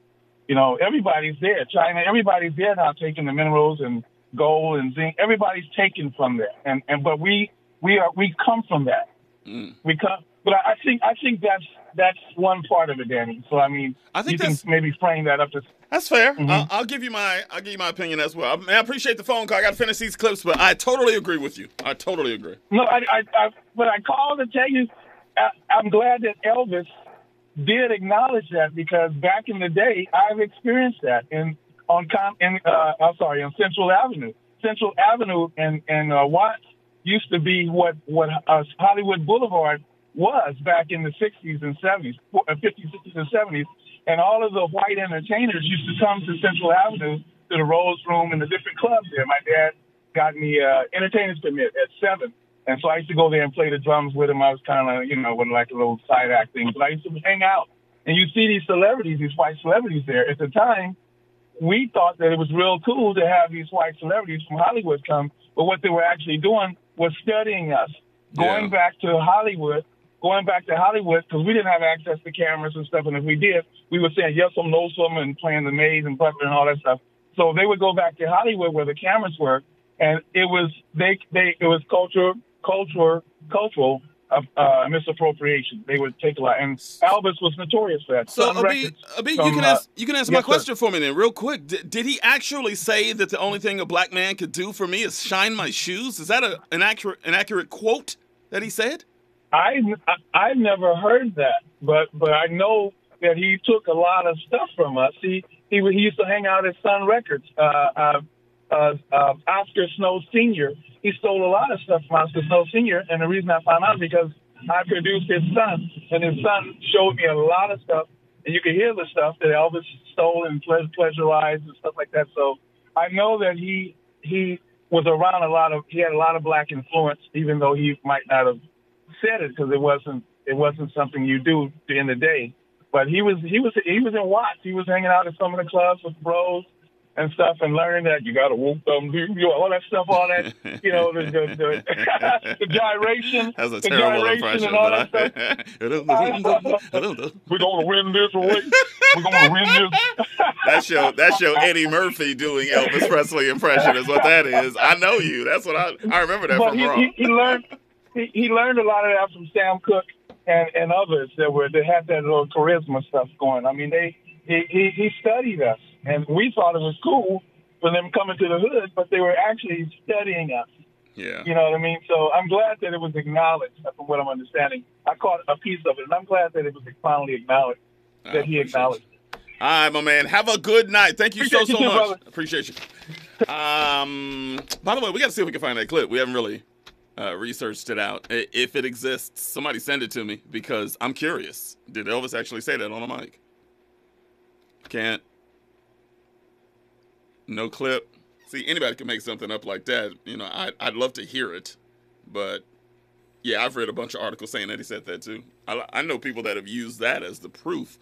You know, everybody's there. China, everybody's there now taking the minerals and gold and zinc. Everybody's taken from there. And, and, but we, we are, we come from that. Mm. We come, but I I think, I think that's, that's one part of it, Danny. So, I mean, I think you can maybe frame that up to, That's fair. Mm-hmm. I'll, I'll give you my I'll give you my opinion as well. I, mean, I appreciate the phone call. I got to finish these clips, but I totally agree with you. I totally agree. No, I, I, I but I called to tell you, I, I'm glad that Elvis did acknowledge that because back in the day, I've experienced that in on Com, in uh, I'm sorry, on Central Avenue. Central Avenue and and uh, Watts used to be what what uh, Hollywood Boulevard was back in the 60s and 70s, uh, 50s, 60s, and 70s. And all of the white entertainers used to come to Central Avenue to the Rose Room and the different clubs there. My dad got me uh, entertainers permit at seven. And so I used to go there and play the drums with him. I was kind of, you know, with like a little side act thing. But I used to hang out. And you see these celebrities, these white celebrities there. At the time, we thought that it was real cool to have these white celebrities from Hollywood come. But what they were actually doing was studying us, going back to Hollywood, going back to Hollywood because we didn't have access to cameras and stuff. And if we did, we were saying yes some, no some, and playing the maze and Butler and all that stuff. So they would go back to Hollywood where the cameras were, and it was they they it was culture culture cultural uh, uh, misappropriation. They would take a lot, and Elvis was notorious for that. So, Abi, Abi, from, you can uh, ask you can answer my yes, sir. question for me then, real quick. Did, did he actually say that the only thing a black man could do for me is shine my shoes? Is that a, an accurate an accurate quote that he said? I I never heard that, but but I know that he took a lot of stuff from us. He he he used to hang out at Sun Records. Uh, uh, uh, uh, Oscar Snow Senior. He stole a lot of stuff from Oscar Snow Senior, and the reason I found out because I produced his son, and his son showed me a lot of stuff, and you could hear the stuff that Elvis stole and ple- pleasurized and stuff like that. So I know that he he was around a lot of he had a lot of black influence, even though he might not have said it because it wasn't it wasn't something you do in the day. But he was he was he was in Watts. He was hanging out at some of the clubs with bros and stuff and learning that you got to whoop them, you know, all that stuff, all that, you know, the the, the, the gyration, That's a the terrible gyration and all that I- stuff. We're gonna win this race. We're gonna win this. that's your that's your Eddie Murphy doing Elvis Presley impression is what that is. I know you. That's what I I remember that but from he, Raw. he, he learned he, he learned a lot of that from Sam Cooke and, and others that were that had that little charisma stuff going. I mean, they he, he he studied us, and we thought it was cool for them coming to the hood, but they were actually studying us. Yeah. You know what I mean? So I'm glad that it was acknowledged, from what I'm understanding. I caught a piece of it, and I'm glad that it was finally acknowledged that he acknowledged. It. All right, my man. Have a good night. Thank you Appreciate so you so too, much. Appreciate you. Um, by the way, we got to see if we can find that clip. We haven't really uh, researched it out. If it exists, somebody send it to me because I'm curious. Did Elvis actually say that on a mic? Can't. No clip. See, anybody can make something up like that. You know, I, I'd love to hear it, but yeah, I've read a bunch of articles saying that he said that too. I, I know people that have used that as the proof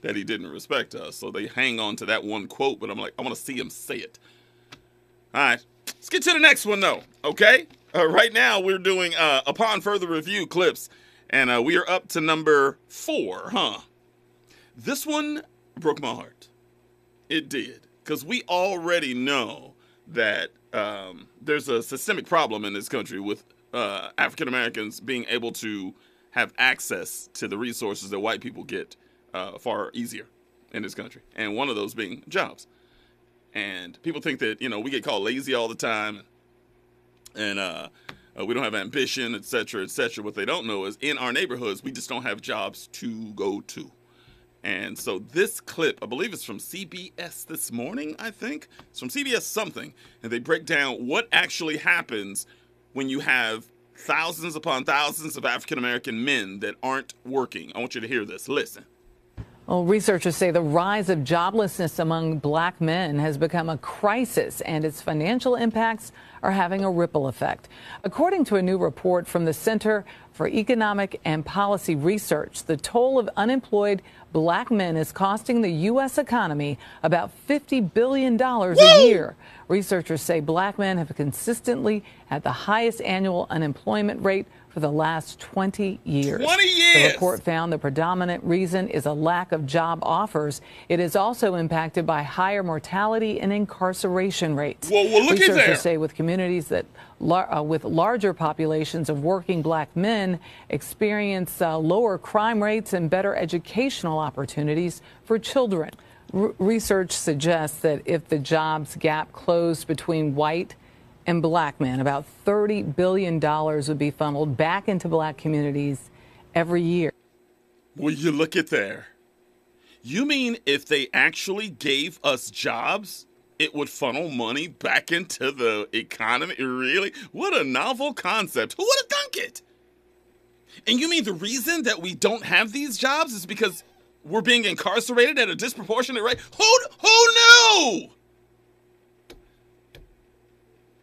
that he didn't respect us, so they hang on to that one quote. But I'm like, I want to see him say it. All right, let's get to the next one though. Okay, uh, right now we're doing uh, upon further review clips, and uh, we are up to number four, huh? This one broke my heart. It did, because we already know that um, there's a systemic problem in this country with uh, African Americans being able to have access to the resources that white people get uh, far easier in this country, and one of those being jobs. And people think that you know we get called lazy all the time, and uh, uh, we don't have ambition, et cetera, et cetera. What they don't know is in our neighborhoods we just don't have jobs to go to. And so this clip, I believe it's from CBS this morning, I think. It's from CBS something. And they break down what actually happens when you have thousands upon thousands of African American men that aren't working. I want you to hear this. Listen. Well, researchers say the rise of joblessness among black men has become a crisis, and its financial impacts are having a ripple effect. According to a new report from the Center for Economic and Policy Research, the toll of unemployed black men is costing the U.S. economy about $50 billion a year. Researchers say black men have consistently had the highest annual unemployment rate for the last 20 years. 20 The report found the predominant reason is a lack of job offers. It is also impacted by higher mortality and incarceration rates. Well, well, look at Researchers there. say with communities that lar- uh, with larger populations of working black men experience uh, lower crime rates and better educational opportunities for children. R- research suggests that if the jobs gap closed between white and black men, about $30 billion would be funneled back into black communities every year. Will you look at there? You mean if they actually gave us jobs, it would funnel money back into the economy? Really? What a novel concept. Who would have thunk it? And you mean the reason that we don't have these jobs is because we're being incarcerated at a disproportionate rate? Who who knew?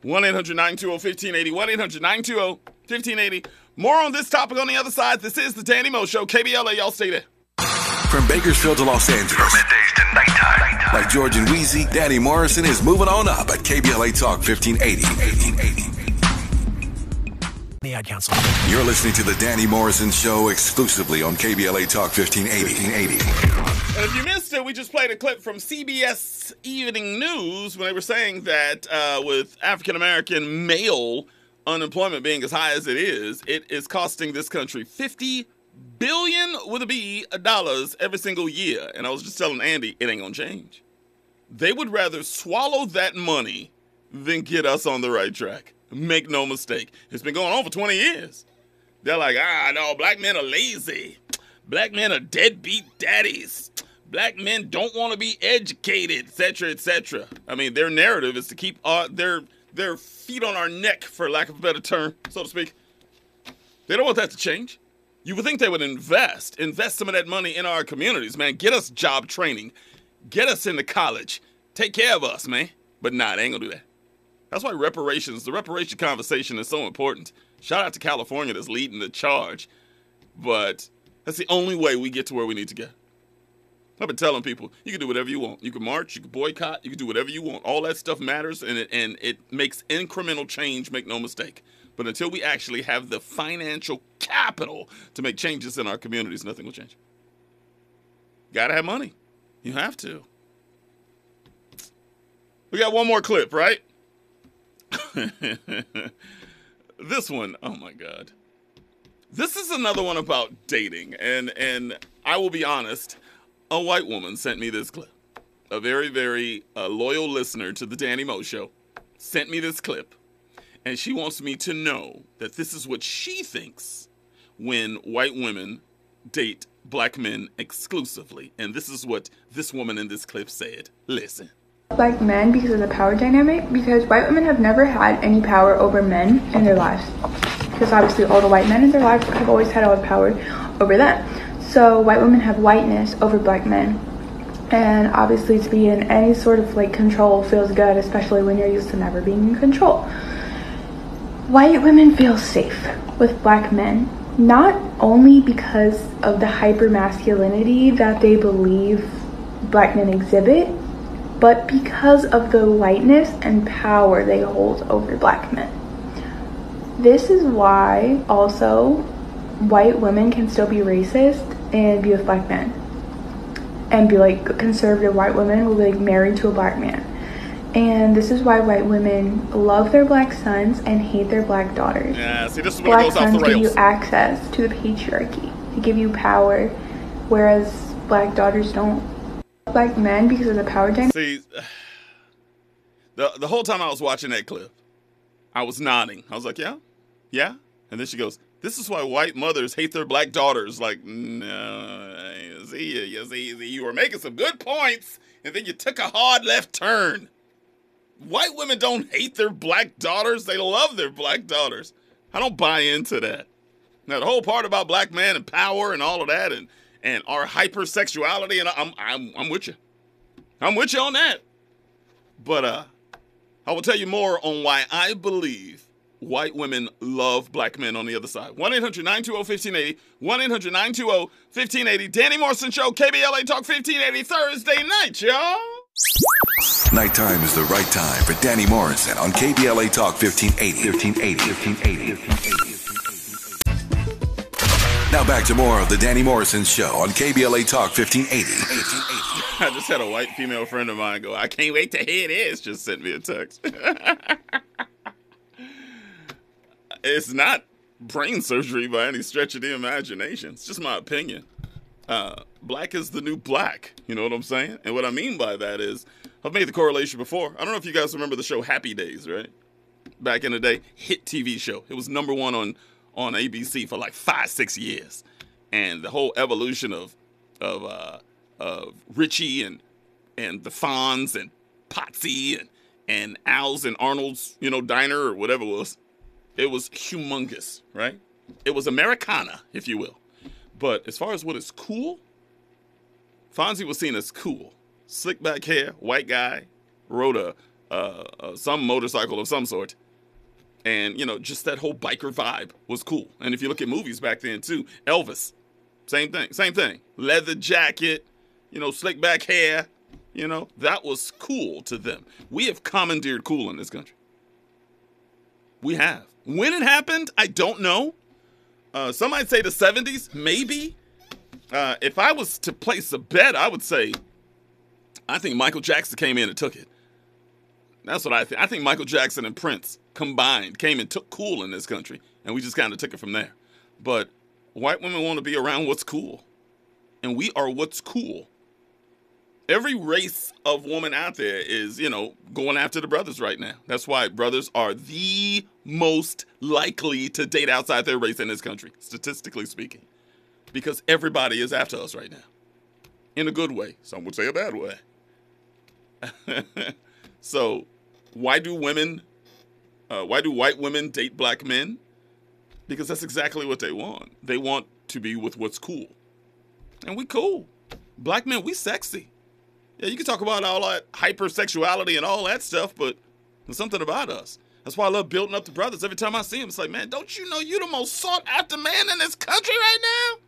1 800 920 1580. 1 800 920 1580. More on this topic on the other side. This is the Danny Mo Show. KBLA, y'all stay there. From Bakersfield to Los Angeles. From middays to nighttime. Like George and Weezy, Danny Morrison is moving on up at KBLA Talk 1580. The Ad Council. You're listening to the Danny Morrison Show exclusively on KBLA Talk 1580. 1580. And if you missed it, we just played a clip from CBS Evening News when they were saying that uh, with African American male unemployment being as high as it is, it is costing this country 50 billion with a B dollars every single year. And I was just telling Andy, it ain't gonna change. They would rather swallow that money than get us on the right track. Make no mistake. It's been going on for 20 years. They're like, ah, no, black men are lazy. Black men are deadbeat daddies. Black men don't want to be educated, etc., etc. I mean, their narrative is to keep uh, their their feet on our neck, for lack of a better term, so to speak. They don't want that to change. You would think they would invest, invest some of that money in our communities, man. Get us job training, get us into college, take care of us, man. But nah, they ain't gonna do that. That's why reparations, the reparation conversation is so important. Shout out to California that's leading the charge. But that's the only way we get to where we need to get. I've been telling people you can do whatever you want. You can march, you can boycott, you can do whatever you want. All that stuff matters and it, and it makes incremental change, make no mistake. But until we actually have the financial capital to make changes in our communities, nothing will change. Gotta have money. You have to. We got one more clip, right? this one, oh my god. This is another one about dating, and and I will be honest, a white woman sent me this clip. A very very uh, loyal listener to the Danny Mo show sent me this clip, and she wants me to know that this is what she thinks when white women date black men exclusively, and this is what this woman in this clip said. Listen. like men because of the power dynamic because white women have never had any power over men in their lives because obviously all the white men in their lives have always had all the power over them so white women have whiteness over black men and obviously to be in any sort of like control feels good especially when you're used to never being in control white women feel safe with black men not only because of the hyper masculinity that they believe black men exhibit but because of the whiteness and power they hold over black men. This is why also white women can still be racist and be with black men. And be like conservative white women will be like married to a black man. And this is why white women love their black sons and hate their black daughters. Yeah, see, this is Black it goes off sons the give you access to the patriarchy, they give you power, whereas black daughters don't. Black men, because of the power dynamic. See, the the whole time I was watching that clip, I was nodding. I was like, yeah, yeah. And then she goes, "This is why white mothers hate their black daughters." Like, no, you see, you see, you were making some good points, and then you took a hard left turn. White women don't hate their black daughters; they love their black daughters. I don't buy into that. Now, the whole part about black man and power and all of that, and and our hypersexuality, and I'm I'm I'm with you. I'm with you on that. But uh, I will tell you more on why I believe white women love black men on the other side. 1 800 920 1580. 1 800 920 1580. Danny Morrison Show, KBLA Talk 1580, Thursday night, y'all. Nighttime is the right time for Danny Morrison on KBLA Talk 1580. 1580. 1580. Now back to more of the Danny Morrison Show on KBLA Talk 1580. I just had a white female friend of mine go, I can't wait to hear this. Just sent me a text. it's not brain surgery by any stretch of the imagination. It's just my opinion. Uh, black is the new black. You know what I'm saying? And what I mean by that is, I've made the correlation before. I don't know if you guys remember the show Happy Days, right? Back in the day, hit TV show. It was number one on on ABC for like five, six years, and the whole evolution of of uh, of Richie and and the Fonz and Potsy and and Al's and Arnold's, you know, diner or whatever it was. It was humongous, right? It was Americana, if you will. But as far as what is cool, Fonzie was seen as cool. Slick back hair, white guy, rode a uh, uh, some motorcycle of some sort. And, you know, just that whole biker vibe was cool. And if you look at movies back then, too, Elvis, same thing, same thing. Leather jacket, you know, slick back hair, you know, that was cool to them. We have commandeered cool in this country. We have. When it happened, I don't know. Uh, some might say the 70s, maybe. Uh, if I was to place a bet, I would say I think Michael Jackson came in and took it. That's what I think. I think Michael Jackson and Prince combined came and took cool in this country, and we just kind of took it from there. But white women want to be around what's cool, and we are what's cool. Every race of woman out there is, you know, going after the brothers right now. That's why brothers are the most likely to date outside their race in this country, statistically speaking, because everybody is after us right now, in a good way. Some would say a bad way. so, why do women, uh, why do white women date black men? Because that's exactly what they want. They want to be with what's cool. And we cool. Black men, we sexy. Yeah, you can talk about all that hypersexuality and all that stuff, but there's something about us. That's why I love building up the brothers. Every time I see them, it's like, man, don't you know you're the most sought after man in this country right now?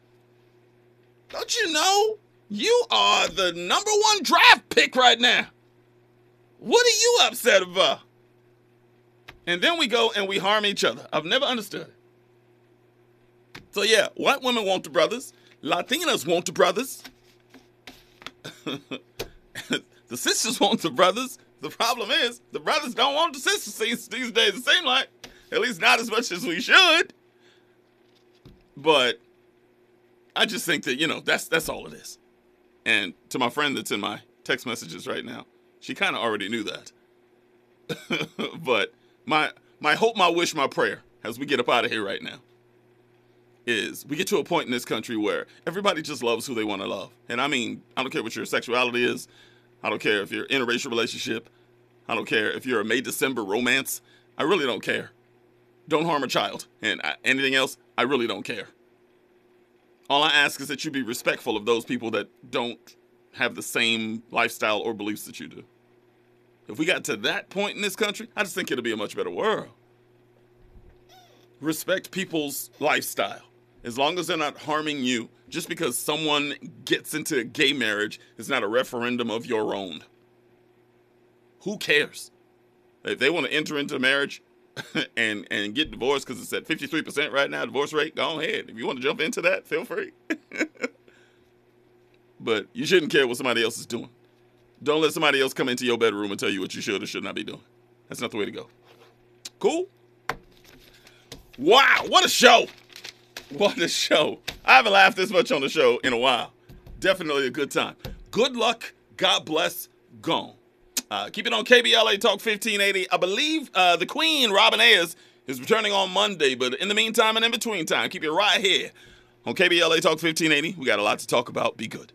Don't you know you are the number one draft pick right now? What are you upset about? And then we go and we harm each other. I've never understood it. So yeah, white women want the brothers. Latinas want the brothers. the sisters want the brothers. The problem is the brothers don't want the sisters these, days. It seems like at least not as much as we should. But I just think that you know that's that's all it is. And to my friend that's in my text messages right now, she kind of already knew that. but my my hope, my wish, my prayer as we get up out of here right now is we get to a point in this country where everybody just loves who they want to love. And I mean, I don't care what your sexuality is. I don't care if you're in a racial relationship. I don't care if you're a May December romance. I really don't care. Don't harm a child. And I, anything else, I really don't care. All I ask is that you be respectful of those people that don't have the same lifestyle or beliefs that you do. If we got to that point in this country, I just think it'll be a much better world. Respect people's lifestyle. As long as they're not harming you, just because someone gets into gay marriage is not a referendum of your own. Who cares? If they want to enter into marriage and and get divorced because it's at 53% right now, divorce rate, go ahead. If you want to jump into that, feel free. but you shouldn't care what somebody else is doing. Don't let somebody else come into your bedroom and tell you what you should or should not be doing. That's not the way to go. Cool? Wow, what a show! What a show. I haven't laughed this much on the show in a while. Definitely a good time. Good luck. God bless. Gone. Uh, keep it on KBLA Talk 1580. I believe uh, the Queen, Robin Ayers, is returning on Monday, but in the meantime and in between time, keep it right here on KBLA Talk 1580. We got a lot to talk about. Be good.